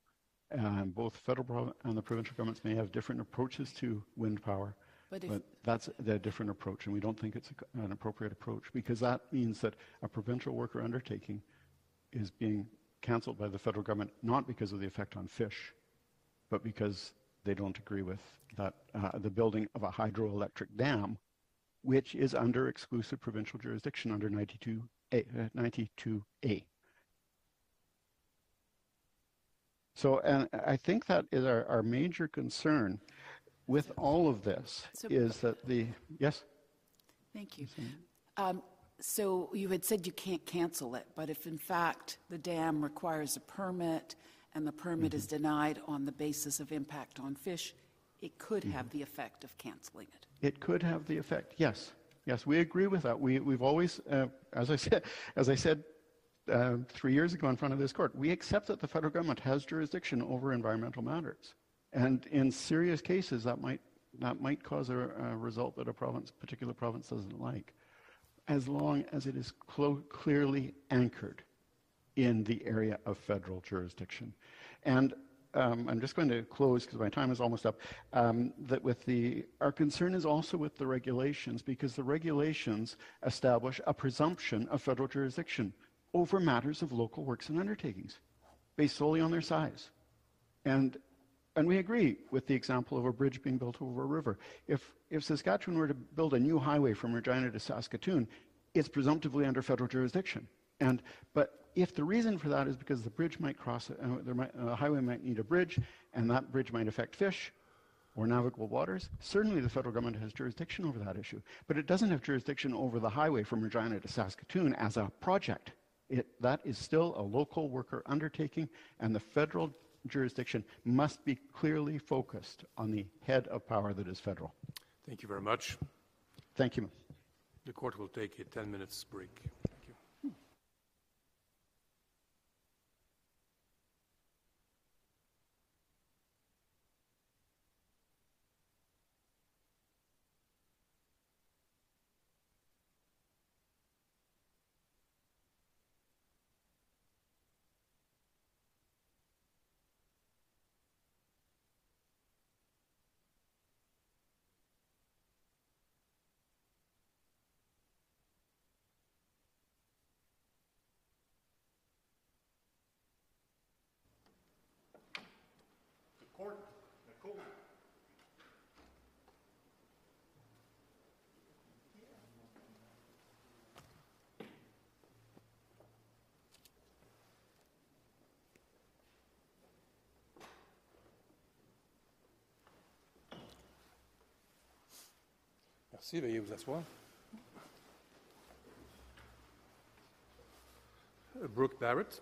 and both federal and the provincial governments may have different approaches to wind power. But, but that's a different approach, and we don't think it's a, an appropriate approach because that means that a provincial worker undertaking is being cancelled by the federal government, not because of the effect on fish, but because they don't agree with that, uh, the building of a hydroelectric dam, which is under exclusive provincial jurisdiction under 92A. Uh, 92A. So, and I think that is our, our major concern with all of this so, is that the, yes? Thank you. Um, so you had said you can't cancel it, but if in fact the dam requires a permit and the permit mm-hmm. is denied on the basis of impact on fish, it could mm-hmm. have the effect of canceling it. It could have the effect, yes. Yes, we agree with that. We, we've always, uh, as I said, as I said uh, three years ago in front of this court, we accept that the federal government has jurisdiction over environmental matters. And in serious cases, that might, that might cause a, a result that a province, particular province doesn't like as long as it is clo- clearly anchored in the area of federal jurisdiction. And um, I'm just going to close because my time is almost up. Um, that with the our concern is also with the regulations because the regulations establish a presumption of federal jurisdiction over matters of local works and undertakings, based solely on their size. And and we agree with the example of a bridge being built over a river. If, if Saskatchewan were to build a new highway from Regina to Saskatoon, it's presumptively under federal jurisdiction. And, but if the reason for that is because the bridge might cross, uh, there might, a highway might need a bridge, and that bridge might affect fish or navigable waters, certainly the federal government has jurisdiction over that issue. But it doesn't have jurisdiction over the highway from Regina to Saskatoon as a project. It, that is still a local worker undertaking, and the federal jurisdiction must be clearly focused on the head of power that is federal. Thank you very much. Thank you. The court will take a 10 minutes break. Merci, veuillez vous asseoir. Brooke Barrett.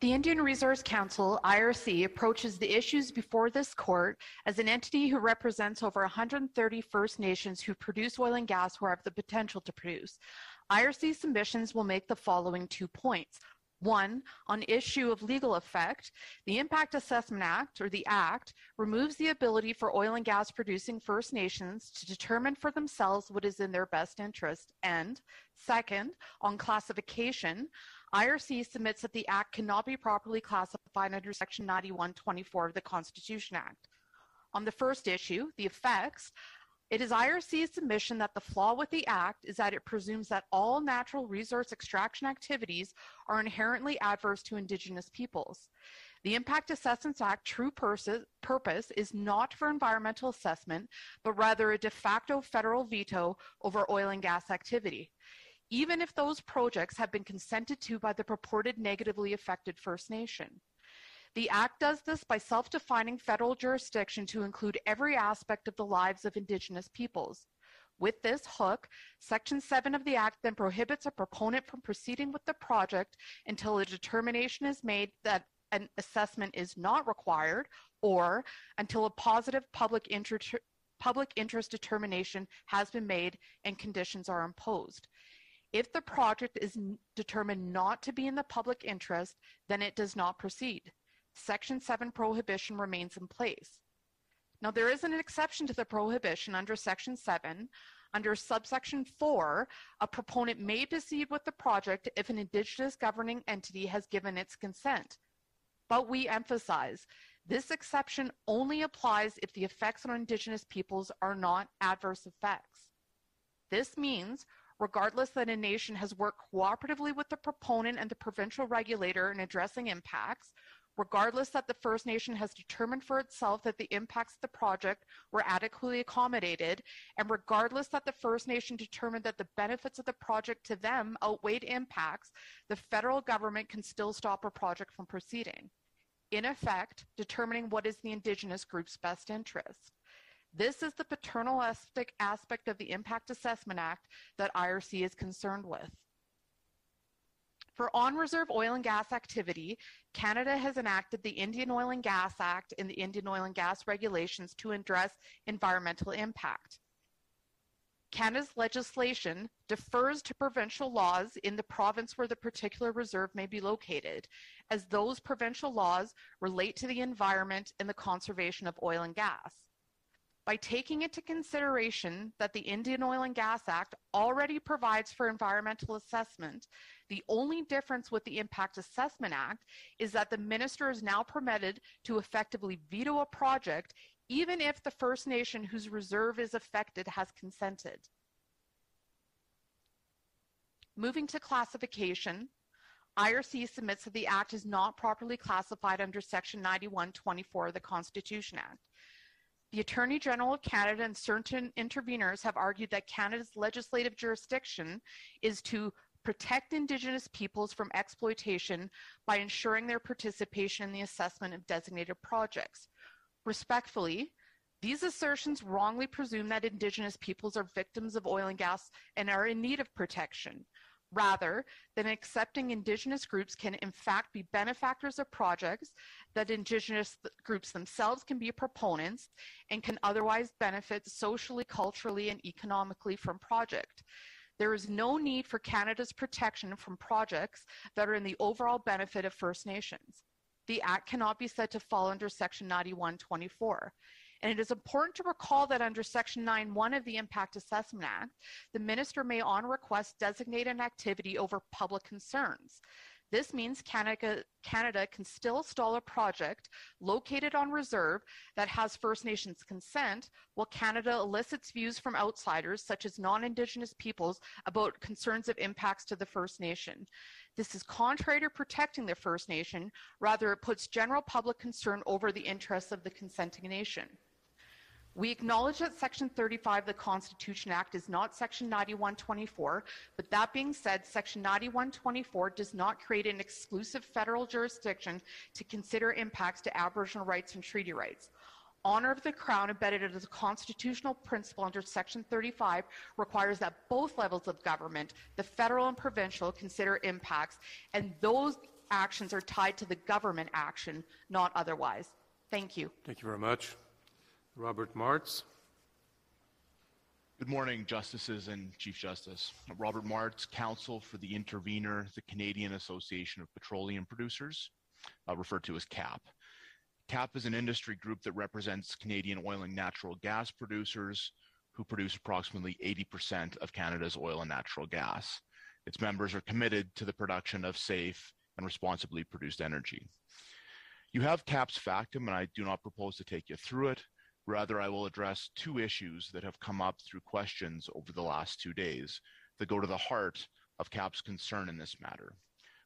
The Indian Resource Council, IRC, approaches the issues before this court as an entity who represents over 130 First Nations who produce oil and gas or have the potential to produce. IRC submissions will make the following two points. One, on issue of legal effect, the Impact Assessment Act, or the Act, removes the ability for oil and gas producing First Nations to determine for themselves what is in their best interest. And second, on classification, IRC submits that the Act cannot be properly classified under Section 9124 of the Constitution Act. On the first issue, the effects, it is IRC's submission that the flaw with the Act is that it presumes that all natural resource extraction activities are inherently adverse to Indigenous peoples. The Impact Assessments Act true purpose is not for environmental assessment, but rather a de facto federal veto over oil and gas activity even if those projects have been consented to by the purported negatively affected First Nation. The Act does this by self defining federal jurisdiction to include every aspect of the lives of Indigenous peoples. With this hook, Section 7 of the Act then prohibits a proponent from proceeding with the project until a determination is made that an assessment is not required or until a positive public interest, public interest determination has been made and conditions are imposed. If the project is determined not to be in the public interest, then it does not proceed. Section 7 prohibition remains in place. Now, there is an exception to the prohibition under Section 7. Under subsection 4, a proponent may proceed with the project if an Indigenous governing entity has given its consent. But we emphasize this exception only applies if the effects on Indigenous peoples are not adverse effects. This means regardless that a nation has worked cooperatively with the proponent and the provincial regulator in addressing impacts, regardless that the First Nation has determined for itself that the impacts of the project were adequately accommodated, and regardless that the First Nation determined that the benefits of the project to them outweighed impacts, the federal government can still stop a project from proceeding. In effect, determining what is the Indigenous group's best interest. This is the paternalistic aspect of the Impact Assessment Act that IRC is concerned with. For on-reserve oil and gas activity, Canada has enacted the Indian Oil and Gas Act and the Indian Oil and Gas Regulations to address environmental impact. Canada's legislation defers to provincial laws in the province where the particular reserve may be located, as those provincial laws relate to the environment and the conservation of oil and gas by taking into consideration that the Indian Oil and Gas Act already provides for environmental assessment, the only difference with the Impact Assessment Act is that the minister is now permitted to effectively veto a project even if the First Nation whose reserve is affected has consented. Moving to classification, IRC submits that the Act is not properly classified under Section 9124 of the Constitution Act. The Attorney General of Canada and certain interveners have argued that Canada's legislative jurisdiction is to protect Indigenous peoples from exploitation by ensuring their participation in the assessment of designated projects. Respectfully, these assertions wrongly presume that Indigenous peoples are victims of oil and gas and are in need of protection rather than accepting Indigenous groups can in fact be benefactors of projects, that Indigenous groups themselves can be proponents and can otherwise benefit socially, culturally, and economically from project. There is no need for Canada's protection from projects that are in the overall benefit of First Nations. The Act cannot be said to fall under Section 9124. And it is important to recall that under Section 9.1 of the Impact Assessment Act, the minister may on request designate an activity over public concerns. This means Canada, Canada, can still stall a project located on reserve that has First Nations consent, while Canada elicits views from outsiders, such as non Indigenous peoples, about concerns of impacts to the First Nation. This is contrary to protecting the First Nation, rather, it puts general public concern over the interests of the consenting nation. We acknowledge that Section 35 of the Constitution Act is not Section 9124, but that being said, Section 9124 does not create an exclusive federal jurisdiction to consider impacts to Aboriginal rights and treaty rights. Honor of the Crown, embedded as a constitutional principle under Section 35, requires that both levels of government, the federal and provincial, consider impacts, and those actions are tied to the government action, not otherwise. Thank you. Thank you very much. Robert Martz. Good morning, Justices and Chief Justice. Robert Martz, Counsel for the Intervenor, the Canadian Association of Petroleum Producers, uh, referred to as CAPP. CAPP is an industry group that represents Canadian oil and natural gas producers who produce approximately 80% of Canada's oil and natural gas. Its members are committed to the production of safe and responsibly produced energy. You have CAPP's factum, and I do not propose to take you through it. Rather, I will address two issues that have come up through questions over the last two days that go to the heart of CAPP's concern in this matter,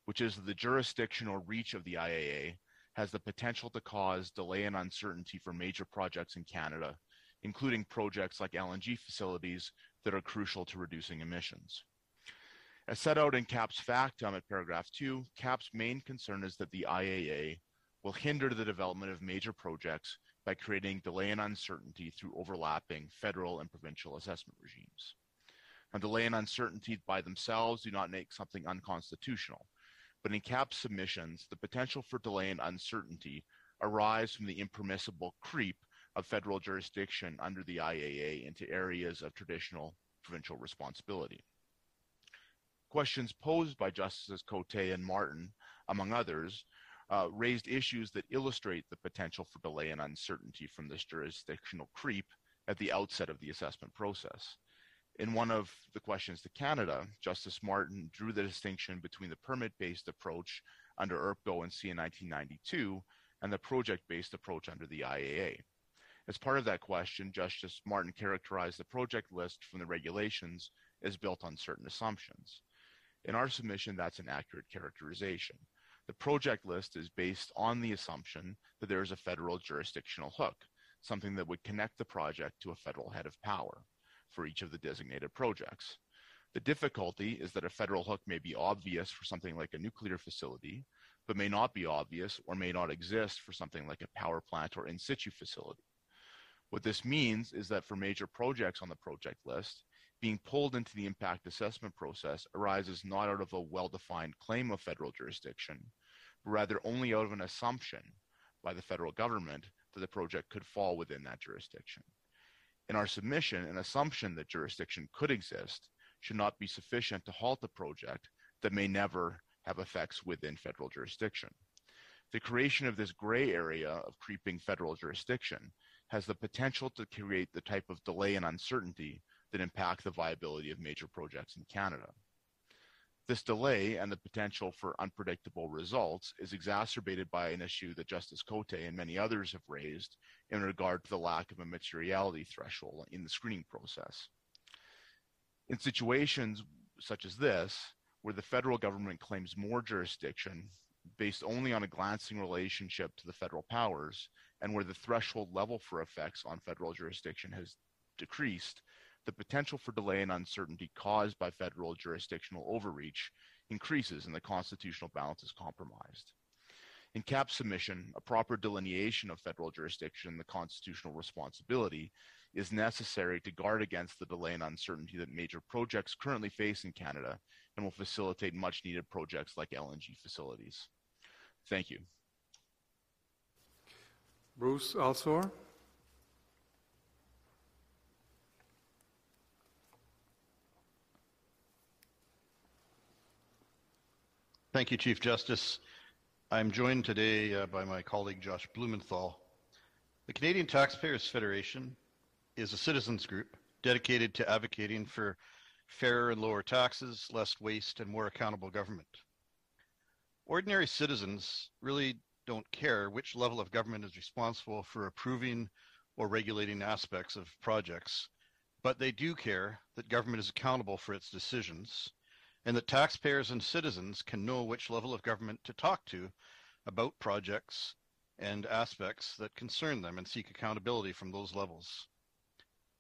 which is that the jurisdictional reach of the IAA has the potential to cause delay and uncertainty for major projects in Canada, including projects like LNG facilities that are crucial to reducing emissions. As set out in CAPP's factum at paragraph 2, CAPP's main concern is that the IAA will hinder the development of major projects by creating delay and uncertainty through overlapping federal and provincial assessment regimes. Now, delay and uncertainty by themselves do not make something unconstitutional, but in CAPP submissions, the potential for delay and uncertainty arise from the impermissible creep of federal jurisdiction under the IAA into areas of traditional provincial responsibility. Questions posed by Justices Cote and Martin, among others, uh, raised issues that illustrate the potential for delay and uncertainty from this jurisdictional creep at the outset of the assessment process. In one of the questions to Canada, Justice Martin drew the distinction between the permit-based approach under EARPGO and CEAA 1992 and the project-based approach under the IAA. As part of that question, Justice Martin characterized the project list from the regulations as built on certain assumptions. In our submission, that's an accurate characterization. The project list is based on the assumption that there is a federal jurisdictional hook, something that would connect the project to a federal head of power for each of the designated projects. The difficulty is that a federal hook may be obvious for something like a nuclear facility, but may not be obvious or may not exist for something like a power plant or in situ facility. What this means is that for major projects on the project list, being pulled into the impact assessment process arises not out of a well-defined claim of federal jurisdiction, but rather only out of an assumption by the federal government that the project could fall within that jurisdiction. In our submission, an assumption that jurisdiction could exist should not be sufficient to halt a project that may never have effects within federal jurisdiction. The creation of this gray area of creeping federal jurisdiction has the potential to create the type of delay and uncertainty that impact the viability of major projects in Canada. This delay and the potential for unpredictable results is exacerbated by an issue that Justice Cote and many others have raised in regard to the lack of a materiality threshold in the screening process. In situations such as this, where the federal government claims more jurisdiction based only on a glancing relationship to the federal powers, and where the threshold level for effects on federal jurisdiction has decreased, the potential for delay and uncertainty caused by federal jurisdictional overreach increases and the constitutional balance is compromised. In CAPP submission, a proper delineation of federal jurisdiction and the constitutional responsibility is necessary to guard against the delay and uncertainty that major projects currently face in Canada and will facilitate much needed projects like LNG facilities. Thank you. Bruce Alsor. Thank you, Chief Justice. I'm joined today uh, by my colleague Josh Blumenthal. The Canadian Taxpayers Federation is a citizens group dedicated to advocating for fairer and lower taxes, less waste, and more accountable government. Ordinary citizens really don't care which level of government is responsible for approving or regulating aspects of projects, but they do care that government is accountable for its decisions and that taxpayers and citizens can know which level of government to talk to about projects and aspects that concern them and seek accountability from those levels.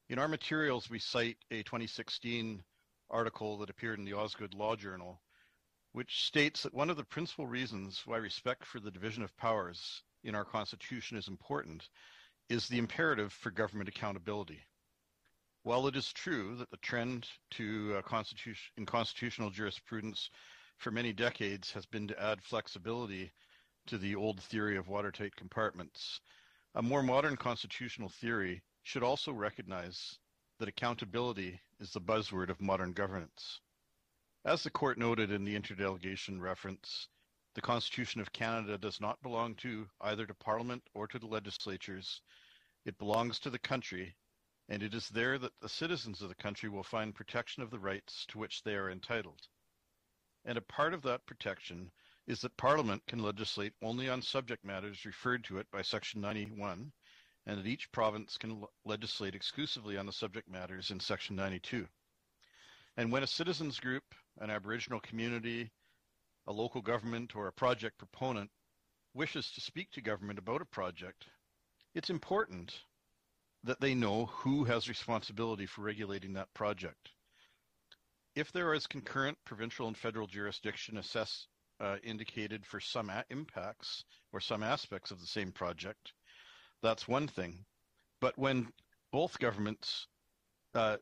In our materials, we cite a 2016 article that appeared in the Osgoode Law Journal, which states that one of the principal reasons why respect for the division of powers in our Constitution is important is the imperative for government accountability. While it is true that the trend to uh, constitution, in constitutional jurisprudence for many decades has been to add flexibility to the old theory of watertight compartments, a more modern constitutional theory should also recognize that accountability is the buzzword of modern governance. As the court noted in the interdelegation reference, the Constitution of Canada does not belong to either to Parliament or to the legislatures. It belongs to the country, and it is there that the citizens of the country will find protection of the rights to which they are entitled. And a part of that protection is that Parliament can legislate only on subject matters referred to it by Section 91, and that each province can legislate exclusively on the subject matters in Section 92. And when a citizens group, an Aboriginal community, a local government, or a project proponent wishes to speak to government about a project, it's important that they know who has responsibility for regulating that project. If there is concurrent provincial and federal jurisdiction assess, uh, indicated for some impacts or some aspects of the same project, that's one thing. But when both governments uh,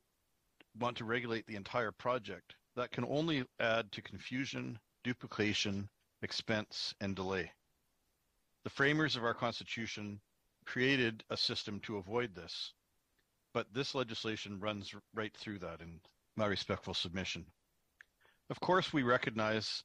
want to regulate the entire project, that can only add to confusion, duplication, expense, and delay. The framers of our Constitution created a system to avoid this, but this legislation runs right through that in my respectful submission. Of course, we recognize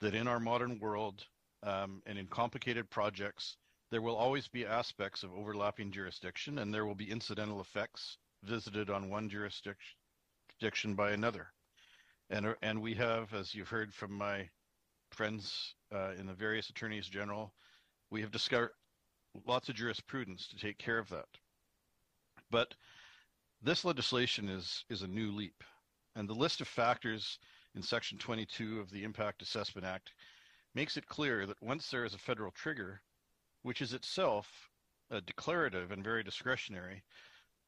that in our modern world um, and in complicated projects, there will always be aspects of overlapping jurisdiction and there will be incidental effects visited on one jurisdiction by another. And, uh, and we have, as you've heard from my friends uh, in the various attorneys general, we have discovered lots of jurisprudence to take care of that. But this legislation is, is a new leap. And the list of factors in Section 22 of the Impact Assessment Act makes it clear that once there is a federal trigger, which is itself uh, declarative and very discretionary,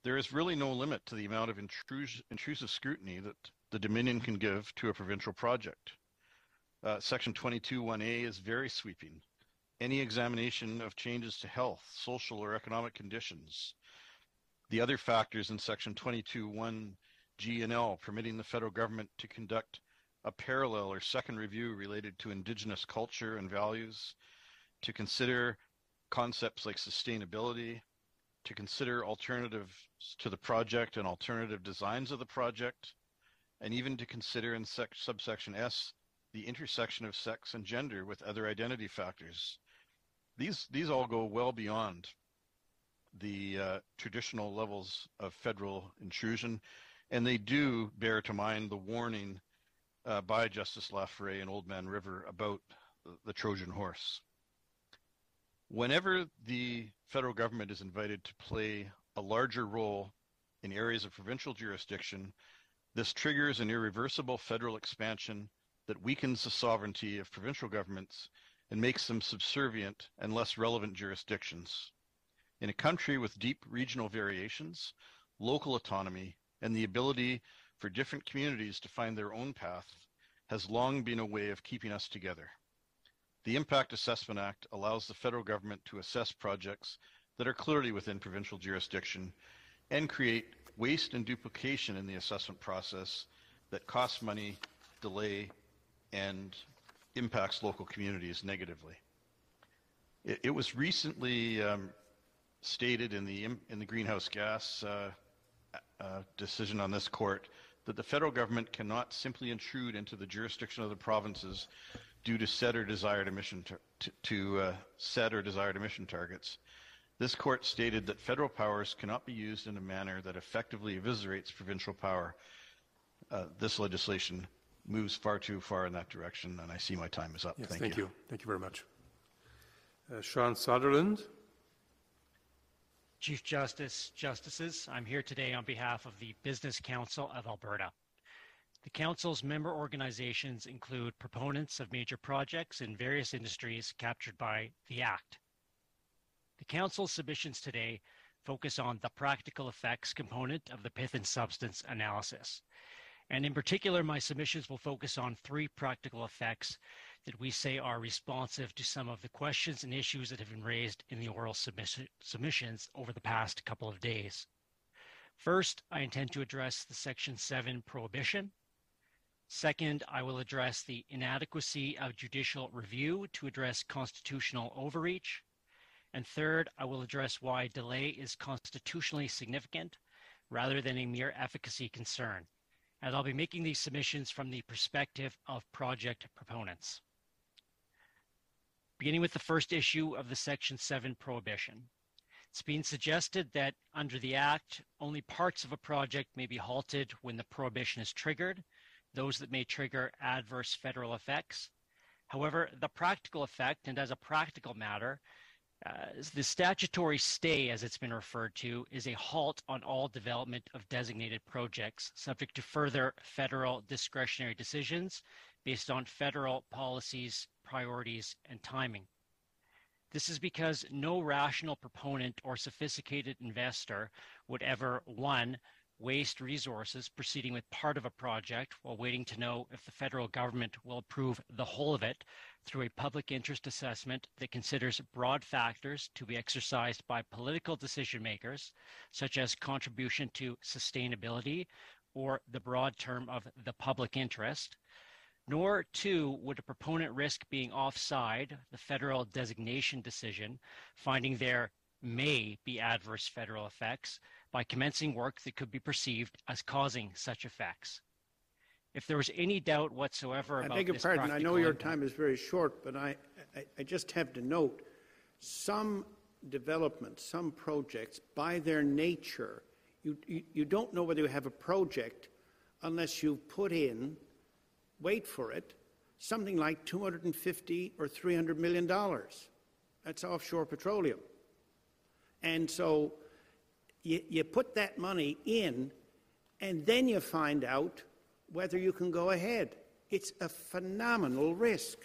there is really no limit to the amount of intrus- intrusive scrutiny that the Dominion can give to a provincial project. Uh, Section 22.1a is very sweeping. Any examination of changes to health, social, or economic conditions. The other factors in Section 22.1g and L permitting the federal government to conduct a parallel or second review related to Indigenous culture and values, to consider concepts like sustainability, to consider alternatives to the project and alternative designs of the project, and even to consider in sec- subsection S the intersection of sex and gender with other identity factors. These, these all go well beyond the uh, traditional levels of federal intrusion, and they do bear to mind the warning uh, by Justice La Forest and Oldman River about the Trojan horse. Whenever the federal government is invited to play a larger role in areas of provincial jurisdiction, this triggers an irreversible federal expansion that weakens the sovereignty of provincial governments and makes them subservient and less relevant jurisdictions. In a country with deep regional variations, local autonomy, and the ability for different communities to find their own path has long been a way of keeping us together. The Impact Assessment Act allows the federal government to assess projects that are clearly within provincial jurisdiction and create waste and duplication in the assessment process that costs money, delay, and impacts local communities negatively. It, it was recently um, stated in the in the greenhouse gas uh, uh, decision on this court that the federal government cannot simply intrude into the jurisdiction of the provinces due to set or desired emission to, to uh, set or desired emission targets. This court stated that federal powers cannot be used in a manner that effectively eviscerates provincial power. Uh, this legislation moves far too far in that direction, and I see my time is up. Yes, thank, thank you. you. Thank you very much. Uh, Sean Sutherland. Chief Justice, Justices, I'm here today on behalf of the Business Council of Alberta. The Council's member organizations include proponents of major projects in various industries captured by the Act. The Council's submissions today focus on the practical effects component of the pith and substance analysis. And in particular, my submissions will focus on three practical effects that we say are responsive to some of the questions and issues that have been raised in the oral submission, submissions over the past couple of days. First, I intend to address the Section 7 prohibition. Second, I will address the inadequacy of judicial review to address constitutional overreach. And third, I will address why delay is constitutionally significant rather than a mere efficacy concern. And I'll be making these submissions from the perspective of project proponents. Beginning with the first issue of the Section 7 prohibition. It's been suggested that under the Act, only parts of a project may be halted when the prohibition is triggered, those that may trigger adverse federal effects. However, the practical effect, and as a practical matter, uh, the statutory stay, as it's been referred to, is a halt on all development of designated projects, subject to further federal discretionary decisions based on federal policies, priorities, and timing. This is because no rational proponent or sophisticated investor would ever, one, waste resources proceeding with part of a project while waiting to know if the federal government will approve the whole of it through a public interest assessment that considers broad factors to be exercised by political decision makers, such as contribution to sustainability or the broad term of the public interest. Nor, two, would a proponent risk being offside the federal designation decision, finding there may be adverse federal effects by commencing work that could be perceived as causing such effects. If there was any doubt whatsoever I about beg your pardon, I know your impact- time is very short, but I, I, I just have to note, some developments, some projects, by their nature, you, you, you don't know whether you have a project unless you've put in, wait for it, something like 250 or 300 million dollars. That's offshore petroleum. And so you, you put that money in, and then you find out whether you can go ahead. It's a phenomenal risk.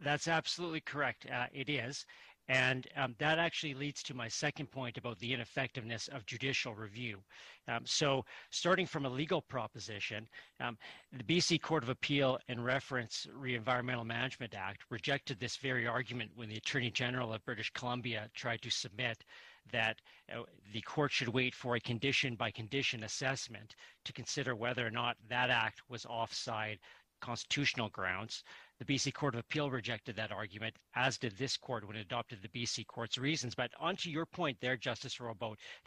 That's absolutely correct. Uh, it is. And um, that actually leads to my second point about the ineffectiveness of judicial review. Um, so, starting from a legal proposition, um, the BC Court of Appeal, in reference Re Environmental Management Act, rejected this very argument when the Attorney General of British Columbia tried to submit that uh, the court should wait for a condition by condition assessment to consider whether or not that act was offside constitutional grounds. The BC Court of Appeal rejected that argument, as did this court when it adopted the BC Court's reasons. But onto your point there, Justice Rowe,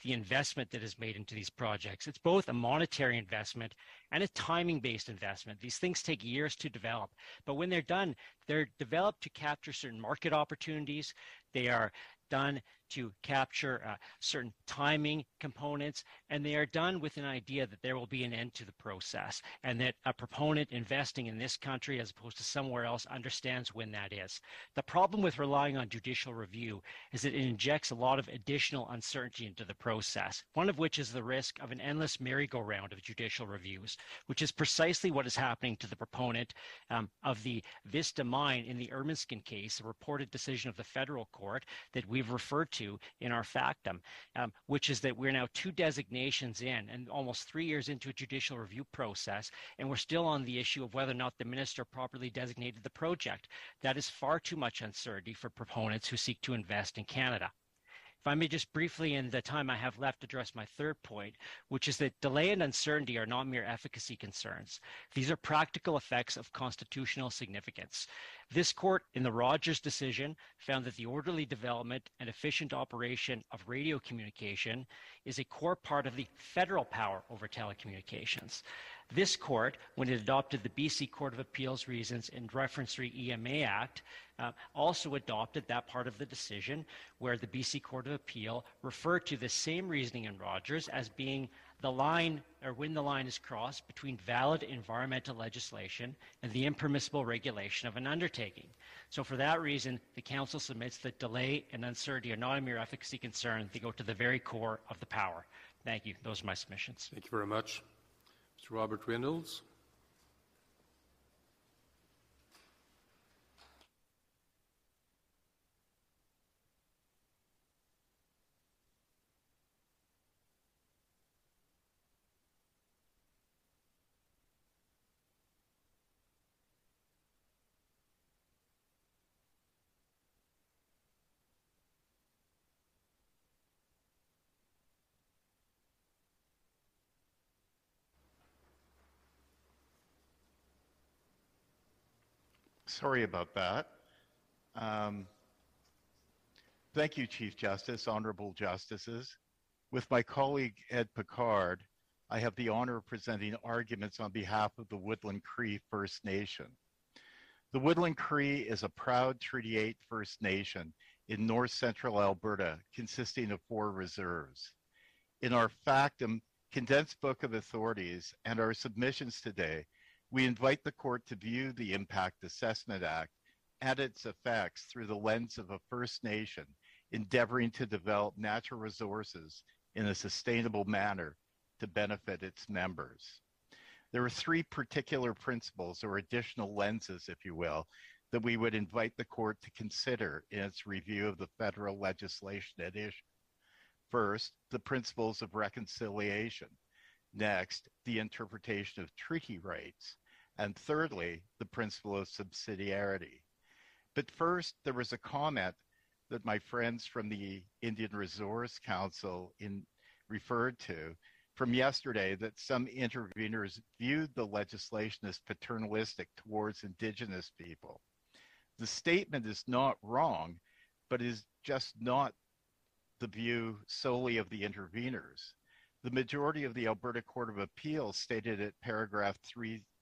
the investment that is made into these projects. It's both a monetary investment and a timing based investment. These things take years to develop. But when they're done, they're developed to capture certain market opportunities. They are done to capture uh, certain timing components, and they are done with an idea that there will be an end to the process and that a proponent investing in this country as opposed to somewhere else understands when that is. The problem with relying on judicial review is that it injects a lot of additional uncertainty into the process, one of which is the risk of an endless merry-go-round of judicial reviews, which is precisely what is happening to the proponent um, of the Vista mine in the Ermineskin case, a reported decision of the federal court that we've referred to in our factum, um, which is that we're now two designations in and almost three years into a judicial review process, and we're still on the issue of whether or not the minister properly designated the project. That is far too much uncertainty for proponents who seek to invest in Canada. If I may just briefly, in the time I have left, address my third point, which is that delay and uncertainty are not mere efficacy concerns. These are practical effects of constitutional significance. This court, in the Rogers decision, found that the orderly development and efficient operation of radio communication is a core part of the federal power over telecommunications. This court, when it adopted the BC Court of Appeals reasons in reference to the EMA Act, uh, also adopted that part of the decision where the BC Court of Appeal referred to the same reasoning in Rogers as being the line or when the line is crossed between valid environmental legislation and the impermissible regulation of an undertaking. So for that reason, the Council submits that delay and uncertainty are not a mere efficacy concern. They go to the very core of the power. Thank you. Those are my submissions. Thank you very much. Mr. Robert Reynolds. Sorry about that. Um, thank you, Chief Justice, Honorable Justices. With my colleague Ed Picard, I have the honor of presenting arguments on behalf of the Woodland Cree First Nation. The Woodland Cree is a proud Treaty 8 First Nation in north central Alberta, consisting of four reserves. In our Factum condensed book of authorities and our submissions today, we invite the court to view the Impact Assessment Act and its effects through the lens of a First Nation endeavoring to develop natural resources in a sustainable manner to benefit its members. There are three particular principles or additional lenses, if you will, that we would invite the court to consider in its review of the federal legislation at issue. First, the principles of reconciliation. Next, the interpretation of treaty rights. And thirdly, the principle of subsidiarity. But first, there was a comment that my friends from the Indian Resource Council in, referred to from yesterday that some interveners viewed the legislation as paternalistic towards Indigenous people. The statement is not wrong, but is just not the view solely of the interveners. The majority of the Alberta Court of Appeal stated at paragraph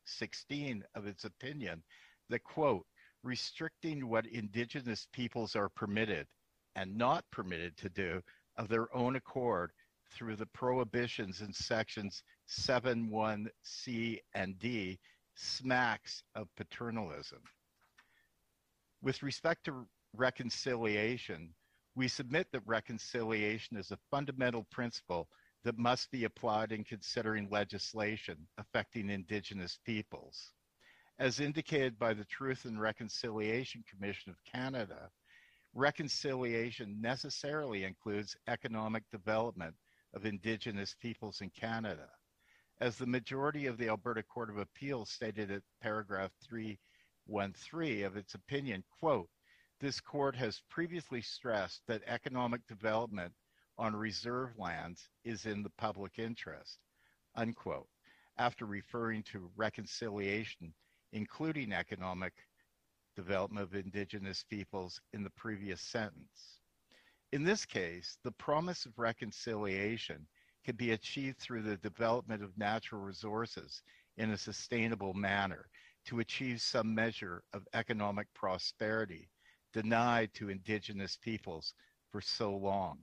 316 of its opinion that, quote, restricting what Indigenous peoples are permitted and not permitted to do of their own accord through the prohibitions in sections 7, 1C, and D smacks of paternalism. With respect to reconciliation, we submit that reconciliation is a fundamental principle that must be applied in considering legislation affecting Indigenous peoples. As indicated by the Truth and Reconciliation Commission of Canada, reconciliation necessarily includes economic development of Indigenous peoples in Canada. As the majority of the Alberta Court of Appeals stated at paragraph 313 of its opinion, quote, this court has previously stressed that economic development on reserve lands is in the public interest, unquote, after referring to reconciliation, including economic development of Indigenous peoples in the previous sentence. In this case, the promise of reconciliation can be achieved through the development of natural resources in a sustainable manner to achieve some measure of economic prosperity denied to Indigenous peoples for so long.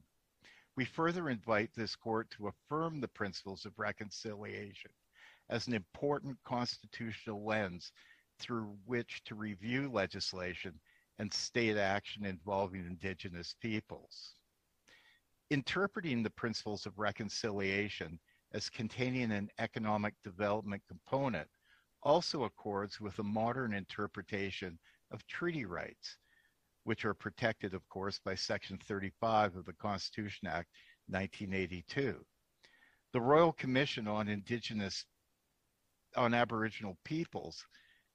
We further invite this court to affirm the principles of reconciliation as an important constitutional lens through which to review legislation and state action involving Indigenous peoples. Interpreting the principles of reconciliation as containing an economic development component also accords with a modern interpretation of treaty rights which are protected, of course, by Section 35 of the Constitution Act 1982. The Royal Commission on Indigenous, on Aboriginal Peoples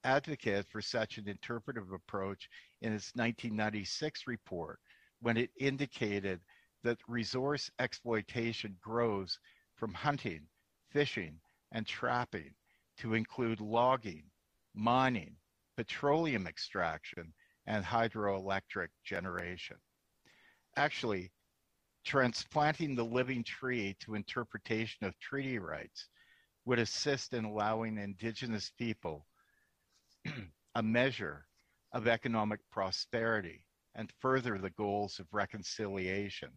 advocated for such an interpretive approach in its 1996 report when it indicated that resource exploitation grows from hunting, fishing, and trapping to include logging, mining, petroleum extraction, and hydroelectric generation. Actually, transplanting the living tree to interpretation of treaty rights would assist in allowing Indigenous people a measure of economic prosperity and further the goals of reconciliation.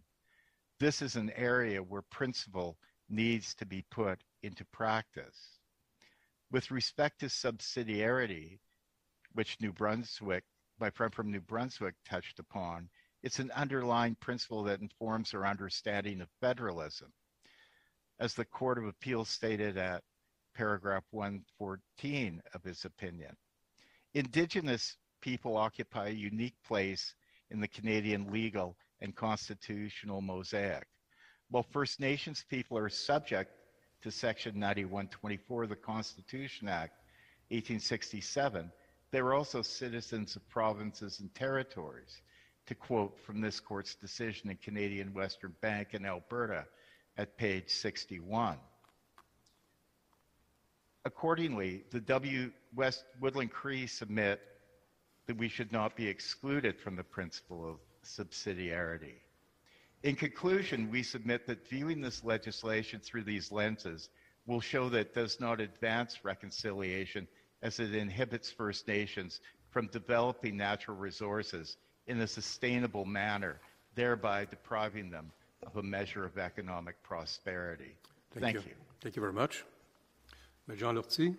This is an area where principle needs to be put into practice. With respect to subsidiarity, which New Brunswick my friend from New Brunswick touched upon, it's an underlying principle that informs our understanding of federalism. As the Court of Appeals stated at paragraph 114 of his opinion, Indigenous people occupy a unique place in the Canadian legal and constitutional mosaic. While First Nations people are subject to Section 9124 of the Constitution Act 1867, they were also citizens of provinces and territories, to quote from this court's decision in Canadian Western Bank in Alberta at page 61. Accordingly, the W. West Woodland Cree submit that we should not be excluded from the principle of subsidiarity. In conclusion, we submit that viewing this legislation through these lenses will show that it does not advance reconciliation as it inhibits First Nations from developing natural resources in a sustainable manner, thereby depriving them of a measure of economic prosperity. Thank, Thank you. you. Thank you very much. Jean Lortie.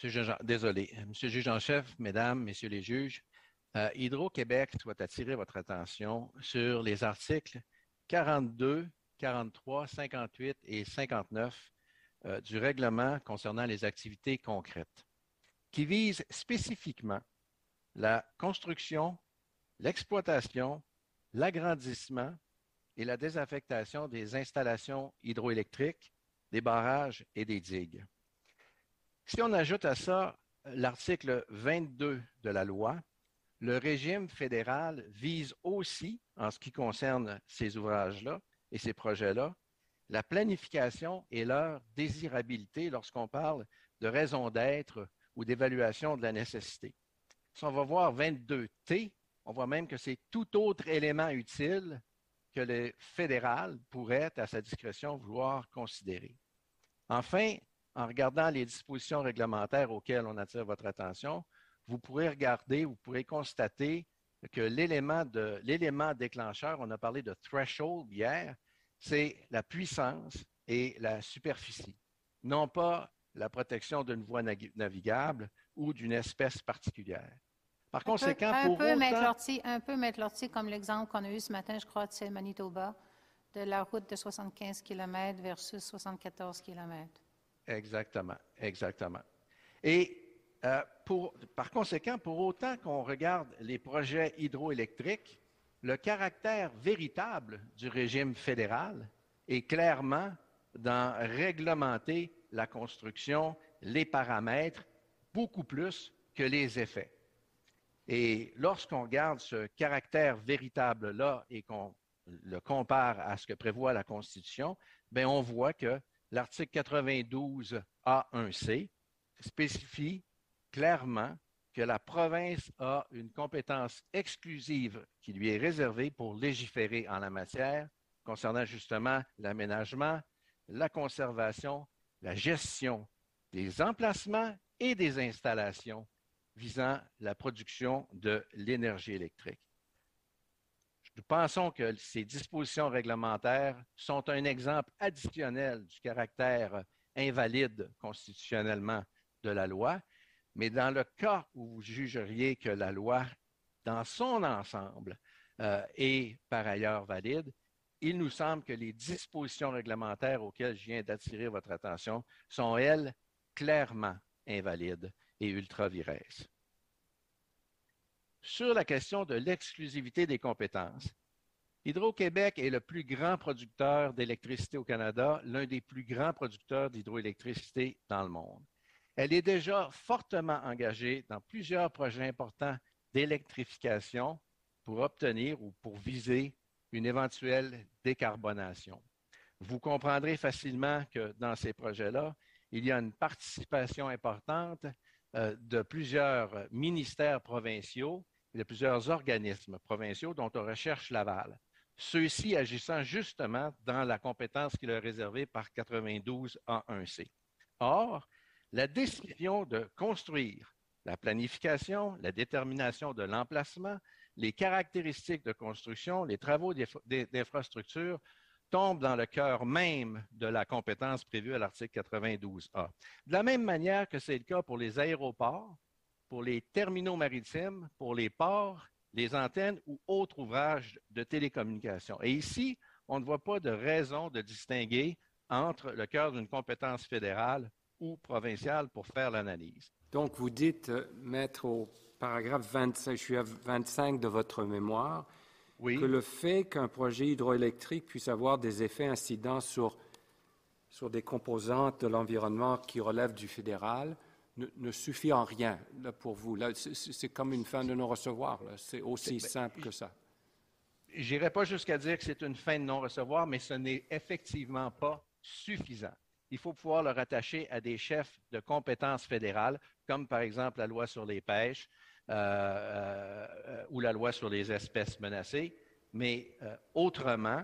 Monsieur le juge en chef, mesdames, messieurs les juges, euh, Hydro-Québec souhaite attirer votre attention sur les articles 42, 43, 58 et 59 euh, du règlement concernant les activités concrètes, qui visent spécifiquement la construction, l'exploitation, l'agrandissement et la désaffectation des installations hydroélectriques, des barrages et des digues. Si on ajoute à ça l'article 22 de la loi, le régime fédéral vise aussi, en ce qui concerne ces ouvrages-là et ces projets-là, la planification et leur désirabilité lorsqu'on parle de raison d'être ou d'évaluation de la nécessité. Si on va voir 22T, on voit même que c'est tout autre élément utile que le fédéral pourrait, à sa discrétion, vouloir considérer. Enfin, en regardant les dispositions réglementaires auxquelles on attire votre attention, vous pourrez regarder, vous pourrez constater que l'élément déclencheur, on a parlé de threshold hier, c'est la puissance et la superficie, non pas la protection d'une voie navigable ou d'une espèce particulière. Par un conséquent, peu, un pour peu, autant... Maître Lortie, un peu, Maître Lortie, comme l'exemple qu'on a eu ce matin, je crois, de Manitoba, de la route de 75 km versus 74 km. Exactement, exactement. Et euh, par conséquent, pour autant qu'on regarde les projets hydroélectriques, le caractère véritable du régime fédéral est clairement d'en réglementer la construction, les paramètres, beaucoup plus que les effets. Et lorsqu'on regarde ce caractère véritable-là et qu'on le compare à ce que prévoit la Constitution, ben on voit que l'article 92 A1C spécifie clairement que la province a une compétence exclusive qui lui est réservée pour légiférer en la matière concernant justement l'aménagement, la conservation, la gestion des emplacements et des installations visant la production de l'énergie électrique. Nous pensons que ces dispositions réglementaires sont un exemple additionnel du caractère invalide constitutionnellement de la loi, mais dans le cas où vous jugeriez que la loi, dans son ensemble, euh, est par ailleurs valide, il nous semble que les dispositions réglementaires auxquelles je viens d'attirer votre attention sont, elles, clairement invalides et ultra-virès. Sur la question de l'exclusivité des compétences, Hydro-Québec est le plus grand producteur d'électricité au Canada, l'un des plus grands producteurs d'hydroélectricité dans le monde. Elle est déjà fortement engagée dans plusieurs projets importants d'électrification pour obtenir ou pour viser une éventuelle décarbonation. Vous comprendrez facilement que dans ces projets-là, il y a une participation importante de plusieurs ministères provinciaux et de plusieurs organismes provinciaux dont on recherche l'aval. Ceux-ci agissant justement dans la compétence qui leur est réservée par 92 A1C. Or, la décision de construire la planification, la détermination de l'emplacement, les caractéristiques de construction, les travaux d'infrastructure tombe dans le cœur même de la compétence prévue à l'article 92A. De la même manière que c'est le cas pour les aéroports, pour les terminaux maritimes, pour les ports, les antennes ou autres ouvrages de télécommunication. Et ici, on ne voit pas de raison de distinguer entre le cœur d'une compétence fédérale ou provinciale pour faire l'analyse. Donc, vous dites, euh, mettre au paragraphe 25, je suis à 25 de votre mémoire, que le fait qu'un projet hydroélectrique puisse avoir des effets incidents sur, sur des composantes de l'environnement qui relèvent du fédéral ne, ne suffit en rien là, pour vous. Là, c'est, comme une fin de non-recevoir. C'est aussi C'est- simple que ça. J'irai pas jusqu'à dire que c'est une fin de non-recevoir, mais ce n'est effectivement pas suffisant. Il faut pouvoir le rattacher à des chefs de compétences fédérales, comme par exemple la loi sur les pêches ou la loi sur les espèces menacées. Mais euh, autrement,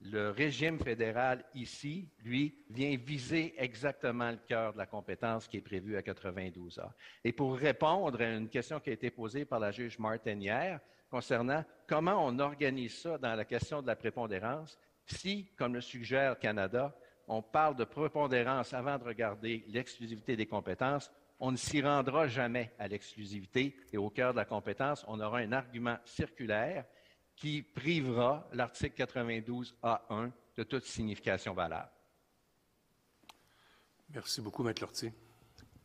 le régime fédéral ici, lui, vient viser exactement le cœur de la compétence qui est prévue à 92A. Et pour répondre à une question qui a été posée par la juge Martin hier concernant comment on organise ça dans la question de la prépondérance, si, comme le suggère Canada, on parle de prépondérance avant de regarder l'exclusivité des compétences, on ne s'y rendra jamais à l'exclusivité et au cœur de la compétence, on aura un argument circulaire qui privera l'article 92A1 de toute signification valable. Merci beaucoup, Maître Lortier.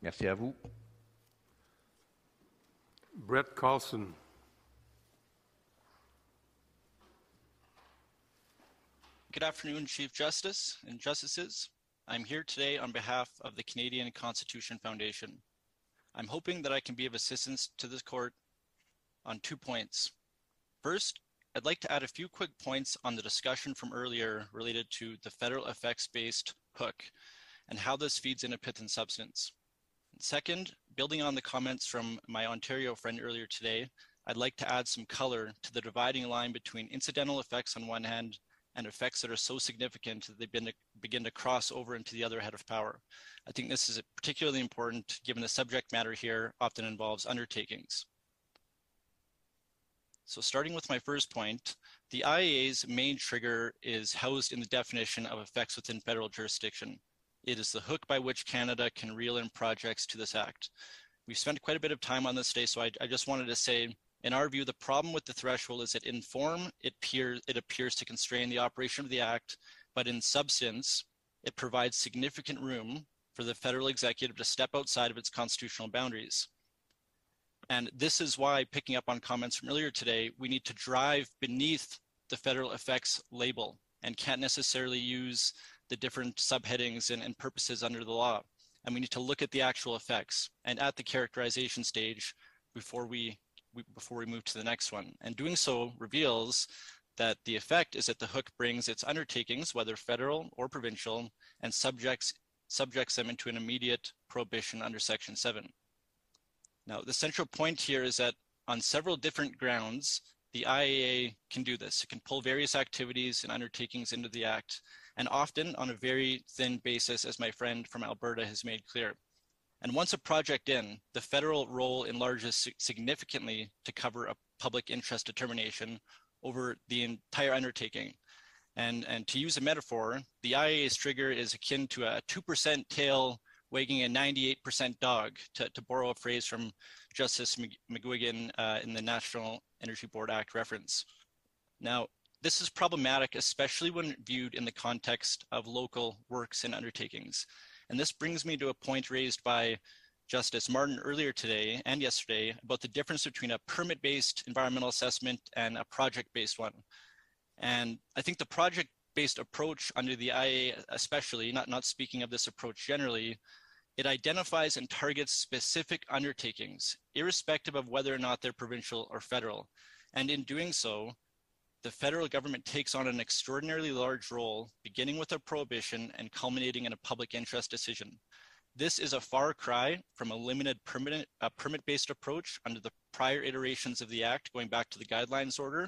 Merci à vous. Brett Carlson. Good afternoon, Chief Justice and Justices. I'm here today on behalf of the Canadian Constitution Foundation. I'm hoping that I can be of assistance to this court on two points. First, I'd like to add a few quick points on the discussion from earlier related to the federal effects-based hook and how this feeds into pith and substance. Second, building on the comments from my Ontario friend earlier today, I'd like to add some color to the dividing line between incidental effects on one hand and effects that are so significant that they begin to, begin to cross over into the other head of power. I think this is particularly important given the subject matter here often involves undertakings. So starting with my first point, the IAA's main trigger is housed in the definition of effects within federal jurisdiction. It is the hook by which Canada can reel in projects to this act. We've spent quite a bit of time on this today, so I, I just wanted to say, in our view, the problem with the threshold is that in form, it, appear, it appears to constrain the operation of the act, but in substance, it provides significant room for the federal executive to step outside of its constitutional boundaries. And this is why, picking up on comments from earlier today, we need to drive beneath the federal effects label and can't necessarily use the different subheadings and, and purposes under the law. And we need to look at the actual effects and at the characterization stage before we, before we move to the next one. And doing so reveals that the effect is that the hook brings its undertakings, whether federal or provincial, and subjects subjects them into an immediate prohibition under Section 7. Now, the central point here is that on several different grounds, the IAA can do this. It can pull various activities and undertakings into the Act, and often on a very thin basis, as my friend from Alberta has made clear. And once a project in, the federal role enlarges significantly to cover a public interest determination over the entire undertaking. And, and to use a metaphor, the IAA's trigger is akin to a 2% tail wagging a 98% dog, to, to borrow a phrase from Justice MacGuigan uh, in the National Energy Board Act reference. Now, this is problematic, especially when viewed in the context of local works and undertakings. And this brings me to a point raised by Justice Martin earlier today and yesterday about the difference between a permit-based environmental assessment and a project-based one. And I think the project-based approach under the IA especially, not, not speaking of this approach generally, it identifies and targets specific undertakings, irrespective of whether or not they're provincial or federal. And in doing so, the federal government takes on an extraordinarily large role, beginning with a prohibition and culminating in a public interest decision. This is a far cry from a limited permit-based approach under the prior iterations of the Act, going back to the guidelines order,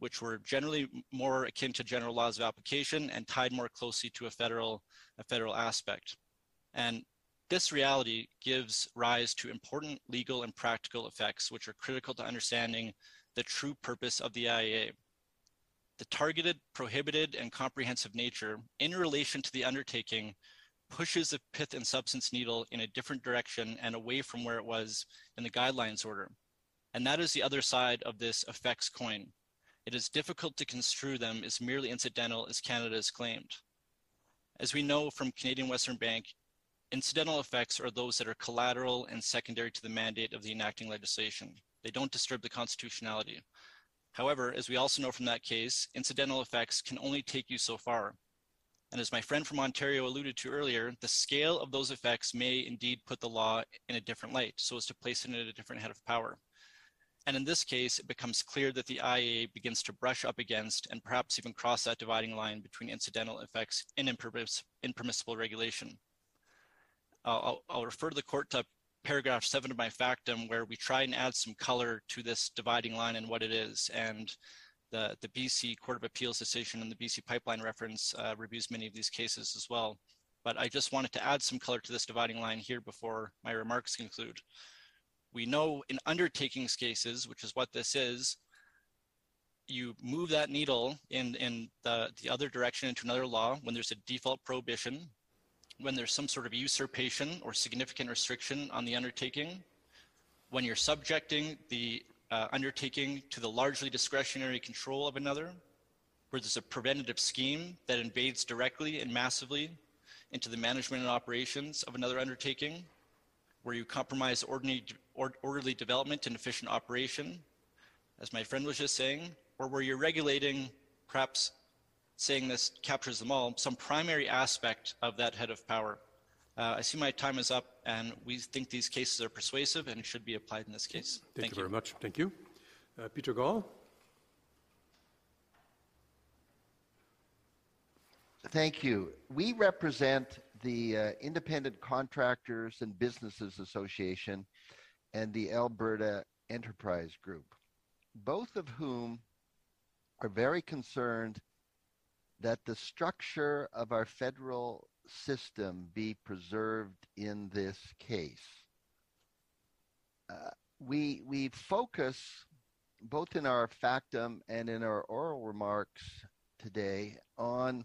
which were generally more akin to general laws of application and tied more closely to a federal, a federal aspect. And this reality gives rise to important legal and practical effects, which are critical to understanding the true purpose of the IAA. The targeted, prohibited, and comprehensive nature in relation to the undertaking pushes the pith and substance needle in a different direction and away from where it was in the guidelines order. And that is the other side of this effects coin. It is difficult to construe them as merely incidental as Canada has claimed. As we know from Canadian Western Bank, incidental effects are those that are collateral and secondary to the mandate of the enacting legislation. They don't disturb the constitutionality. However, as we also know from that case, incidental effects can only take you so far. And as my friend from Ontario alluded to earlier, the scale of those effects may indeed put the law in a different light, so as to place it in a different head of power. And in this case, it becomes clear that the IAA begins to brush up against and perhaps even cross that dividing line between incidental effects and impermissible regulation. I'll, I'll refer to the court to paragraph seven of my factum where we try and add some color to this dividing line and what it is. And the, the BC Court of Appeals decision and the BC pipeline reference uh, reviews many of these cases as well. But I just wanted to add some color to this dividing line here before my remarks conclude. We know in undertakings cases, which is what this is, you move that needle in, in the, the other direction into another law when there's a default prohibition, when there's some sort of usurpation or significant restriction on the undertaking, when you're subjecting the uh, undertaking to the largely discretionary control of another, where there's a preventative scheme that invades directly and massively into the management and operations of another undertaking, where you compromise ordinary, or, orderly development and efficient operation, as my friend was just saying, or where you're regulating, perhaps saying this captures them all, some primary aspect of that head of power. Uh, I see my time is up, and we think these cases are persuasive and should be applied in this case. Thank, Thank you, very much. Thank you. Uh, Peter Gall. Thank you. We represent the uh, Independent Contractors and Businesses Association and the Alberta Enterprise Group, both of whom are very concerned that the structure of our federal system be preserved in this case. Uh, we, we focus both in our factum and in our oral remarks today on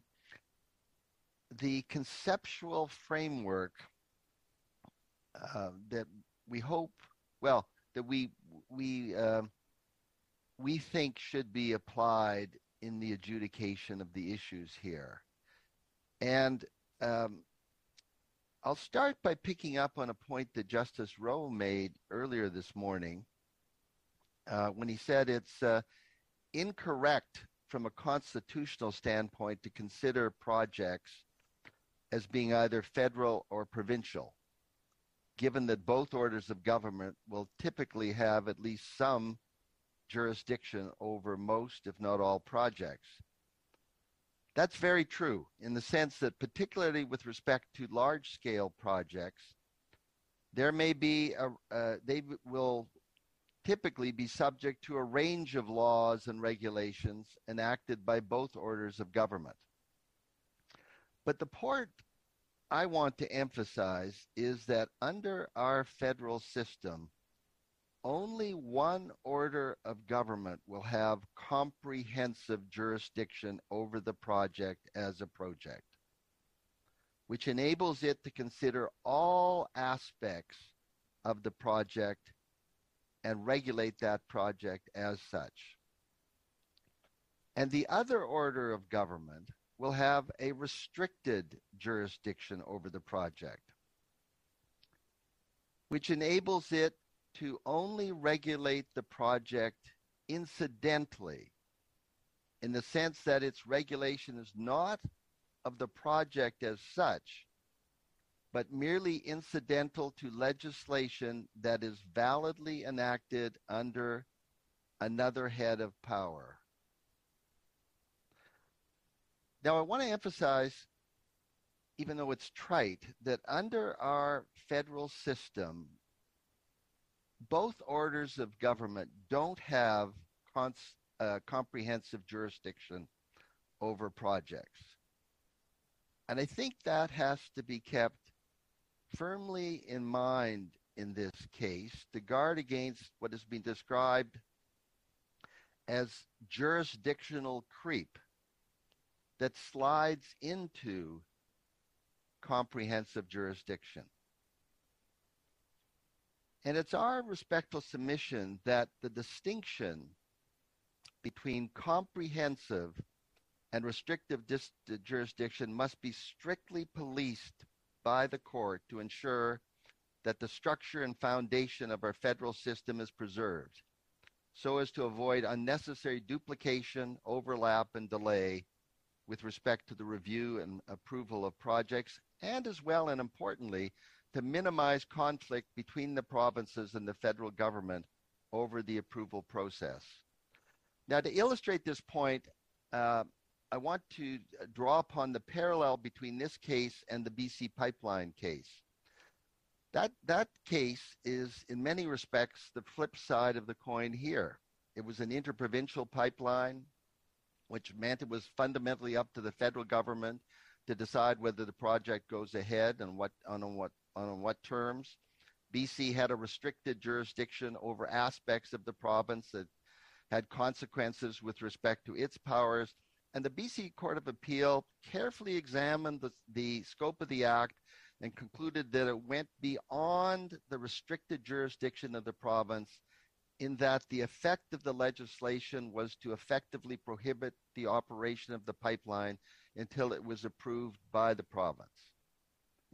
the conceptual framework uh, that we hope, well, that we we uh, we think should be applied in the adjudication of the issues here, and um, I'll start by picking up on a point that Justice Rowe made earlier this morning uh, when he said it's uh, incorrect from a constitutional standpoint to consider projects as being either federal or provincial, given that both orders of government will typically have at least some jurisdiction over most, if not all, projects. That's very true in the sense that, particularly with respect to large scale projects, there may be, a, uh, they will typically be subject to a range of laws and regulations enacted by both orders of government. But the part I want to emphasize is that under our federal system, only one order of government will have comprehensive jurisdiction over the project as a project, which enables it to consider all aspects of the project and regulate that project as such. And the other order of government will have a restricted jurisdiction over the project, which enables it to only regulate the project incidentally, in the sense that its regulation is not of the project as such, but merely incidental to legislation that is validly enacted under another head of power. Now, I want to emphasize, even though it's trite, that under our federal system, both orders of government don't have cons- uh, comprehensive jurisdiction over projects. And I think that has to be kept firmly in mind in this case to guard against what has been described as jurisdictional creep that slides into comprehensive jurisdiction. And it's our respectful submission that the distinction between comprehensive and restrictive dis- jurisdiction must be strictly policed by the court to ensure that the structure and foundation of our federal system is preserved so as to avoid unnecessary duplication, overlap, and delay with respect to the review and approval of projects, and as well and importantly, to minimize conflict between the provinces and the federal government over the approval process. Now, to illustrate this point, uh, I want to draw upon the parallel between this case and the BC pipeline case. That, that case is, in many respects, the flip side of the coin here. It was an interprovincial pipeline, which meant it was fundamentally up to the federal government to decide whether the project goes ahead and what, on, what, on what terms. BC had a restricted jurisdiction over aspects of the province that had consequences with respect to its powers. And the BC Court of Appeal carefully examined the, the scope of the act and concluded that it went beyond the restricted jurisdiction of the province in that the effect of the legislation was to effectively prohibit the operation of the pipeline until it was approved by the province.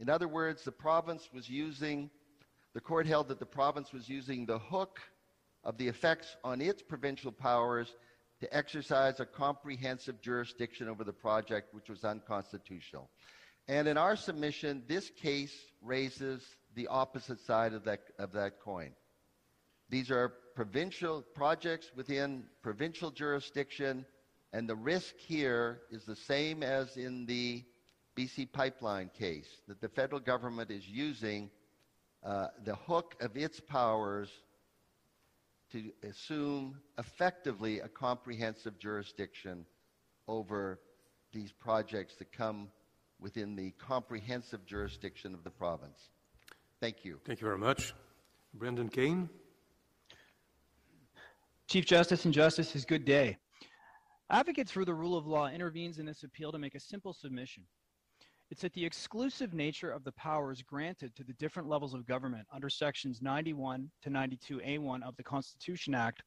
In other words, the province was using, the court held that the province was using the hook of the effects on its provincial powers to exercise a comprehensive jurisdiction over the project, which was unconstitutional. And in our submission, this case raises the opposite side of that, of that coin. These are provincial projects within provincial jurisdiction, and the risk here is the same as in the BC pipeline case, that the federal government is using uh, the hook of its powers to assume effectively a comprehensive jurisdiction over these projects that come within the comprehensive jurisdiction of the province. Thank you. Thank you very much. Brandon Kain. Chief Justice and Justices, good day. Advocates for the rule of law intervenes in this appeal to make a simple submission. It's that the exclusive nature of the powers granted to the different levels of government under sections 91 to 92A1 of the Constitution Act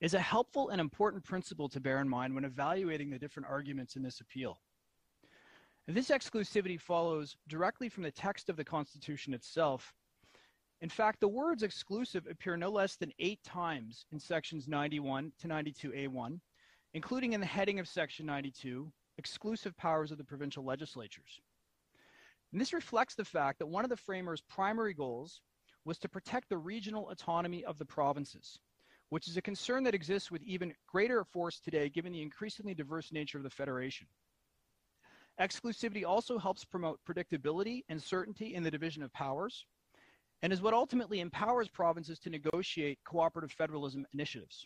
is a helpful and important principle to bear in mind when evaluating the different arguments in this appeal. This exclusivity follows directly from the text of the Constitution itself in fact, the words exclusive appear no less than eight times in sections 91 to 92A1, including in the heading of section 92, exclusive powers of the provincial legislatures. And this reflects the fact that one of the framers' primary goals was to protect the regional autonomy of the provinces, which is a concern that exists with even greater force today given the increasingly diverse nature of the Federation. Exclusivity also helps promote predictability and certainty in the division of powers, and is what ultimately empowers provinces to negotiate cooperative federalism initiatives.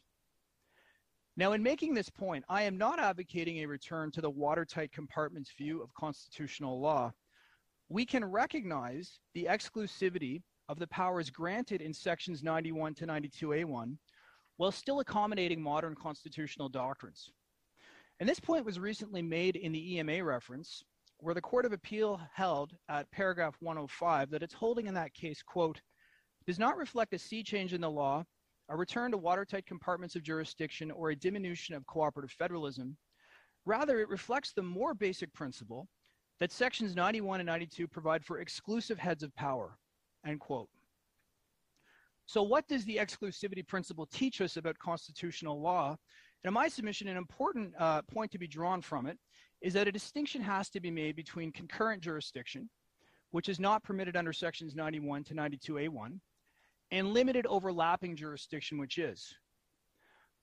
Now, in making this point, I am not advocating a return to the watertight compartments view of constitutional law. We can recognize the exclusivity of the powers granted in sections 91 to 92A1 while still accommodating modern constitutional doctrines. And this point was recently made in the EMA reference, where the Court of Appeal held at paragraph 105 that its holding in that case, quote, does not reflect a sea change in the law, a return to watertight compartments of jurisdiction, or a diminution of cooperative federalism. Rather, it reflects the more basic principle that sections 91 and 92 provide for exclusive heads of power, end quote. So what does the exclusivity principle teach us about constitutional law? And in my submission, an important uh, point to be drawn from it is that a distinction has to be made between concurrent jurisdiction, which is not permitted under sections 91 to 92A1, and limited overlapping jurisdiction, which is.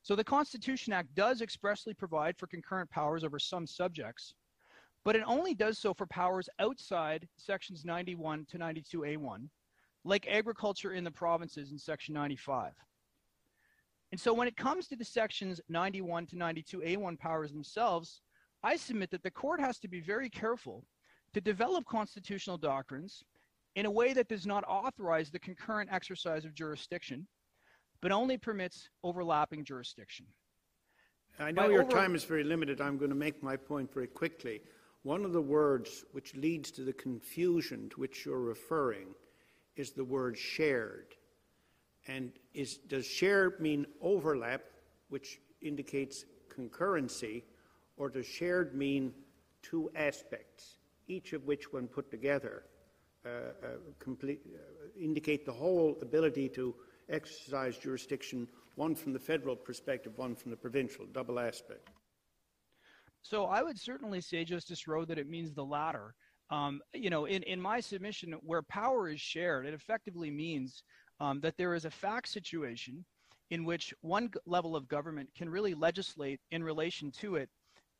So the Constitution Act does expressly provide for concurrent powers over some subjects, but it only does so for powers outside sections 91 to 92A1, like agriculture in the provinces in section 95. And so when it comes to the sections 91 to 92A1 powers themselves, I submit that the court has to be very careful to develop constitutional doctrines in a way that does not authorize the concurrent exercise of jurisdiction, but only permits overlapping jurisdiction. I know By your over- time is very limited. I'm going to make my point very quickly. One of the words which leads to the confusion to which you're referring is the word shared. And is, does shared mean overlap, which indicates concurrency, or does shared mean two aspects, each of which, when put together, uh, uh, complete, uh, indicate the whole ability to exercise jurisdiction, one from the federal perspective, one from the provincial, double aspect? So I would certainly say, Justice Rowe, that it means the latter. Um, you know, in, in my submission, where power is shared, it effectively means um, that there is a fact situation in which one level of government can really legislate in relation to it,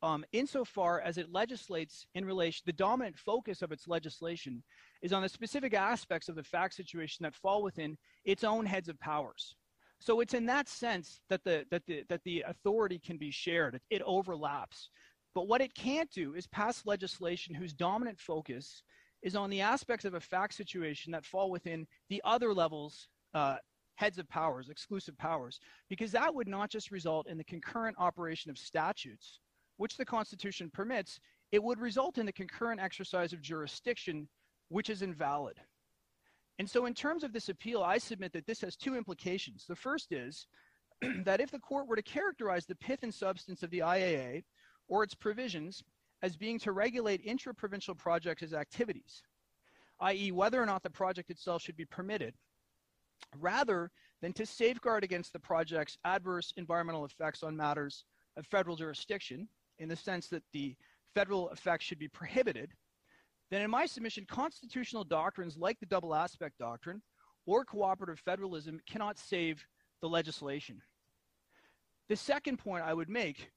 um, insofar as it legislates in relation, the dominant focus of its legislation is on the specific aspects of the fact situation that fall within its own heads of powers. So it's in that sense that the that the that the authority can be shared. It, it overlaps. But what it can't do is pass legislation whose dominant focus is on the aspects of a fact situation that fall within the other levels, uh, heads of powers, exclusive powers, because that would not just result in the concurrent operation of statutes, which the Constitution permits, it would result in the concurrent exercise of jurisdiction, which is invalid. And so, in terms of this appeal, I submit that this has two implications. The first is that if the court were to characterize the pith and substance of the IAA or its provisions as being to regulate intra-provincial projects as activities, i.e. whether or not the project itself should be permitted, rather than to safeguard against the project's adverse environmental effects on matters of federal jurisdiction, in the sense that the federal effects should be prohibited, then in my submission, constitutional doctrines like the double aspect doctrine or cooperative federalism cannot save the legislation. The second point I would make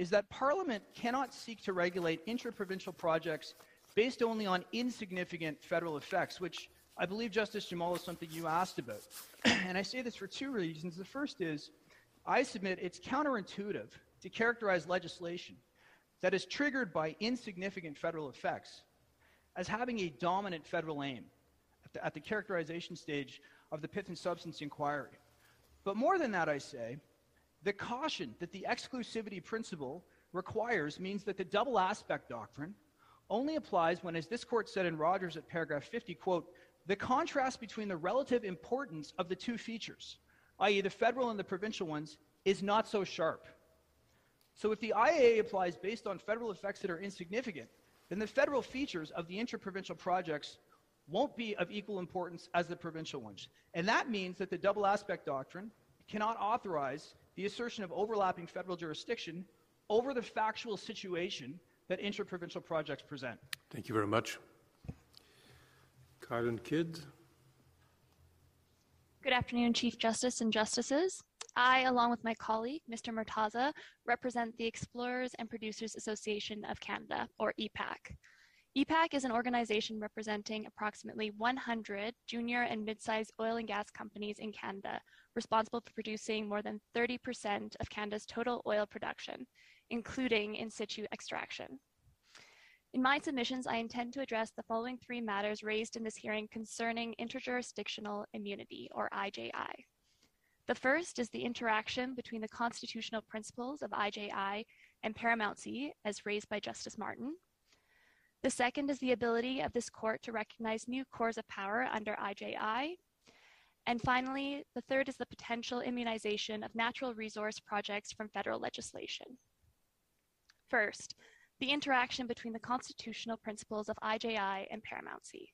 is that Parliament cannot seek to regulate intra-provincial projects based only on insignificant federal effects, which I believe, Justice Jamal, is something you asked about. and I say this for two reasons. The first is I submit it's counterintuitive to characterize legislation that is triggered by insignificant federal effects as having a dominant federal aim at the, at the characterization stage of the pith and substance inquiry. But more than that, I say, the caution that the exclusivity principle requires means that the double aspect doctrine only applies when, as this court said in Rogers at paragraph 50, quote, the contrast between the relative importance of the two features, i.e., the federal and the provincial ones, is not so sharp. So if the IAA applies based on federal effects that are insignificant, then the federal features of the intra-provincial projects won't be of equal importance as the provincial ones. And that means that the double aspect doctrine cannot authorize the assertion of overlapping federal jurisdiction over the factual situation that intra-provincial projects present. Thank you very much. Carlin Kidd. Good afternoon, Chief Justice and Justices. I, along with my colleague, Mr. Murtaza, represent the Explorers and Producers Association of Canada, or EPAC. EPAC is an organization representing approximately 100 junior and mid-sized oil and gas companies in Canada, responsible for producing more than 30% of Canada's total oil production, including in situ extraction. In my submissions, I intend to address the following three matters raised in this hearing concerning interjurisdictional immunity, or IJI. The first is the interaction between the constitutional principles of IJI and paramountcy, as raised by Justice Martin. The second is the ability of this court to recognize new cores of power under IJI. And finally, the third is the potential immunization of natural resource projects from federal legislation. First, the interaction between the constitutional principles of IJI and paramountcy.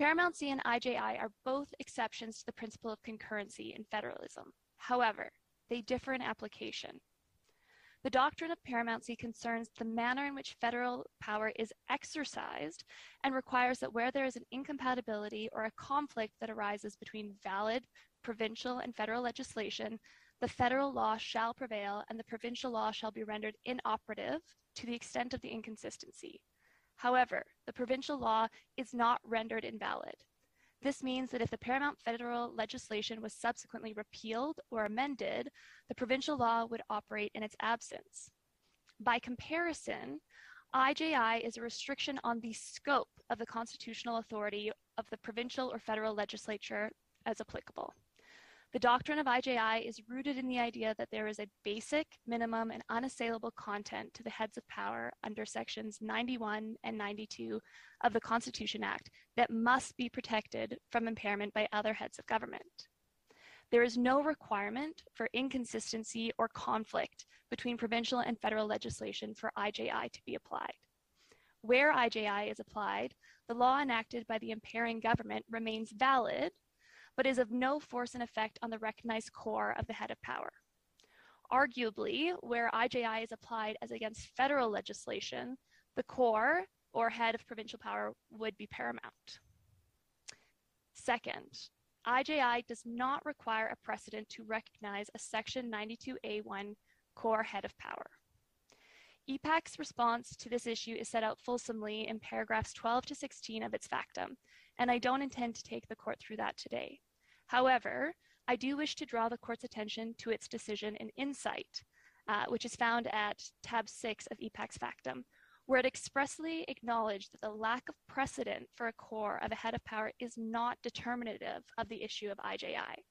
Paramountcy and IJI are both exceptions to the principle of concurrency in federalism. However, they differ in application. The doctrine of paramountcy concerns the manner in which federal power is exercised and requires that where there is an incompatibility or a conflict that arises between valid provincial and federal legislation, the federal law shall prevail and the provincial law shall be rendered inoperative to the extent of the inconsistency. However, the provincial law is not rendered invalid. This means that if the paramount federal legislation was subsequently repealed or amended, the provincial law would operate in its absence. By comparison, IJI is a restriction on the scope of the constitutional authority of the provincial or federal legislature as applicable. The doctrine of IJI is rooted in the idea that there is a basic, minimum, and unassailable content to the heads of power under sections 91 and 92 of the Constitution Act that must be protected from impairment by other heads of government. There is no requirement for inconsistency or conflict between provincial and federal legislation for IJI to be applied. Where IJI is applied, the law enacted by the impairing government remains valid but is of no force and effect on the recognized core of the head of power. Arguably, where IJI is applied as against federal legislation, the core or head of provincial power would be paramount. Second, IJI does not require a precedent to recognize a Section 92A1 core head of power. EPAC's response to this issue is set out fulsomely in paragraphs 12 to 16 of its factum, and I don't intend to take the court through that today. However, I do wish to draw the court's attention to its decision in Insite, uh, which is found at tab 6 of EPAC's factum, where it expressly acknowledged that the lack of precedent for a core of a head of power is not determinative of the issue of IJI.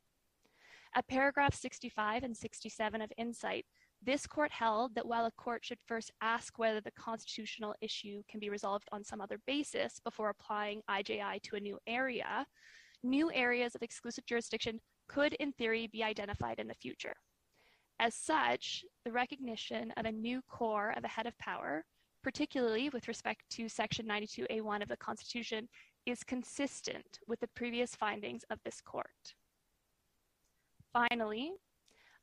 At paragraph 65 and 67 of Insite, this court held that while a court should first ask whether the constitutional issue can be resolved on some other basis before applying IJI to a new area, new areas of exclusive jurisdiction could, in theory, be identified in the future. As such, the recognition of a new core of a head of power, particularly with respect to Section 92A1 of the Constitution, is consistent with the previous findings of this court. Finally,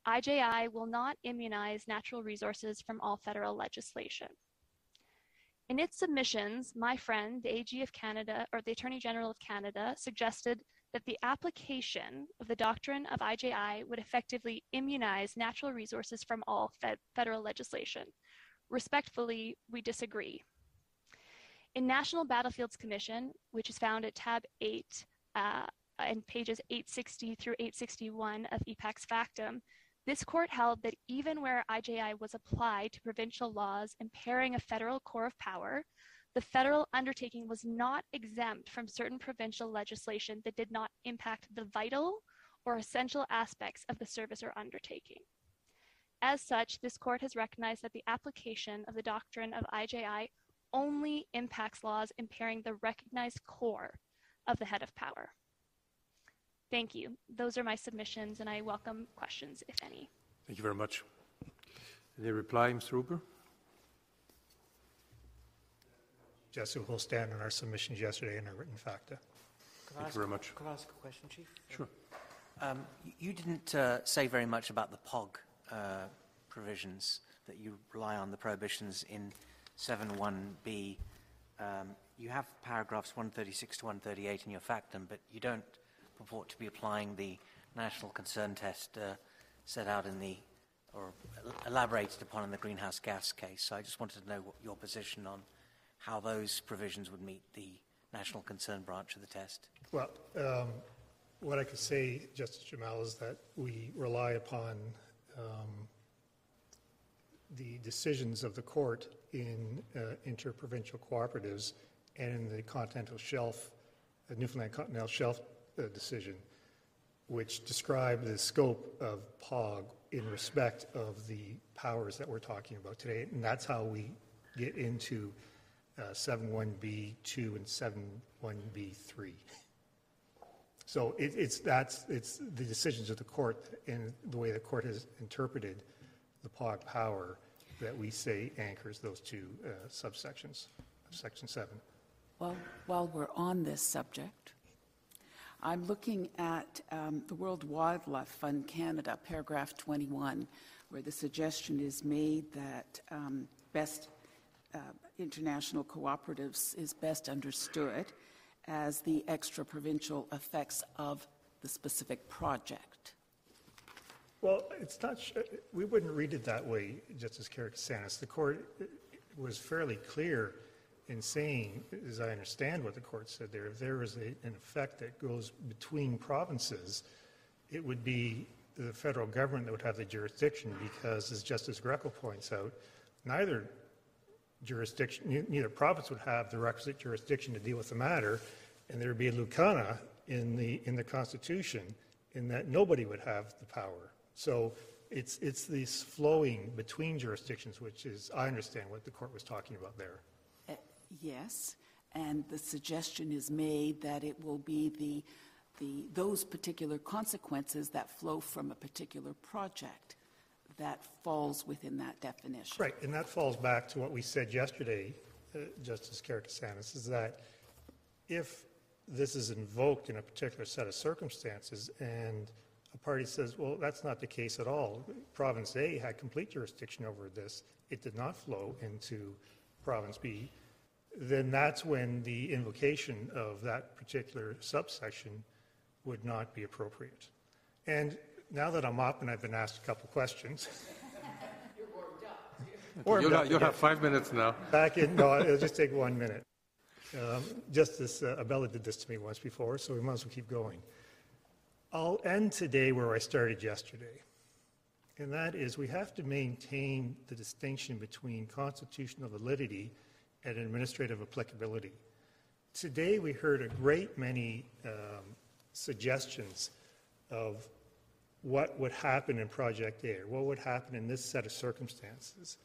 IJI will not immunize natural resources from all federal legislation. In its submissions, my friend, the AG of Canada, or the Attorney General of Canada, suggested that the application of the doctrine of IJI would effectively immunize natural resources from all fed federal legislation. Respectfully, we disagree. In National Battlefields Commission, which is found at tab 8 uh, and pages 860 through 861 of EPAC's factum, this court held that even where IJI was applied to provincial laws impairing a federal core of power, the federal undertaking was not exempt from certain provincial legislation that did not impact the vital or essential aspects of the service or undertaking. As such, this court has recognized that the application of the doctrine of IJI only impacts laws impairing the recognized core of the head of power. Thank you. Those are my submissions, and I welcome questions, if any. Thank you very much. Any reply, Mr. Rupar? Jesse will stand on our submissions yesterday and our written facta. Could I Thank you very much. Could I ask a question, Chief? Sure. Um, you didn't uh, say very much about the POG uh, provisions that you rely on, the prohibitions in 7.1b. Um, you have paragraphs 136 to 138 in your factum, but you don't purport to be applying the national concern test uh, set out in the, or elaborated upon in the greenhouse gas case. So I just wanted to know what your position on how those provisions would meet the national concern branch of the test. Well, um, what I could say, Justice Jamal, is that we rely upon um, the decisions of the court in uh, interprovincial cooperatives and in the continental shelf, the Newfoundland continental shelf uh, decision, which describe the scope of POG in respect of the powers that we're talking about today. And that's how we get into uh, 71B2 and 71B3. So it, it's, that's, it's the decisions of the court and the way the court has interpreted the POG power that we say anchors those two uh, subsections of Section 7. Well, while we're on this subject, I'm looking at um, the World Wildlife Fund Canada, paragraph 21, where the suggestion is made that um, best uh, international cooperatives is best understood as the extra provincial effects of the specific project. Well, it's not, we wouldn't read it that way, Justice Karakatsanis. The court was fairly clear in saying, as I understand what the court said there, if there is a, an effect that goes between provinces, it would be the federal government that would have the jurisdiction because, as Justice Greckol points out, neither jurisdiction, neither province would have the requisite jurisdiction to deal with the matter, and there would be a lacuna in the, in the Constitution in that nobody would have the power. So it's, it's this flowing between jurisdictions, which is, I understand what the court was talking about there. Yes, and the suggestion is made that it will be the, the, those particular consequences that flow from a particular project that falls within that definition. Right, and that falls back to what we said yesterday, uh, Justice Karakatsanis, is that if this is invoked in a particular set of circumstances and a party says, well, that's not the case at all. Province A had complete jurisdiction over this. It did not flow into Province B. Then that's when the invocation of that particular subsection would not be appropriate. And now that I'm up and I've been asked a couple questions. Okay, you'll, have, you'll have five minutes now. Back in, no, it'll just take one minute. Um, Justice uh, Abella did this to me once before, so we might as well keep going. I'll end today where I started yesterday, and that is we have to maintain the distinction between constitutional validity and administrative applicability. Today we heard a great many um, suggestions of what would happen in Project A, or what would happen in this set of circumstances.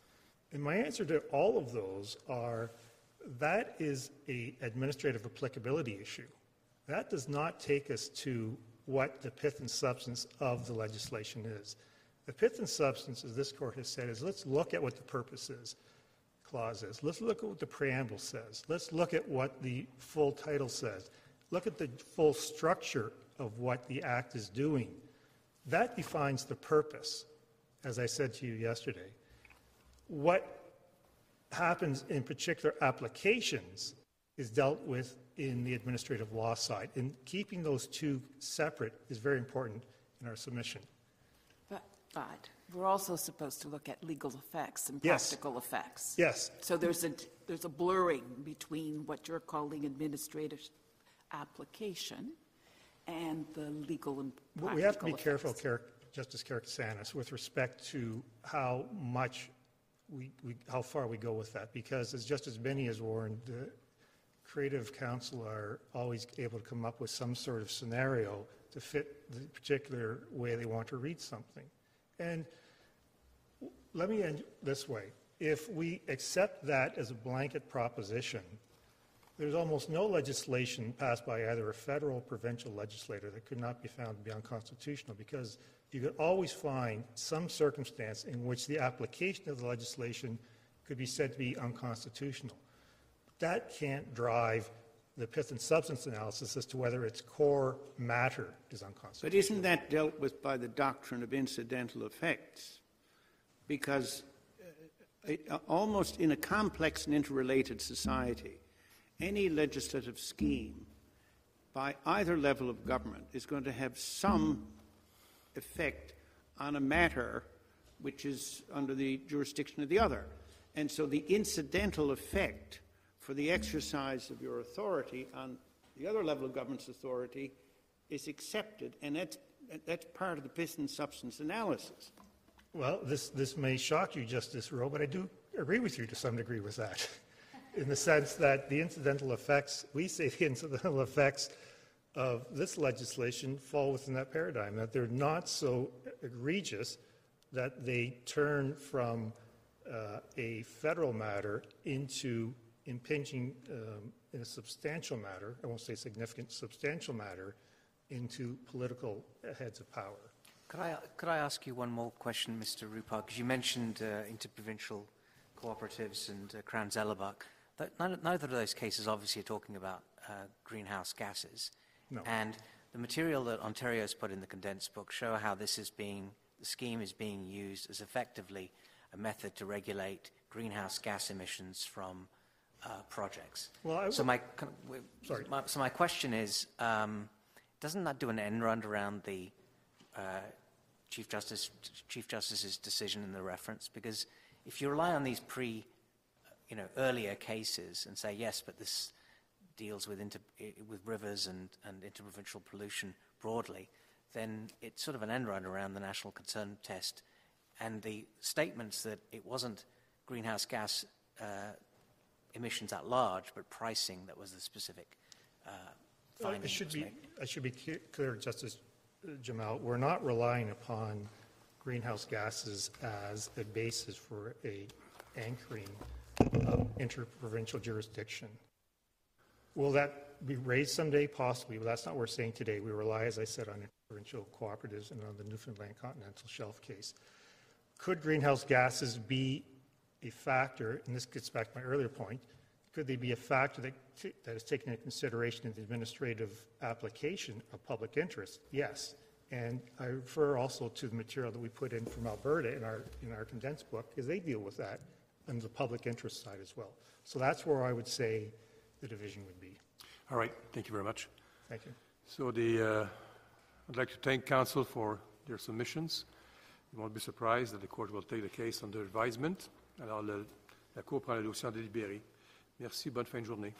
And my answer to all of those are that is a administrative applicability issue. That does not take us to what the pith and substance of the legislation is. The pith and substance, as this court has said, is let's look at what the purpose is, clause is. Let's look at what the preamble says. Let's look at what the full title says. Look at the full structure of what the act is doing. That defines the purpose, as I said to you yesterday. What happens in particular applications is dealt with in the administrative law side. And keeping those two separate is very important in our submission. But, but we're also supposed to look at legal effects and Yes. practical effects. Yes. So there's a, there's a blurring between what you're calling administrative application and the legal and practical We have to be effects. careful, Car- Justice Karakatsanis, with respect to how much we, we, how far we go with that, because as Justice Binnie has warned, the creative counsel are always able to come up with some sort of scenario to fit the particular way they want to read something. And let me end this way. If we accept that as a blanket proposition, there's almost no legislation passed by either a federal or provincial legislator that could not be found to be unconstitutional because you could always find some circumstance in which the application of the legislation could be said to be unconstitutional. That can't drive the pith and substance analysis as to whether its core matter is unconstitutional. But isn't that dealt with by the doctrine of incidental effects? Because uh, uh, almost in a complex and interrelated society, any legislative scheme by either level of government is going to have some effect on a matter which is under the jurisdiction of the other. And so the incidental effect for the exercise of your authority on the other level of government's authority is accepted, and that's, that's part of the and substance analysis. Well, this, this may shock you, Justice Rowe, but I do agree with you to some degree with that. In the sense that the incidental effects, we say the incidental effects of this legislation fall within that paradigm, that they're not so egregious that they turn from uh, a federal matter into impinging um, in a substantial matter, I won't say significant, substantial matter, into political heads of power. Could I, could I ask you one more question, Mr. Rupar? Because you mentioned uh, interprovincial cooperatives and uh, Crown Zellerbach. Neither of those cases obviously are talking about uh, greenhouse gases. No. And the material that Ontario's put in the condensed book show how this is being, the scheme is being used as effectively a method to regulate greenhouse gas emissions from uh, projects. Well, I so my, Sorry. my- so my question is, um, doesn't that do an end run around the uh, Chief Justice Chief Justice's decision in the reference? Because if you rely on these pre, you know, earlier cases and say yes, but this deals with inter, with rivers and, and interprovincial pollution broadly, then it's sort of an end run around the national concern test, and the statements that it wasn't greenhouse gas uh, emissions at large, but pricing that was the specific uh, finding. I should be. I should be clear- clear, Justice Jamal, we're not relying upon greenhouse gases as a basis for a anchoring interprovincial jurisdiction. Will that be raised someday? Possibly, but that's not what we're saying today. We rely, as I said, on interprovincial cooperatives and on the Newfoundland Continental Shelf case. Could greenhouse gases be a factor, and this gets back to my earlier point, could they be a factor that, that is taken into consideration in the administrative application of public interest? Yes. And I refer also to the material that we put in from Alberta in our, in our condensed book, because they deal with that on the public interest side as well. So that's where I would say the division would be. All right, thank you very much. Thank you. So the, uh, I'd like to thank counsel for their submissions. You won't be surprised that the court will take the case under advisement. Alors, le- la Cour prend le dossier en délibéré. Merci, bonne fin de journée.